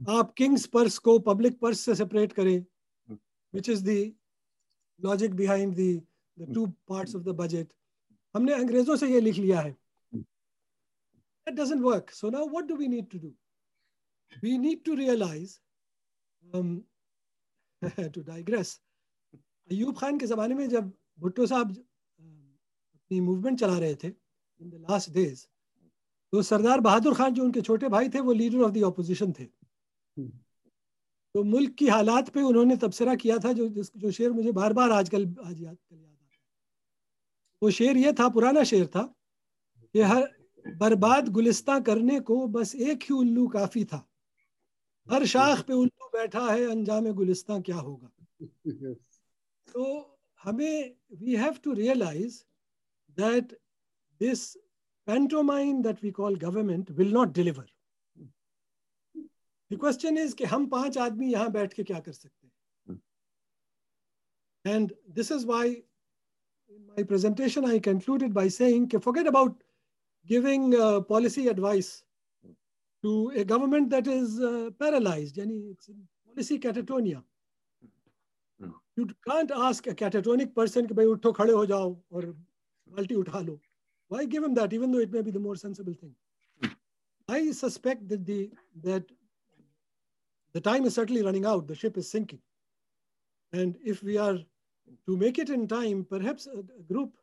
आप किंग्स पर्स को पब्लिक पर्स से सेपरेट करें which is the logic behind the the two parts of the budget हमने अंग्रेज़ों से ये लिख लिया है। That doesn't work. So now what do we need to do? We need to realize um, to digress Ayub Khan के ज़माने में जब भुट्टो साहब अपनी मूवमेंट चला रहे थे इन द लास्ट डेज़ तो सरदार बहादुर खान जो उनके छोटे भाई थे वो लीडर ऑफ़ द ऑपोजिशन थे। तो मुल्क की हालात पे उन्होंने तबसरा किया था जो जो शेर मुझे बार बार आजकल आज याद है वो शेर ये था, पुराना शेर था कि हर बर्बाद गुलिस्ता करने को बस एक ही उल्लू काफ़ी था। हर शाख पे उल्लू बैठा है, अंजाम गुलिस्ता क्या होगा? तो हमें we have to realise that this that we call government will not deliver. The question is कि हम पाँच आदमी यहाँ बैठ के क्या कर सकते हैं? And this is why in my presentation, I concluded by saying, forget about giving uh, policy advice to a government that is uh, paralyzed. Yani it's policy catatonia. Hmm. You can't ask a catatonic person, ki, utho khade ho jao or multi utha. Why give him that, even though it may be the more sensible thing? Hmm. I suspect that the that the time is certainly running out. The ship is sinking, and if we are to make it in time, perhaps a, a group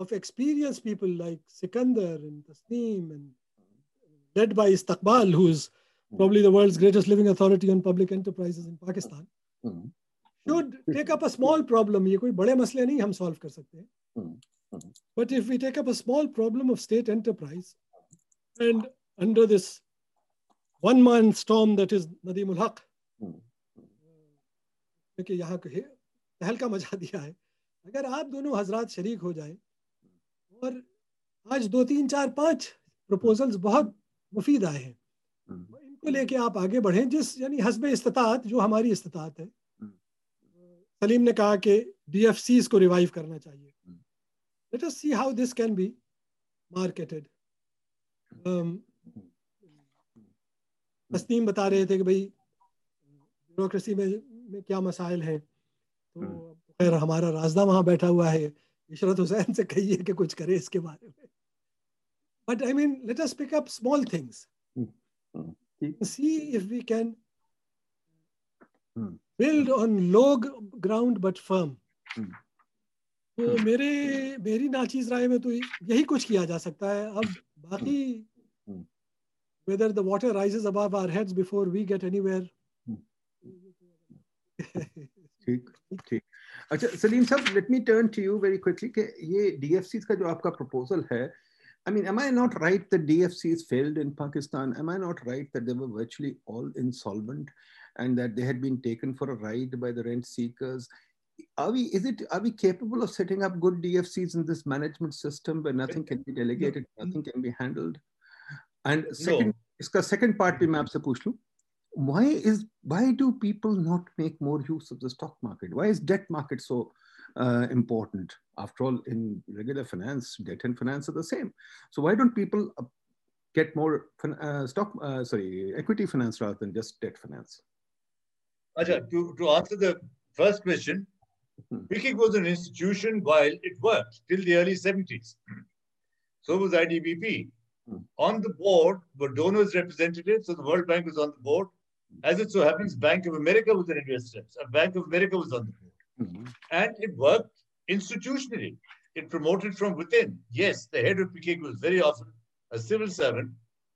of experienced people like Sikandar and Tasneem and uh, led by Istakbal, who's hmm. probably the world's greatest living authority on public enterprises in Pakistan, hmm. Hmm. should take up a small problem. ये कोई बड़े a नहीं हम solve कर But if we take up a small problem of state enterprise and under this one man storm that is Nadeem ul Haque, देखिए तहलका मचा दिया है। अगर आप दोनों हजरात शरीक हो जाए और आज दो तीन चार पाँच प्रपोजल्स बहुत मुफीद आए हैं इनको लेके आप आगे बढ़ें जिस यानी हसब इस्तात जो हमारी इस्तात है सलीम ने कहा कि डी एफ़ सीज को रिवाइव करना चाहिए। us see how this can be marketed. Um, Tasneem बता रहे थे कि भाई ब्यूरोक्रेसी में, में क्या मसाइल हैं। तो खैर हमारा राजदा वहाँ बैठा हुआ है। इशरत हुसैन से कहिए कि कुछ करे इसके बारे में। But I mean let us pick up small things see if we can build on low ground but firm. तो मेरे मेरी नाचीज राय में तो यही कुछ किया जा सकता है। अब बाकी whether the water rises above our heads before we get anywhere ठीक ठीक अच्छा सलीम साहब let me turn to you very quickly कि ये डीएफसी का जो आपका प्रपोजल है I mean, am I not right that DFCs failed in Pakistan? Am I not right that they were virtually all insolvent and that they had been taken for a ride by the rent seekers? Are we, is it, are we capable of setting up good DFCs in this management system where nothing can be delegated, nothing can be handled? And second, no. इसका second part भी मैं आपसे पूछ लूं why is why do people not make more use of the stock market? Why is debt market so uh, important? After all in regular finance debt and finance are the same. So why don't people uh, get more uh, stock uh, sorry equity finance rather than just debt finance? Acha, to, to answer the first question hmm. was an institution while it worked till the early 70s so was idbp hmm. on the board were donors representatives so the world bank was on the board as it so happens, Bank of America was an investor. So Bank of America was on the board. Mm-hmm. And it worked institutionally. It promoted from within. Yes, the head of PICIC was very often a civil servant,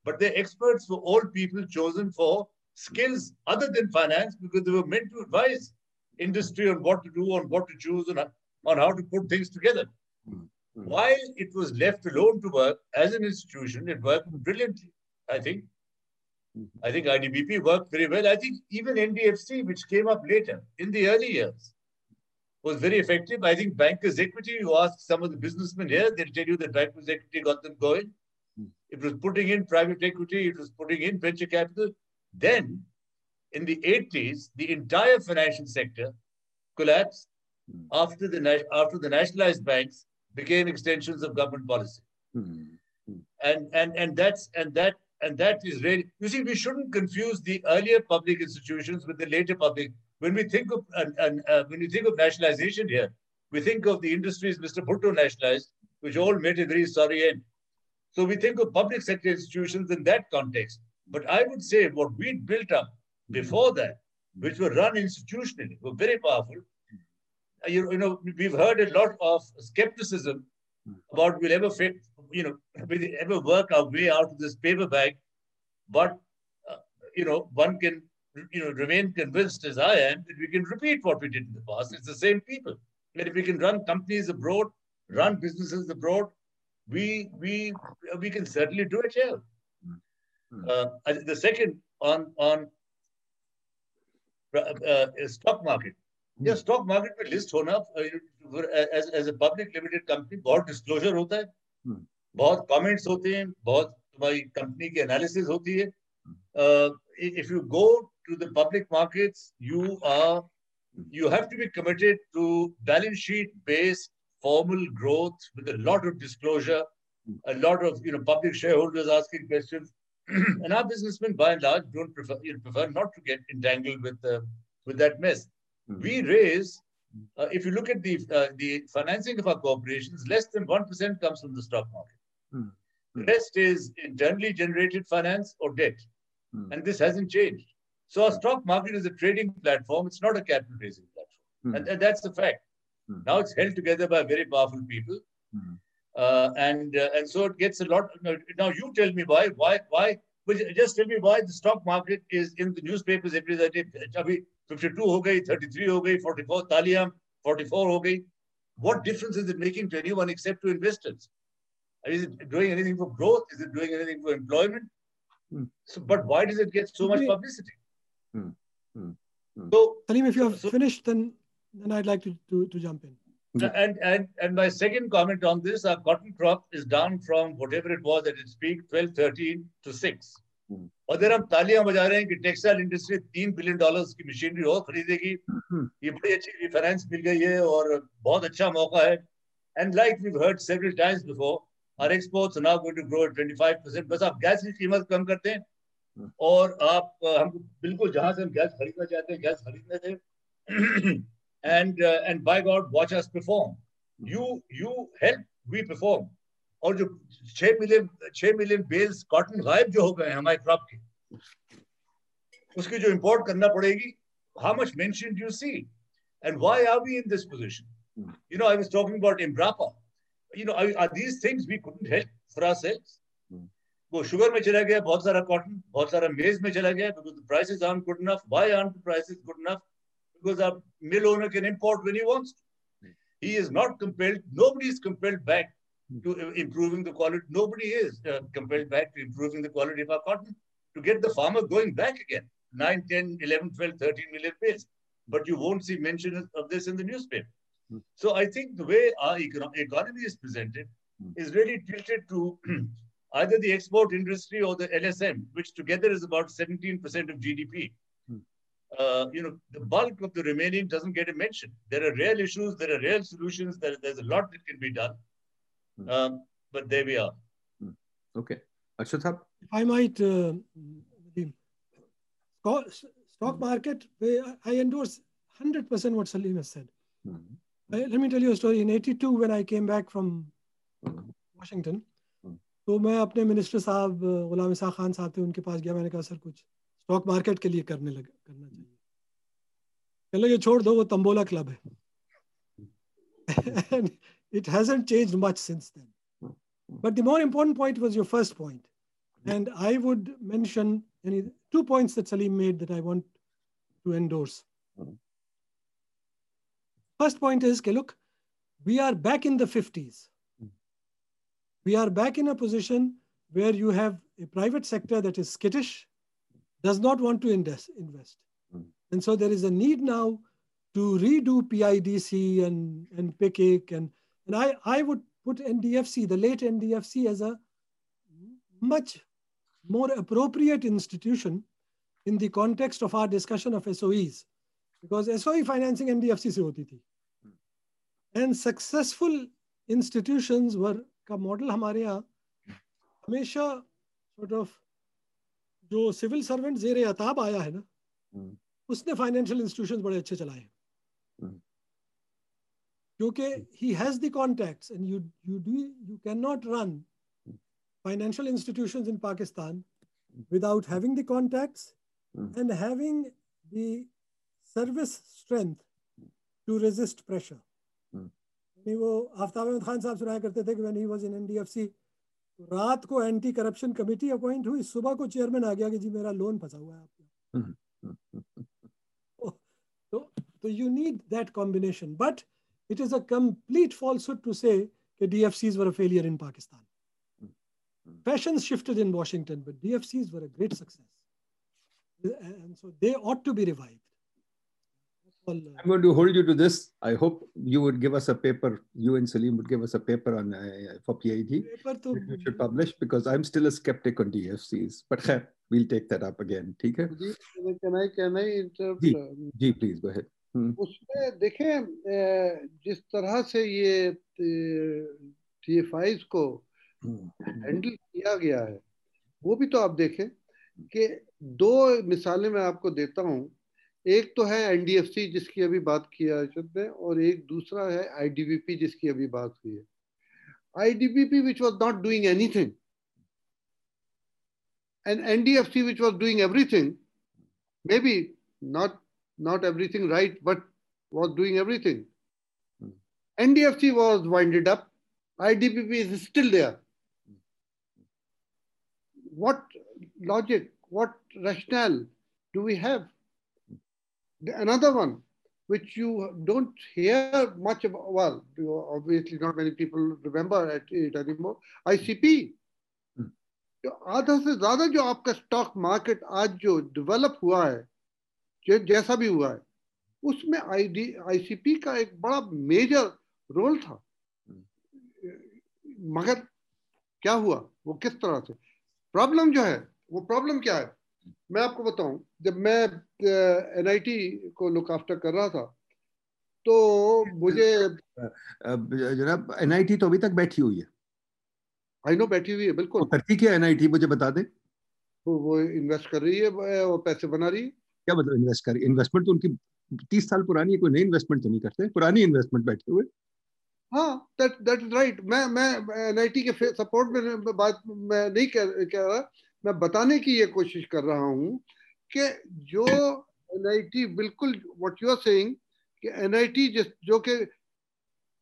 but the experts were all people chosen for skills other than finance because they were meant to advise industry on what to do, on what to choose, on, on how to put things together. Mm-hmm. While it was left alone to work as an institution, it worked brilliantly, I think. I think IDBP worked very well. I think even NDFC, which came up later in the early years, was very effective. I think bankers' equity, you ask some of the businessmen here, they'll tell you that bankers' equity got them going. Hmm. It was putting in private equity, it was putting in venture capital. Then, in the 80s, the entire financial sector collapsed hmm. after the, after the nationalized banks became extensions of government policy. Mm-hmm. And, and, and, that's, and that and that is really, you see, we shouldn't confuse the earlier public institutions with the later public. When we think of and, uh, when we think of nationalization here, we think of the industries Mr. Bhutto nationalized, which all made a very sorry end. So we think of public sector institutions in that context. But I would say what we'd built up before that, which were run institutionally, were very powerful. You, you know, we've heard a lot of skepticism about we'll ever fit, you know, we'll ever work our way out of this paper bag. But, uh, you know, one can, you know, remain convinced as I am that we can repeat what we did in the past. It's the same people. And if we can run companies abroad, run businesses abroad, we we we can certainly do it here. Hmm. Uh, the second on on uh, uh, stock market. Yeah, stock market में list होना as as a public limited company बहुत disclosure होता है hmm. बहुत comments होते हैं बहुत तुम्हारी कंपनी की एनालिसिस होती है if you go to the public markets you are you have to be committed to balance sheet based formal growth with a lot of disclosure a lot of you know public shareholders asking questions and our businessmen by and large don't prefer you know, prefer not to get entangled with uh, with that mess mm-hmm. we raise uh, if you look at the uh, the financing of our corporations, less than one percent comes from the stock market. Mm. The rest is internally generated finance or debt, mm. and this hasn't changed. So our stock market is a trading platform; it's not a capital raising platform, mm. and, and, that's the fact. Hmm. Now it's held together by very powerful people, hmm. uh, and uh, and so it gets a lot. Now you tell me why why why. Just tell me why the stock market is in the newspapers every day. 52 हो गई 33 हो गई 44 तालियां 44 हो गई what difference is it making to anyone except to investors is it doing anything for growth is it doing anything for employment hmm. so, but why does it get so much publicity hmm. Hmm. so Salim, if you have so, finished then then I'd like to, to, to jump in and, and and my second comment on this, our cotton crop is down from whatever it was at its peak, 12, 13 to 6. और अगर हम तालियां बजा रहे हैं कि textile industry तीन billion dollars की मशीनरी और खरीदेगी ये बड़ी अच्छी रिफरेंस मिल गई है और बहुत अच्छा मौका है and like we heard several times before our exports now going to grow 25% बस आप गैस की कीमत कम करते हैं और आप हमको बिल्कुल जहाँ से हम गैस खरीदना चाहते हैं गैस खरीदने थे and and by God watch us perform you you help we perform और जो छह मिलियन छह मिलियन बेल्स कॉटन गायब जो हो गए हैं हमारे क्रॉप के उसकी जो इंपोर्ट करना पड़ेगी how much mention you see and why are we in this position you know I was talking about Embrapa you know are these things we couldn't help for ourselves वो sugar में चला गया बहुत सारा cotton बहुत सारा मेज में चला गया because the prices are good enough why are the prices good enough because our mill owner can import when he wants he is not compelled nobody is compelled back to improving the quality. Nobody is uh, compelled back to improving the quality of our cotton to get the farmer going back again. 9, 10, 11, 12, 13 million bales. But you won't see mention of this in the newspaper. Hmm. So I think the way our econo- economy is presented Hmm. is really tilted to either the export industry or the LSM, which together is about 17% of GDP. Hmm. Uh, you know, the bulk of the remaining doesn't get a mention. There are real issues, there are real solutions, there, there's a lot that can be done. Um, but there we are. Okay. Arshad If I might, uh, stock- stock market, I endorse 100% what Salim has said. Hmm. I- let me tell you a story. In 82, when I came back from Washington, Hmm. तो मैं अपने minister साहब गुलाम इसा खान साहब थे उनके पास गया मैंने कहा सर कुछ स्टॉक मार्केट के लिए करने लगे करना चाहिए कहने लगे छोड़ दो वो तंबोला क्लब है and it hasn't changed much since then but the more important point was your first point and I would mention any two points that Salim made that I want to endorse. First point is, okay, look, we are back in the 50s. Mhm. We are back in a position where you have a private sector that is skittish, does not want to invest. invest. Mhm. And so there is a need now to redo PIDC and, and PICIC. And, and I, I would put NDFC, the late NDFC, as a much more appropriate institution in the context of our discussion of SOEs. Because as financing NDFC से होती थी। And successful institution वर का model हमारे यहाँ हमेशा sort of, जो civil servant जेर अताब आया है ना hmm. उसने फाइनेंशियल इंस्टीट्यूशन बड़े अच्छे चलाए hmm. क्योंकि he has the and you you do you can not run financial institution in Pakistan without having the contact and having having service strength to resist pressure. Mm. नहीं वो आफ्ताब अहमद खान साहब सुनाया करते थे कि when he was in NDFC रात को anti corruption committee appoint हुई सुबह को चेयरमैन आ गया कि जी मेरा लोन फंसा हुआ है आपका तो तो you need that combination but it is a complete falsehood to say that DFCs were a failure in Pakistan. Fashions shifted in Washington, but DFCs were a great success. And so they ought to be revived. Uh, I'm going to hold you to this. I hope you would give us a paper, you and Salim would give us a paper on uh, for PID paper तो that we should publish because I'm still a skeptic on DFCs. But khair, we'll take that up again. ठीक है? Can I can I interrupt? Ji. uh, ji, please go ahead. Hmm. उसमें देखें जिस तरह से ये T F Is को Hmm. Handle किया गया है वो भी तो आप देखें कि दो मिसालें मैं आपको देता हूँ एक तो है एनडीएफसी जिसकी अभी बात किया अर्षद ने, और एक दूसरा है आईडीबीपी जिसकी अभी बात हुई है। IDBP which was not doing anything and NDFC which was doing everything maybe not not everything right but was doing everything NDFC was winded up I D B P is still there what logic what rational do we have another one which you don't hear much about well obviously not many people remember it, it anymore ICP जो आधा से ज़्यादा जो आपका stock market आज जो develop हुआ है जैसा भी हुआ है उसमें आईडी आईसीपी का एक बड़ा मेजर रोल था। मगर क्या हुआ? वो किस तरह से? प्रॉब्लम जो है वो प्रॉब्लम क्या है? मैं आपको बताऊँ जब मैं एनआईटी को लुक आफ्टर कर रहा था तो मुझे जनाब एनआईटी तो अभी तक बैठी हुई है। आई नो बैठी हुई है बिल्कुल। करती क्या एनआईटी मुझे बता दे? वो वो इन्वेस्ट कर रही है वो पैसे बना रही है। क्या मतलब इन्वेस्ट कर इन्वेस्टमेंट तो उनकी तीस साल पुरानी है कोई नई इन्वेस्टमेंट तो नहीं करते पुरानी इन्वेस्टमेंट बैठे हुए। हाँ दैट दैट इज़ राइट मैं मैं एनआईटी के सपोर्ट में बात मैं नहीं कह कह रहा। मैं बताने की ये कोशिश कर रहा हूँ कि जो एनआईटी बिल्कुल व्हाट यू आर सेइंग कि एनआईटी जिस जो कि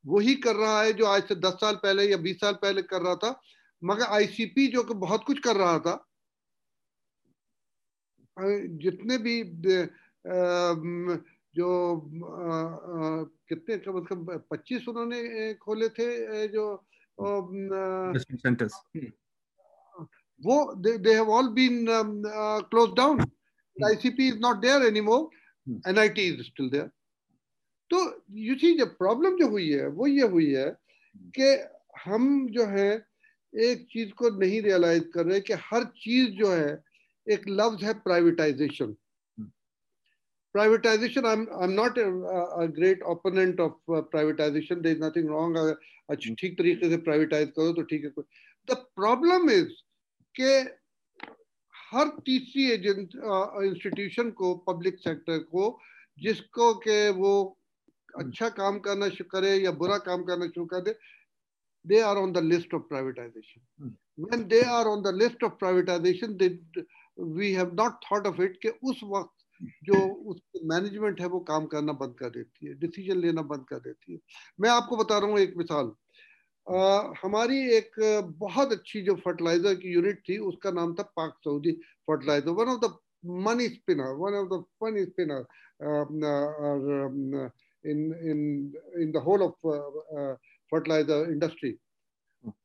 वही कर रहा है जो आज से दस साल पहले या बीस साल पहले कर रहा था मगर आईसीपी जो कि बहुत कुछ कर रहा था जितने भी जो कितने कम से कम पच्चीस उन्होंने खोले थे जो centers. वो they have all been close down ICP is not there any anymore NIT is still there तो यू सी जो प्रॉब्लम जो हुई है वो ये हुई है कि हम जो है एक चीज़ को नहीं रियलाइज़ कर रहे कि हर चीज़ जो है एक लफ्ज है privatisation privatisation I am not a great opponent of privatisation uh, privatization. There is nothing hmm. ठीक तरीके से प्राइवेटाइज करो तो ठीक है। द प्रॉब्लम इज़ कि हर तीसरी एजेंट इंस्टीट्यूशन को पब्लिक सेक्टर को जिसको के वो अच्छा काम करना शुरू करे या बुरा काम करना शुरू कर दे they are on the list of privatization. Hmm. When they are on the list of privatization, they, we have not thought of it कि उस वक्त जो उस मैनेजमेंट है वो काम करना बंद कर देती है डिसीज़न लेना बंद कर देती है मैं आपको बता रहा हूँ एक मिसाल आ, हमारी एक बहुत अच्छी जो फर्टिलाइज़र की यूनिट थी उसका नाम था Pak Saudi fertiliser one of the money spinner one of the funny spinner in in in the whole of fertiliser industry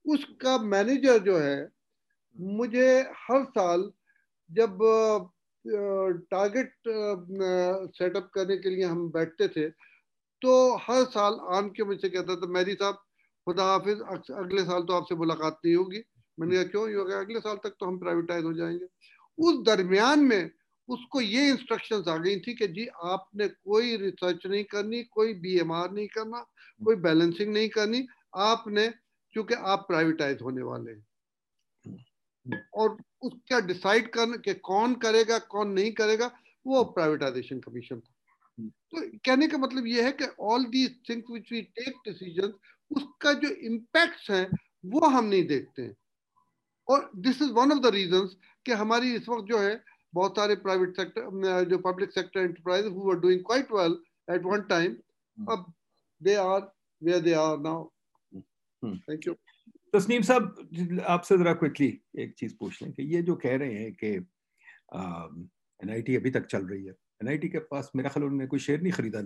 उसका मैनेजर जो है मुझे हर साल जब टारगेट सेटअप करने के लिए हम बैठते थे तो हर साल आन के मुझसे कहता था मेरी साहब खुदा हाफिज अगले साल तो आपसे मुलाकात नहीं होगी। मैंने कहा क्यों? ये गया अगले साल तक तो हम प्राइवेटाइज हो जाएँगे। उस दरमियान में उसको ये इंस्ट्रक्शंस आ गई थी कि जी आपने कोई रिसर्च नहीं करनी कोई बीएमआर नहीं करना कोई बैलेंसिंग नहीं करनी। आपने क्योंकि आप प्राइवेटाइज होने वाले हैं। और उसका डिसाइड कर कि कौन करेगा कौन नहीं करेगा वो प्राइवेटाइजेशन कमीशन था। तो कहने का मतलब ये है कि all these things which we take decision उसका जो इम्पैक्ट है वो हम नहीं देखते हैं। और this is one of the reasons कि हमारी इस वक्त जो है बहुत सारे प्राइवेट सेक्टर जो public sector enterprise who are doing quite well at one time अब they are where they are now thank you Tasneem sahab आपसे जरा क्विकली एक चीज़ पूछ लें कि ये जो कह रहे हैं कि एनआईटी अभी तक चल रही है। एनआईटी के पास मेरा ख्याल उन्होंने कोई शेयर नहीं खरीदा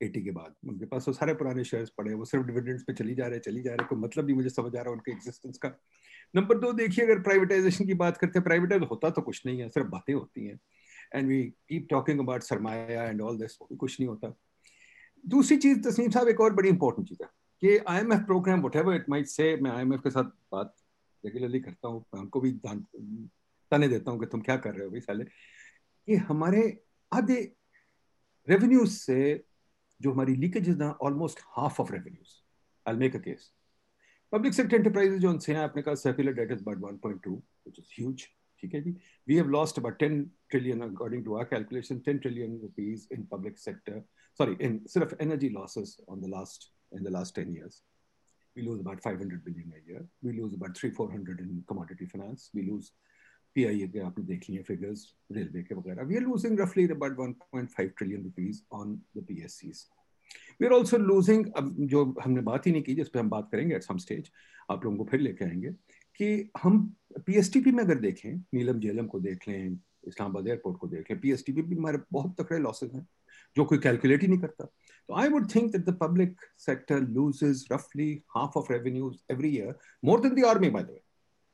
1980 के बाद उनके पास वो सारे पुराने शेयर्स पड़े वो सिर्फ़ डिविडेंड्स पे चली जा रहे चली जा रहे कोई मतलब नहीं मुझे समझ आ रहा है उनके एग्जिस्टेंस का। नंबर दो देखिए, अगर प्राइवेटाइजेशन की बात करते हैं प्राइवेटाइज होता तो कुछ नहीं है, सिर्फ़ बातें होती हैं। And we keep talking about सरमाया and all this कुछ नहीं होता। दूसरी चीज़, तस्नीम साहब, एक और बड़ी इंपॉर्टेंट चीज़ है, कि I M F programme whatever it might say मैं आई एम एफ़ के साथ बात रेगुलरली करता हूँ उनको भी ताने देता हूँ कि तुम क्या कर रहे हो भाई साले। कि हमारे आधे रेवेन्यूज से जो हमारी लीकेज ना almost half of revenues I make a case public sector enterprises जो उनसे हैं अपने का circular debt is about 1.2 which is huge ठीक है जी we have lost about 10 trillion according to our calculation 10 trillion rupees in public sector sorry इन सिर्फ energy losses on the last in the last 10 years. We lose about 500 billion a year. We lose about three, 400 in commodity finance. We lose PIA के आपने देख लिए figures railway के वगैरह। We are losing रफली about 1.5 trillion rupees on the पीएससीज we are also losing अब जो हमने बात ही नहीं की, जिस पे हम बात करेंगे एट सम स्टेज आप लोगों को फिर लेके आएँगे, कि हम पीएसटीपी में अगर देखें, नीलम जेलम को देख लें, इस्लामाबाद एयरपोर्ट को देख लें पीएसटीपी भी हमारे बहुत तकड़े लॉसेज हैं, जो कोई कैलकुलेट ही नहीं करता। तो I would think that the public sector loses रफली half of revenues every year more than the army by the way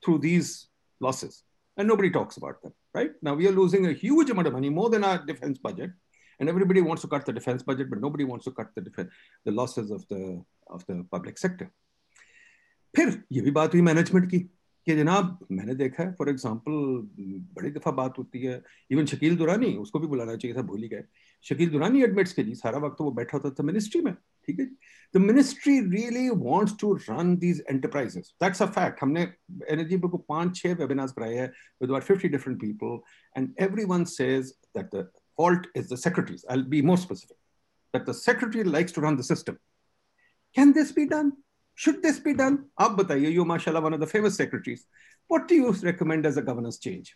through these losses And nobody talks about them, right? Now we are losing a huge amount of money, more than our defense budget. And everybody wants to cut the defense budget, but nobody wants to cut the defense, the losses of the of the public sector. फिर ये भी बात हुई management की कि जनाब मैंने देखा है फॉर एग्जांपल बड़ी दफ़ा बात होती है इवन शकील दुरानी उसको भी बुलाना चाहिए था भूल ही गए शकील दुरानी एडमिट्स के जी सारा वक्त तो वो बैठा होता था मिनिस्ट्री में ठीक है? The ministry really wants to run these enterprises that's a fact हमने एनर्जी बुक को पाँच छह वेबिनार्स कराए हैं with about fifty different people and everyone says that fault is the secretary I be more specific that the secretary likes to run the system can this be done should this be done आप बताइए you माशाल्लाह one of the famous secretaries what do you recommend as a governance change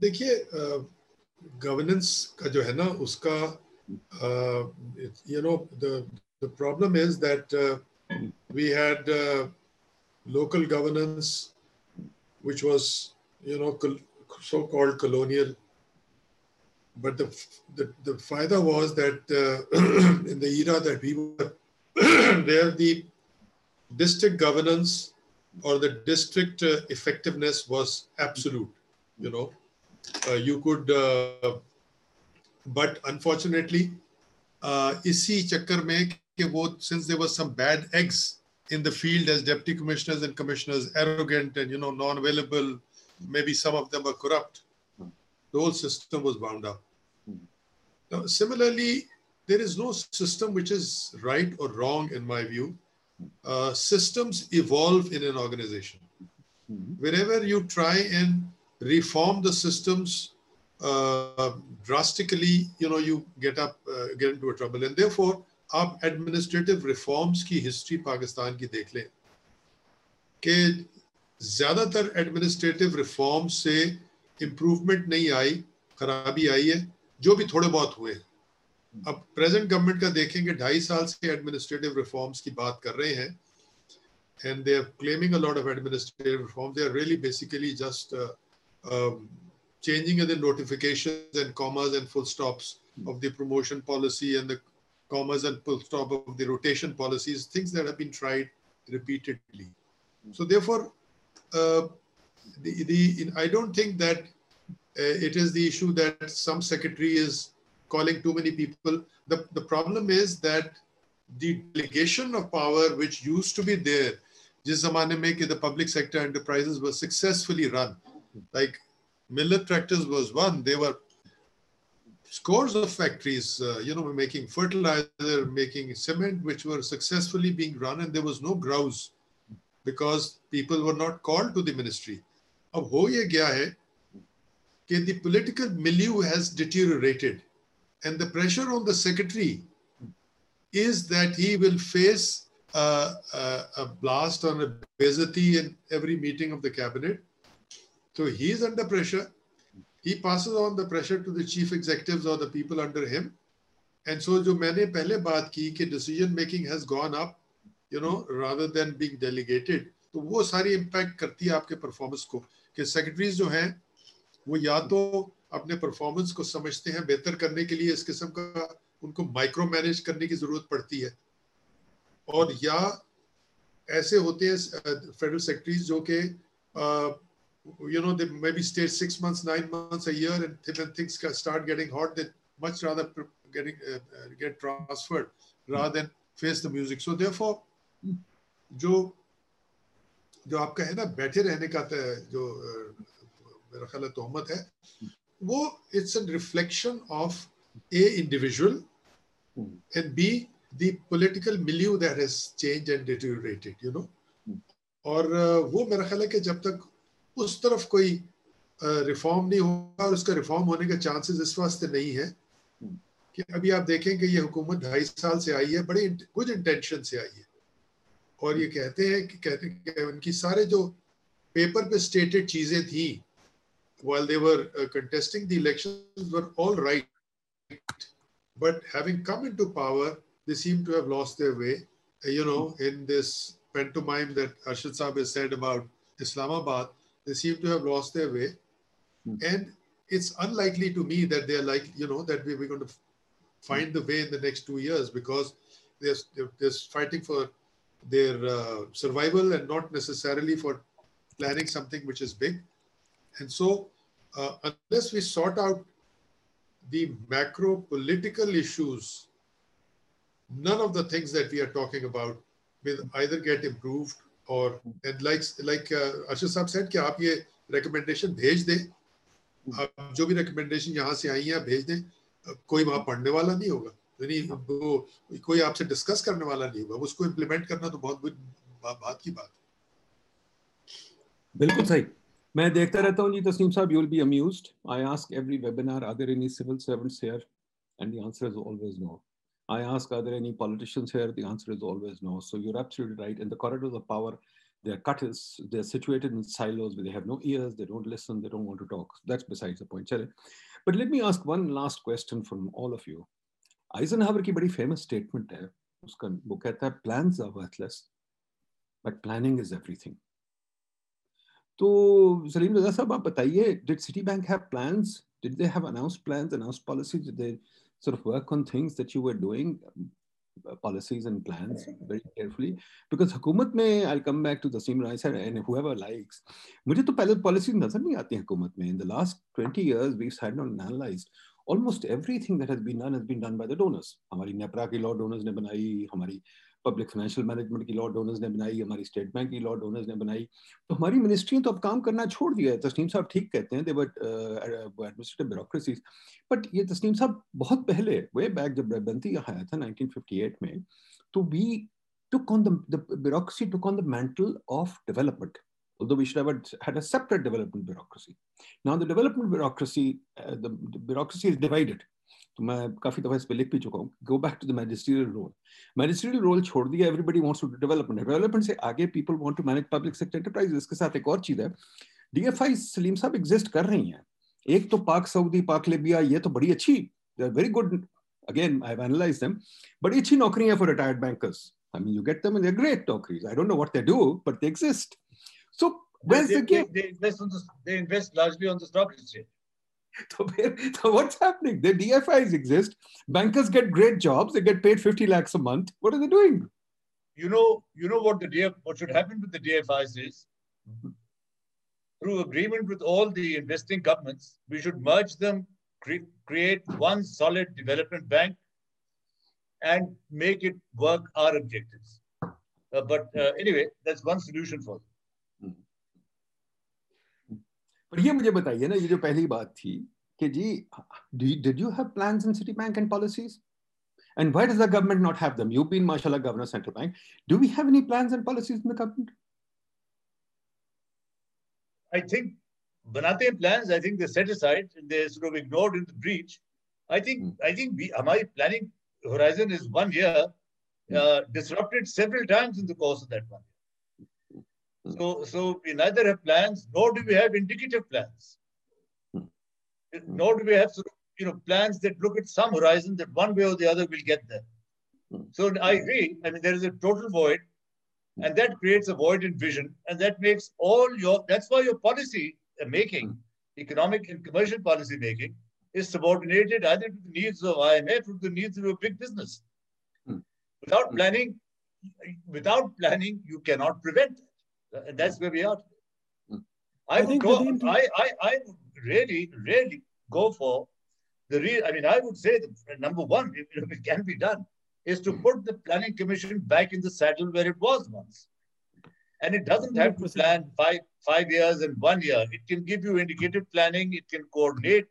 देखिए governance का जो है ना, उसका Uh, it, you know, the, the problem is that uh, we had uh, local governance, which was, you know, col- so-called colonial. But the, the, the fayda was that uh, in the era that we were there, the district governance or the district uh, effectiveness was absolute, you know. you could but unfortunately, uh, isi chakkar mein since there was some bad eggs in the field as deputy commissioners and commissioners, arrogant and you know non-available, maybe some of them were corrupt. The whole system was bound up. Now, similarly, there is no system which is right or wrong in my view. Uh, systems evolve in an organization. Mm-hmm. Wherever you try and reform the systems Uh, drastically you know you get up uh, get into a trouble. And आप administrative reforms की history Pakistan की देख लें कि ज़्यादातर administrative reforms से improvement नहीं आई खराबी आई है जो भी थोड़े बहुत हुए। अब प्रेजेंट गवर्नमेंट का देखेंगे ढाई साल से एडमिनिस्ट्रेटिव रिफॉर्म्स की बात कर रहे हैं and they are claiming a lot of administrative reform they are really basically just changing of the notifications and commas and full stops of the promotion policy and the commas and full stop of the rotation policies, things that have been tried repeatedly. So therefore, uh, the, the, I don't think that uh, it is the issue that some secretary is calling too many people. The, the problem is that the delegation of power which used to be there, jis the public sector enterprises were successfully run. Like Millat tractors was one. They were scores of factories, uh, you know, making fertilizer, making cement, which were successfully being run, and there was no grouse because people were not called to the ministry. अब हो ये गया the political milieu has deteriorated, and the pressure on the secretary is that he will face uh, uh, a blast on a bezati in every meeting of the cabinet So he is under pressure he passes on the pressure to the chief executives or the people under him. And so जो मैंने पहले बात की कि decision making has gone up, you know, rather than being delegated, तो वो सारी impact करती है आपके performance को कि secretaries जो हैं वो या तो अपने performance को समझते हैं बेहतर करने के लिए इस किस्म का उनको माइक्रो मैनेज करने की ज़रूरत पड़ती है और या ऐसे होते हैं फेडरल सेक्रेटरीज जो कि you know, they maybe stay six months, nine months, a year, and when things start getting hot, they much rather getting uh, uh, get transferred rather than face the music. So therefore, जो जो आपका है ना बैठे रहने का जो मेरा ख्याल है तोहमत है वो it's an reflection of a individual and be the political milieu that has change and deteriorated you know और वो मेरा ख्याल है कि जब तक उस तरफ़ कोई रिफॉर्म नहीं होगा और उसका रिफॉर्म होने का चांसेस इस वास्ते नहीं है हम्म। कि अभी आप देखें कि ये हुकूमत ढाई साल से आई है बड़े कुछ इंटेंशन से आई है। और ये कहते हैं कि कहते हैं उनकी सारे जो पेपर पे स्टेटेड चीज़ें थी well they were contesting the elections all right but है come into power they seem to have lost their way you know in this pantomime that Arshad sahab has Islamabad they seem to have lost their way. Mm. And it's unlikely to me that they're like, you know, that we're going to find the way in the next two years because they're, they're, fighting for their uh, survival and not necessarily for planning something which is big. And so, uh, unless we sort out the macro political issues, none of the things that we are talking about will either get improved और like like Arshad sahab said कि आप ये recommendation भेज दें। आप जो भी recommendation यहाँ से आई हैं भेज दें। कोई वहाँ पढ़ने वाला नहीं होगा। यानी वो कोई आपसे डिस्कस करने वाला नहीं होगा। उसको इम्प्लीमेंट करना तो बहुत बात की बात बिल्कुल सही। मैं देखता रहता हूँ जी Tasneem sahab you will be amused I ask every webinar are there any civil servants here and the answer is always no I ask, are there any politicians here? The answer is always no. So you're absolutely right. In the corridors of power, they're cut is they're situated in silos where they have no ears, they don't listen, they don't want to talk. That's besides the point. But let me ask one last question from all of you. Eisenhower की bड़ी famous statement है उसका वो कहता है plans are worthless but planning is everything तो सलीम रजा साहब आप बताइए did Citibank have plans did they have announced plans announced policies did they sort of work on things that you were doing uh, policies and plans very carefully. Because hukumat mein i'll come back to the same rise and whoever likes mujhe to pehle policy nazar nahi aati hukumat mein. In the last 20 years we've had not analyzed almost everything that has been done has been done by the donors. Hamari NEPRA ke law donors ne banayi hamari public financial management की law donors ने बनाई हमारी state bank की law donors ने बनाई तो हमारी ministry तो अब काम करना छोड़ दिया है तस्नीम साहब ठीक कहते हैं देवर एडमिनिस्ट्रेटिव ब्यूरोक्रेसीज बट ये तस्नीम साहब बहुत पहले वे बैक जब बनती आया था 1958 में तो we took on the, the bureaucracy took on the mantle of development although we should have had a separate development bureaucracy now the development bureaucracy uh, the, the bureaucracy is divided तो मैं काफ़ी दफ़ा इस पर लिख भी चुका हूँ। Go back to the magisterial role magisterial role छोड़ दिया everybody wants to development development से आगे people want to manage public sector enterprise इसके साथ एक और चीज़ है। डीएफआई सलीम साहब एग्जिस्ट कर रही हैं। एक तो पाक सऊदी पाक लिबिया ये तो बड़ी अच्छी very good again I have analysed them बड़ी अच्छी नौकरियाँ for retired bankers I mean, you get them and they're great nokris. I don't know what they do, but they exist. So where's they, the game? They, they, invest on the, they invest largely on the stock exchange. So, what's happening? The DFIs exist. Bankers get great jobs. They get paid 50 lakhs a month. What are they doing? You know, you know what the DF, what should happen with the DFIs is through agreement with all the investing governments, we should merge them, cre create one solid development bank, and make it work our objectives. Uh, but uh, anyway, that's one solution for them. पर ये मुझे बताइए ना ये जो पहली बात थी कि जी did you have plans in city bank and policies And why does the government not have them? You've been, mashallah, governor central bank. Do we have any plans and policies in the government? I think banate plans, I think they're set aside and they're sort of ignored in the breach. I think mm. I think we my planning horizon is one year, mm. uh, disrupted several times in the course of that one year. So, so we neither have plans nor do we have indicative plans. Hmm. Nor do we have you know plans that look at some horizon that one way or the other will get there. Hmm. So I agree. I mean, there is a total void, hmm. and that creates a void in vision, and that makes all your. That's why your policy uh, making, economic and commercial policy making, is subordinated either to the needs of IMF or the needs of your big business. Without planning, without planning, you cannot prevent that's where we are. Hmm. I, I would go, I, I, I would really, really go for the real, I mean, I would say that number one, if it can be done, is to put the planning commission back in the saddle where it was once. And it doesn't have to plan five, five years and one year. It can give you indicative planning. It can coordinate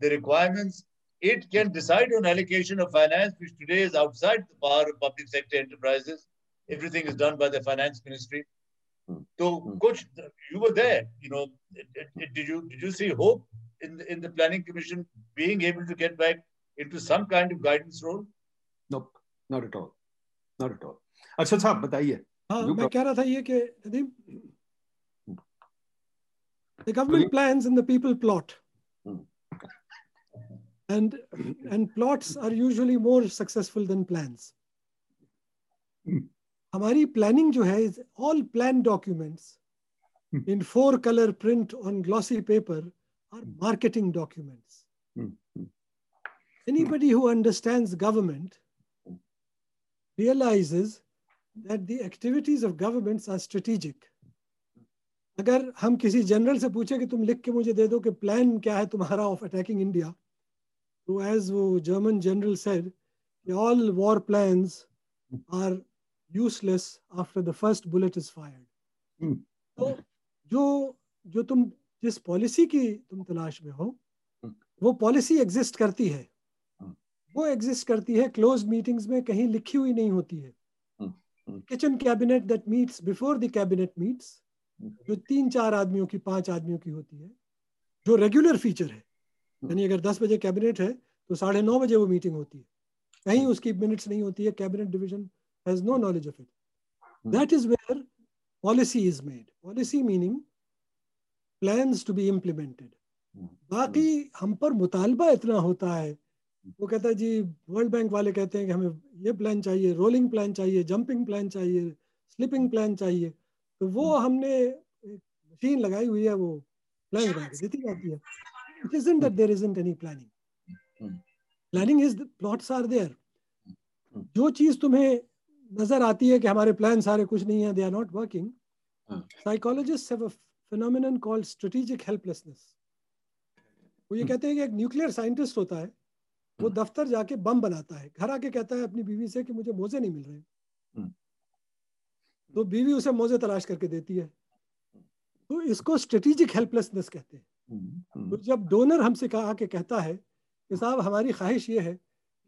the requirements. It can decide on allocation of finance, which today is outside the power of public sector enterprises. Everything is done by the finance ministry. So, coach, you were there. You know, did you did you see hope in the, in the planning commission being able to get back into some kind of guidance role? Nope, not at all, not at all. अच्छा साहब बताइए हाँ मैं कह रहा था ये कि Nadeem the government plans and the people plot and and plots are usually more successful than plans हमारी प्लानिंग जो है all plan documents in four colour print on glossy paper are marketing documents anybody who understands government realises that the activities of governments are strategic अगर हम किसी general से पूछे कि तुम लिख के मुझे दे दो कि प्लान क्या है तुम्हारा ऑफ़ अटैकिंग इंडिया तो एज वो German general said all war plans are useless after the first bullet is fired. Hmm. तो जो जो तुम जिस पॉलिसी की तुम तलाश में हो hmm. वो पॉलिसी एग्जिस्ट करती है। Hmm. वो एग्जिस्ट करती है क्लोज मीटिंग्स में कहीं लिखी हुई नहीं होती है। Kitchen cabinet that meets before the cabinet meets जो तीन चार आदमियों की पाँच आदमियों की होती है जो रेगुलर फीचर है। यानी अगर दस बजे कैबिनेट है तो साढ़े नौ बजे वो मीटिंग होती है। कहीं उसकी मिनट्स नहीं होती है cabinet division has no knowledge of it. Hmm. That is where policy is made. Policy meaning plans to be implemented. Hmm. बाकी हम पर मुतालबा इतना होता है वो कहता है जी वर्ल्ड बैंक वाले कहते हैं कि हमें ये प्लान चाहिए रोलिंग प्लान चाहिए जंपिंग प्लान चाहिए स्लिपिंग प्लान चाहिए तो वो hmm. हमने मशीन लगाई हुई है वो प्लान के देती जाती है it isn't that there isn't any planning planning is the plots are there जो चीज़ तुम्हें नज़र आती है कि हमारे प्लान सारे कुछ नहीं है they are not working psychologist have a phenomenon called strategic helplessness वो ये कहते हैं कि एक न्यूक्लियर साइंटिस्ट होता है वो दफ्तर जाके बम बनाता है। घर आके कहता है अपनी बीवी से कि मुझे मोजे नहीं मिल रहे। तो बीवी उसे मोजे तलाश करके देती है। तो इसको स्ट्रेटेजिक हेल्पलेसनेस कहते हैं। तो जब डोनर हमसे कहा के कहता है कि साहब हमारी ख्वाहिश ये है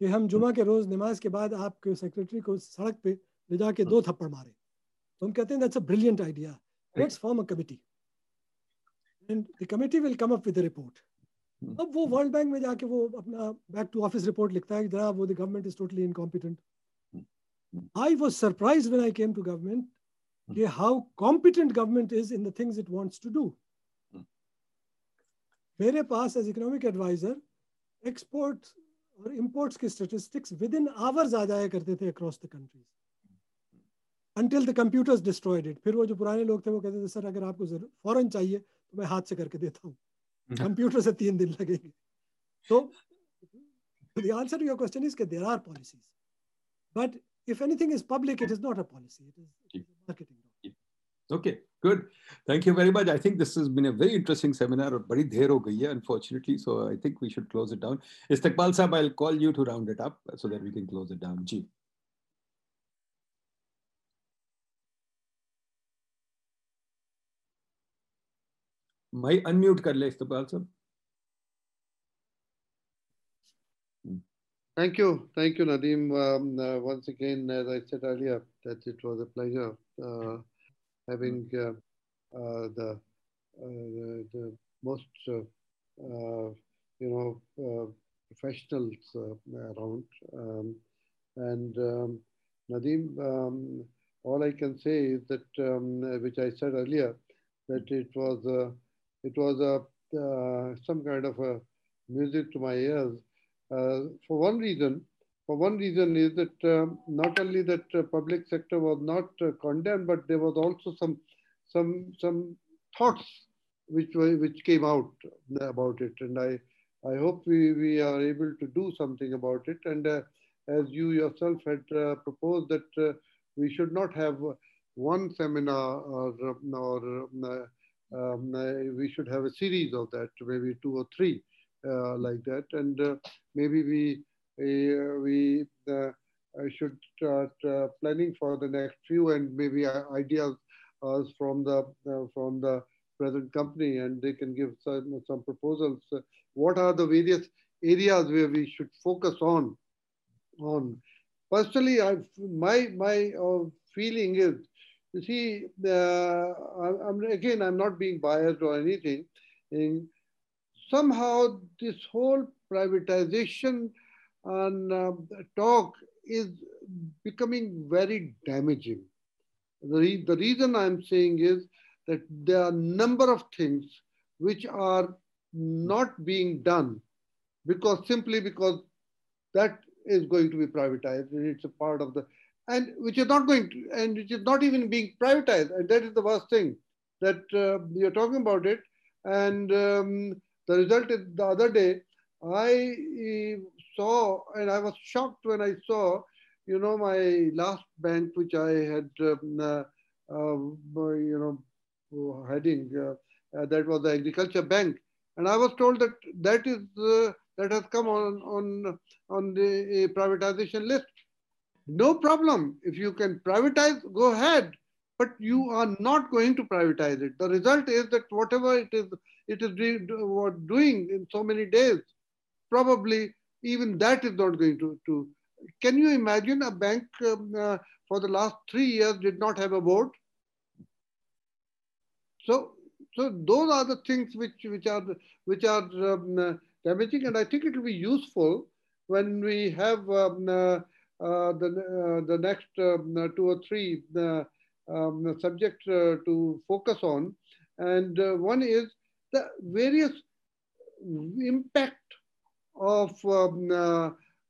कि हम जुमा के रोज नमाज़ के बाद आपके सेक्रेटरी को सड़क पे ले जाके दो थप्पड़ मारे। तो हम कहते हैं that's a brilliant idea let's form a committee and the committee will come up with a report अब वो वर्ल्ड बैंक में जाके वो अपना बैक टू ऑफ़िस रिपोर्ट लिखता है जनाब वो the government is totally incompetent I was surprise when I came to government कि how competent government is in the things it wants to do मेरे पास एज इकोनॉमिक एडवाइजर एक्सपोर्ट और imports की statistics within hours आ जाया करते थे across the countries until the computers destroyed it फिर वो जो पुराने लोग थे वो कहते थे सर अगर आपको फ़ौरन चाहिए तो मैं हाथ से करके देता हूँ। कंप्यूटर से तीन दिन लगेंगे। तो the answer to your question is that there are policies. But if anything is public it is not a policy. It is, it is marketing. Okay, good. Thank you very much. I think this has been a very interesting seminar. Badi dher ho gayi hai, unfortunately. So I think we should close it down. Istakbal sahab, I'll call you to round it up so that we can close it down. Ji. My unmute कर ले इस्तकबाल साहब Thank you. Thank you, Nadeem. Um, uh, once again, as I said earlier, that it was a pleasure. Uh, having uh, uh the, uh, the, the, most, uh, you know, professionals around. Um, and um, Nadeem, um, all I can say is that, um, which I said earlier, that it was it was a uh, some kind of a music to my ears. Uh, for one reason, for one reason is that um, not only that uh, public sector was not uh, condemned, but there was also some some some thoughts which which came out about it, and I I hope we we are able to do something about it. And uh, as you yourself had uh, proposed that we should not have one seminar or or um, uh, we should have a series of that, maybe two or three uh, like that. And uh, maybe we, we uh, should start uh, planning for the next few and maybe uh, ideas from the, from the present company and they can give some, some proposals. what are the various areas where we should focus on? on. Personally, I, my, my uh, feeling is you see, uh, I'm, again, I'm not being biased or anything. In, somehow, this whole privatization and uh, talk is becoming very damaging. The, re the reason I'm saying is that there are a number of things which are not being done because simply because that is going to be privatized. It's a part of the and which is not going to, and which is not even being privatized. And that is the worst thing that uh, you're talking about it. And um, the result is the other day, I saw, and I was shocked when I saw, you know, my last bank, which I had, um, uh, uh, you know, heading, uh, uh, that was the agriculture bank. And I was told that that is, uh, that has come on, on, on the privatization list. No problem. If you can privatize, go ahead. But you are not going to privatize it. The result is that whatever it is, it is doing in so many days, probably even that is not going to. to can you imagine a bank um, uh, for the last three years did not have a board? So, so those are the things which which are which are um, damaging, and I think it will be useful when we have um, uh, uh, the, uh, the next um, two or three um, subjects uh, to focus on. And one is the various impact of um,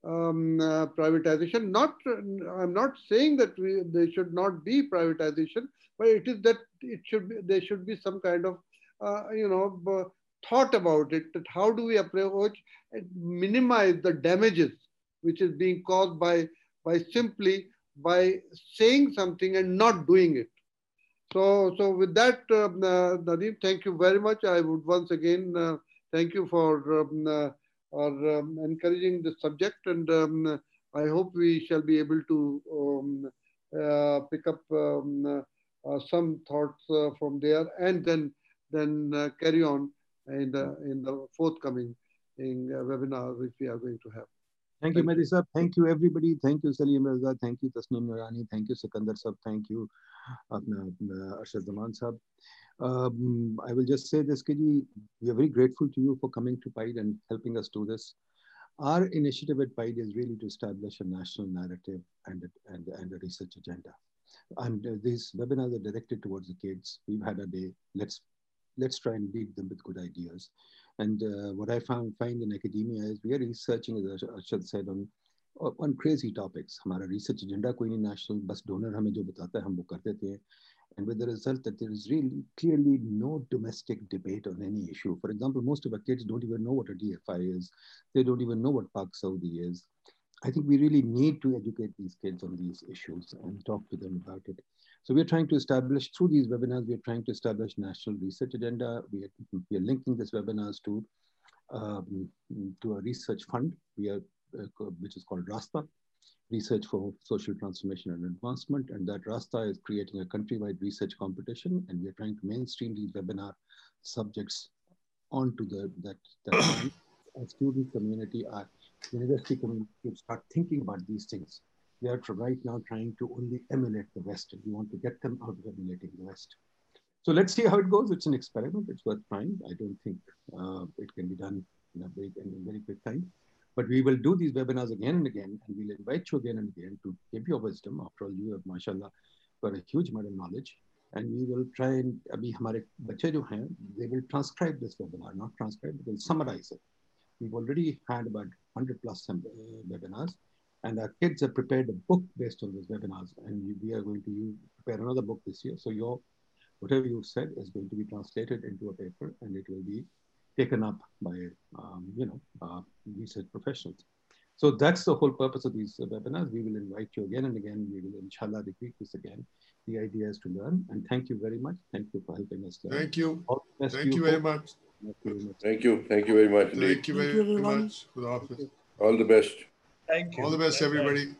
um, uh, privatization. Not, I'm not saying that we, there should not be privatization, but it is that it should be there should be some kind of uh, you know thought about it. That how do we approach and minimize the damages which is being caused by by simply by saying something and not doing it. So, so with that, um, uh, Nadeem, thank you very much. I would once again uh, thank you for um, uh, or, um, encouraging the subject, and um, I hope we shall be able to um, uh, pick up um, uh, some thoughts uh, from there, and then then carry on in the in the forthcoming in, webinar which we are going to have. Thank you, Mehdi sir. Thank you, everybody. Thank you, Salim Raza. Thank you, Tasneem Noorani. Thank you, Sikandar sir. Thank you, Um, I will just say this, Kiji, we are very grateful to you for coming to PIDE and helping us do this. Our initiative at PIDE is really to establish a national narrative and a, and, a research agenda. And uh, these webinars are directed towards the kids. We've had a day. Let's let's try and lead them with good ideas. And uh, what I found find in academia is we are researching, as Arshad said, on on crazy topics, हमारा research agenda कोई नहीं national बस donor हमें जो बताता है हम वो and with the result that there is really clearly no domestic debate on any issue. For example, most of our kids don't even know what a DFI is. They don't even know what Pak Saudi is. I think we really need to educate these kids on these issues and talk to them about it. So we're trying to establish through these webinars, we're trying to establish national research agenda. We are, we are linking these webinars to, um, to a research fund. We are which is called RASTA, Research for Social Transformation and Advancement. And that RASTA is creating a countrywide research competition. And we're trying to mainstream these webinar subjects onto the, that, that student community, our university community start thinking about these things We are right now trying to only emulate the West, and we want to get them out of emulating the West. So let's see how it goes. It's an experiment. It's worth trying. I don't think uh, it can be done in a very, in a very quick time. But we will do these webinars again and again, and we'll invite you again and again to give your wisdom. After all, you have, mashallah, got a huge amount of knowledge. And we will try and, they will transcribe this webinar, not transcribe, they will summarize it. We've already had about 100 plus uh, webinars and our kids have prepared a book based on these webinars, and we are going to prepare another book this year. So your whatever you've said is going to be translated into a paper, and it will be taken up by um, you know uh, research professionals. So that's the whole purpose of these webinars. We will invite you again and again. We will, inshallah, repeat this again. The idea is to learn. And thank you very much. Thank you for helping us learn. Thank you. Thank you, very much. Thank you. Thank you very much. Thank you very, very much. Good office. All the best. Thank you. All the best, everybody.